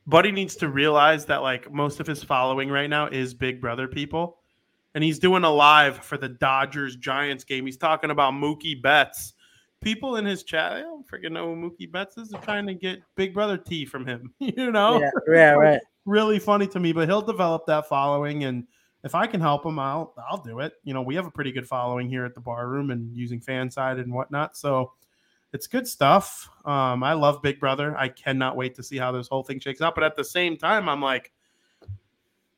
Buddy needs to realize that like most of his following right now is Big Brother people, and he's doing a live for the Dodgers Giants game. He's talking about Mookie Betts. People in his chat, I don't freaking know who Mookie Betts is. They're trying to get Big Brother tea from him. You know, Yeah, yeah, right. really funny to me. But he'll develop that following, and if I can help them, I'll I'll do it. You know, we have a pretty good following here at the Barroom and using fan side and whatnot. So it's good stuff. Um, I love Big Brother. I cannot wait to see how this whole thing shakes out. But at the same time, I'm like,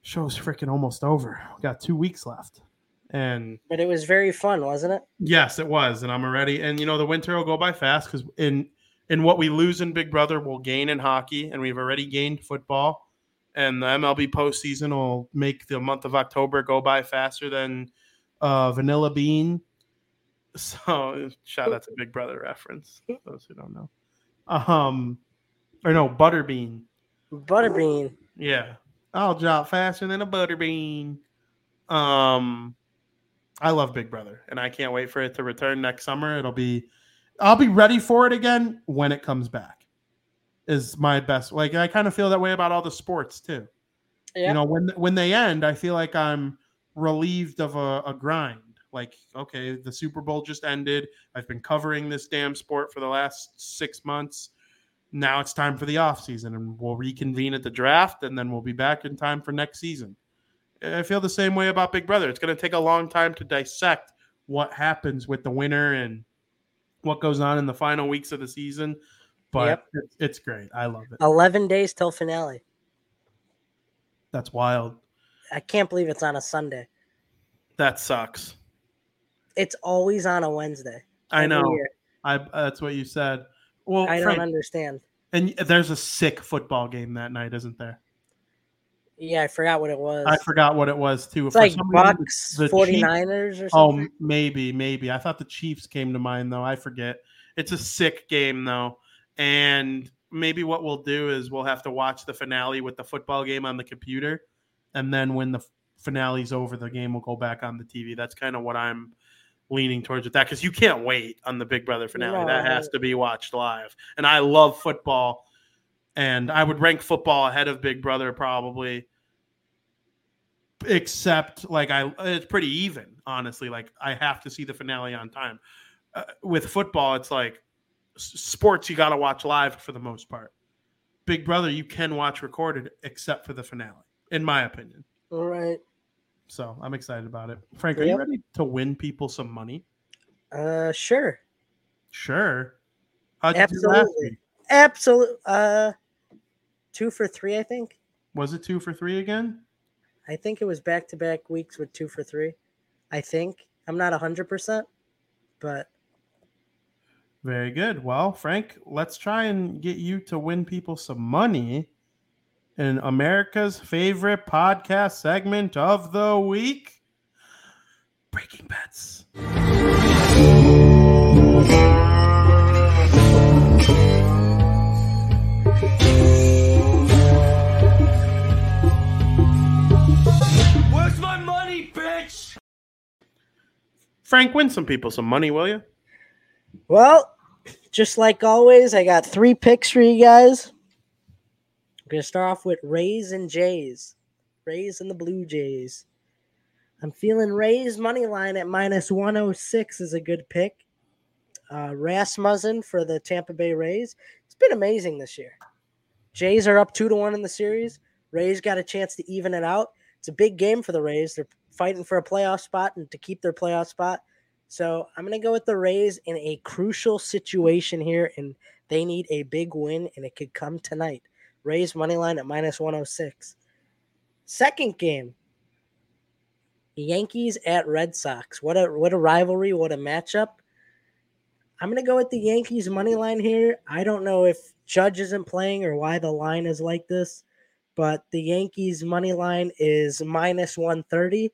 show's freaking almost over. We got two weeks left. And But it was very fun, wasn't it? yes, it was. And I'm already and you know, the winter will go by fast because in in what we lose in Big Brother, we'll gain in hockey, and we've already gained football. And the MLB postseason will make the month of October go by faster than uh, Vanilla Bean. So, shout out to Big Brother reference. Those who don't know, um, or no, Butterbean. Butterbean. Yeah, I'll drop faster than a Butterbean. Um, I love Big Brother, and I can't wait for it to return next summer. It'll be, I'll be ready for it again when it comes back. Is my best. Like I kind of feel that way about all the sports too. Yeah. You know, when when they end, I feel like I'm relieved of a, a grind. Like, okay, the Super Bowl just ended. I've been covering this damn sport for the last six months. Now it's time for the off season, and we'll reconvene at the draft, and then we'll be back in time for next season. I feel the same way about Big Brother. It's going to take a long time to dissect what happens with the winner and what goes on in the final weeks of the season. But Yep. it's, it's great. I love it. 11 days till finale. That's wild. I can't believe it's on a Sunday. That sucks. It's always on a Wednesday. I know. year. I that's what you said. Well, I don't Frank, understand. and there's a sick football game that night, isn't there? Yeah, I forgot what it was. I forgot what it was too. it's For like some reason, Bucks, the 49ers or Oh, something. m- maybe, maybe. I thought the Chiefs came to mind though. I forget. It's a sick game though, and maybe what we'll do is we'll have to watch the finale with the football game on the computer, and then when the finale's over, the game will go back on the TV. That's kind of what I'm leaning towards with that because you can't wait on the Big Brother finale. that has to be watched live, and I love football, and I would rank football ahead of Big Brother probably except like I it's pretty even honestly. Like I have to see the finale on time. Uh, with football it's like sports you got to watch live for the most part Big Brother you can watch recorded except for the finale in my opinion All right. so I'm excited about it Frank are you ready to win people some money Uh, sure. sure How'd you do last Absolutely. week? Absolute. Uh, two for three, I think. was it two for three again I think it was back to back weeks with two for three. I think. I'm not 100%, but Very good. Well, Frank, let's try and get you to win people some money in America's favorite podcast segment of the week Breaking Bets. Where's my money, bitch? Frank, win some people some money, will you? Well, just like always, I got three picks for you guys. I'm going to start off with Rays and Jays. Rays and the Blue Jays. I'm feeling Rays money line at minus 106 is a good pick. Uh, Rasmussen for the Tampa Bay Rays. It's been amazing this year. Jays are up two to one in the series. Rays got a chance to even it out. It's a big game for the Rays. They're fighting for a playoff spot and to keep their playoff spot. So I'm going to go with the Rays in a crucial situation here, and they need a big win, and it could come tonight. Rays money line at minus 106. Second game, Yankees at Red Sox. What a what a rivalry! What a matchup! I'm going to go with the Yankees money line here. I don't know if Judge isn't playing or why the line is like this, but the Yankees money line is minus 130.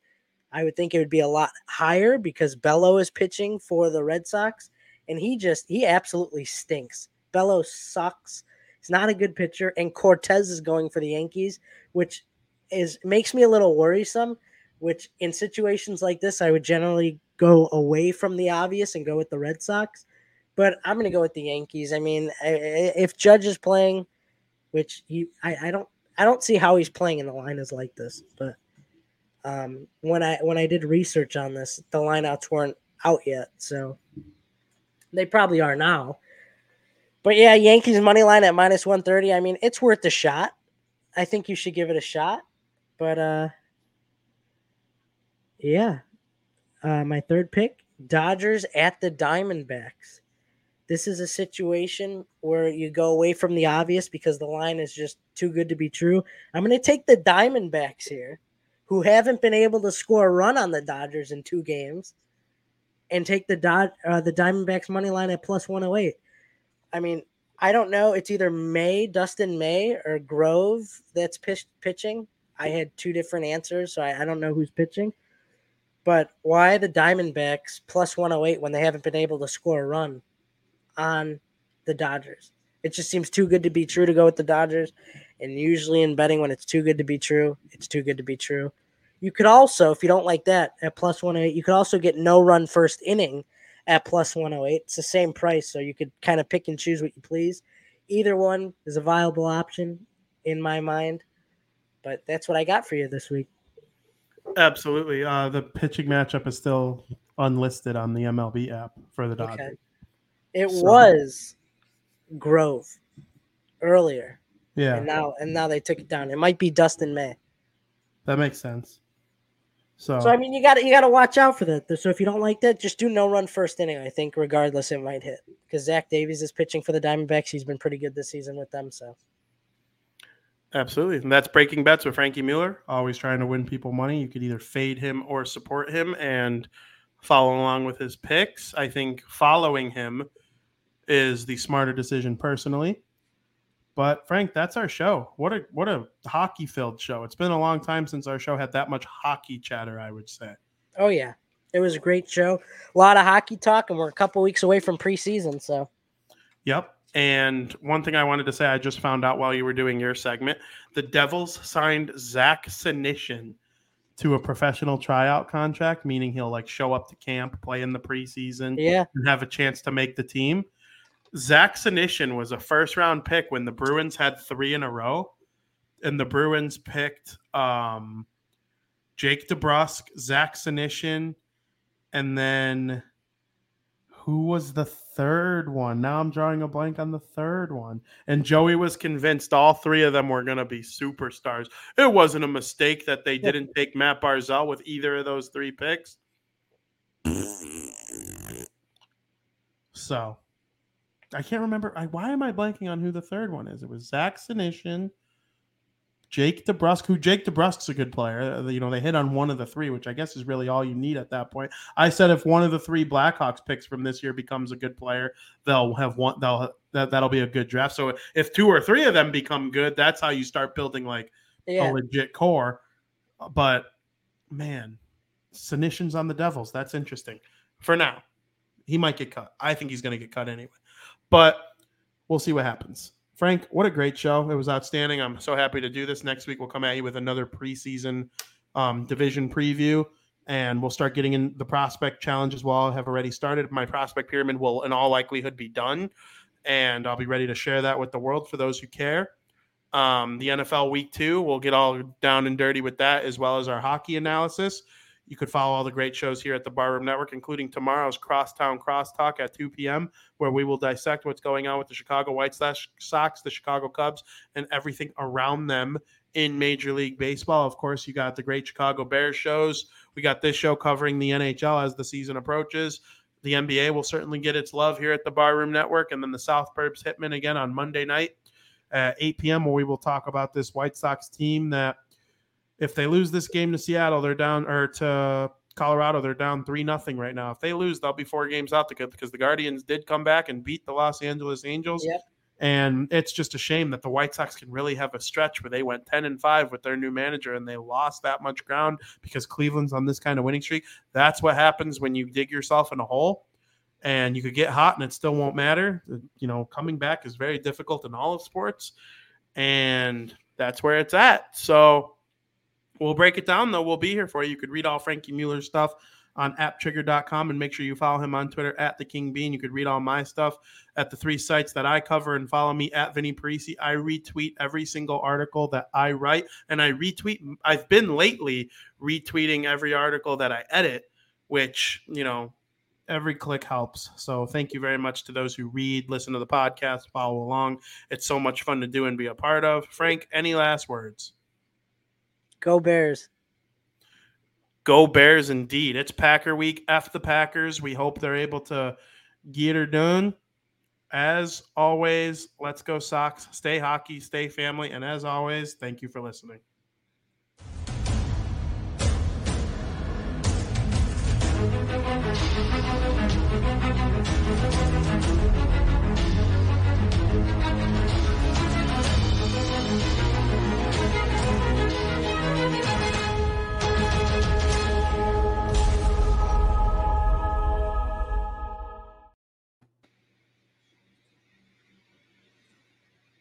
I would think it would be a lot higher because Bello is pitching for the Red Sox, and he just he absolutely stinks. Bello sucks. He's not a good pitcher, and Cortes is going for the Yankees, which is makes me a little worrisome. Which in situations like this, I would generally go away from the obvious and go with the Red Sox. But I'm going to go with the Yankees. I mean, if Judge is playing, which he, I, I don't, I don't see how he's playing in the line is like this. But um, when I when I did research on this, the lineouts weren't out yet, so they probably are now. But yeah, Yankees money line at minus one thirty. I mean, it's worth a shot. I think you should give it a shot. But uh, yeah, uh, my third pick: Dodgers at the Diamondbacks. This is a situation where you go away from the obvious because the line is just too good to be true. I'm going to take the Diamondbacks here who haven't been able to score a run on the Dodgers in two games, and take the Dod uh, the Diamondbacks money line at plus one hundred eight. I mean, I don't know. It's either May, Dustin May, or Grove that's pitch, pitching. I had two different answers, so I, I don't know who's pitching. But why the Diamondbacks plus 108 when they haven't been able to score a run on the Dodgers? It just seems too good to be true to go with the Dodgers. And usually in betting, when it's too good to be true, it's too good to be true. You could also, if you don't like that, at plus 108, you could also get no run first inning at plus 108. It's the same price, so you could kind of pick and choose what you please. Either one is a viable option in my mind. But that's what I got for you this week. Absolutely. Uh, the pitching matchup is still unlisted on the MLB app for the Dodgers. Okay. It So- was Grove earlier, Yeah, and now and now they took it down. It might be Dustin May. that makes sense. So, So I mean, you got to you got to watch out for that. So if you don't like that, just do no run first inning. I think regardless, it might hit because Zach Davies is pitching for the Diamondbacks. He's been pretty good this season with them. So absolutely. And that's Breaking Bets with Frankie Mueller, always trying to win people money. You could either fade him or support him and follow along with his picks. I think following him is the smarter decision personally. But Frank, that's our show. What a what a hockey filled show. It's been a long time since our show had that much hockey chatter, I would say. oh yeah, it was a great show. A lot of hockey talk, and we're a couple weeks away from preseason. So Yep. And one thing I wanted to say, I just found out while you were doing your segment, the Devils signed Zach Senyshyn to a professional tryout contract, meaning he'll like show up to camp, play in the preseason, yeah, and have a chance to make the team. Zach Senyshyn was a first round pick when the Bruins had three in a row, and the Bruins picked um, Jake DeBrusk, Zach Senyshyn, and then who was the third one? Now I'm drawing a blank on the third one. And Joey was convinced all three of them were going to be superstars. It wasn't a mistake that they didn't take Matt Barzal with either of those three picks. So I can't remember. I, why am I blanking on who the third one is? It was Zach Senyshyn, Jake DeBrusk, who Jake DeBrusk's a good player. Uh, You know, they hit on one of the three, which I guess is really all you need at that point. I said if one of the three Blackhawks picks from this year becomes a good player, they'll have one. They'll that that'll be a good draft. So if two or three of them become good, that's how you start building like yeah. a legit core. But man, Senyshyn's on the Devils. That's interesting. For now, he might get cut. I think he's going to get cut anyway. But we'll see what happens. Frank, what a great show. It was outstanding. I'm so happy to do this. Next week, we'll come at you with another preseason um, division preview, and we'll start getting in the prospect challenge as well. I have already started. My prospect pyramid will, in all likelihood, be done, and I'll be ready to share that with the world for those who care. Um, the NFL week two, we'll get all down and dirty with that, as well as our hockey analysis. You could follow all the great shows here at the Barroom Network, including tomorrow's Crosstown Crosstalk at 2 p.m., where we will dissect what's going on with the Chicago White Sox, the Chicago Cubs, and everything around them in Major League Baseball. Of course, you got the great Chicago Bears shows. We got this show covering the NHL as the season approaches. The NBA will certainly get its love here at the Barroom Network, and then the South Burbs Hitman again on Monday night at 8 p.m., where we will talk about this White Sox team that if they lose this game to Seattle, they're down or to Colorado, they're down three nothing right now. If they lose, they'll be four games out because the Guardians did come back and beat the Los Angeles Angels. Yep. And it's just a shame that the White Sox can really have a stretch where they went 10 and 5 with their new manager and they lost that much ground because Cleveland's on this kind of winning streak. That's what happens when you dig yourself in a hole and you could get hot and it still won't matter. You know, coming back is very difficult in all of sports. And that's where it's at. So we'll break it down though. We'll be here for you. You could read all Frankie Mueller's stuff on apptrigger.com and make sure you follow him on Twitter at the King Bean. You could read all my stuff at the three sites that I cover and follow me at Vinny Parisi. I retweet every single article that I write and I retweet. I've been lately retweeting every article that I edit, which, you know, every click helps. So thank you very much to those who read, listen to the podcast, follow along. It's so much fun to do and be a part of. Frank, any last words? Go Bears. Go Bears indeed. It's Packer week. F the Packers. We hope they're able to get her done. As always, let's go Sox. Stay hockey, stay family. And as always, thank you for listening. Thank you.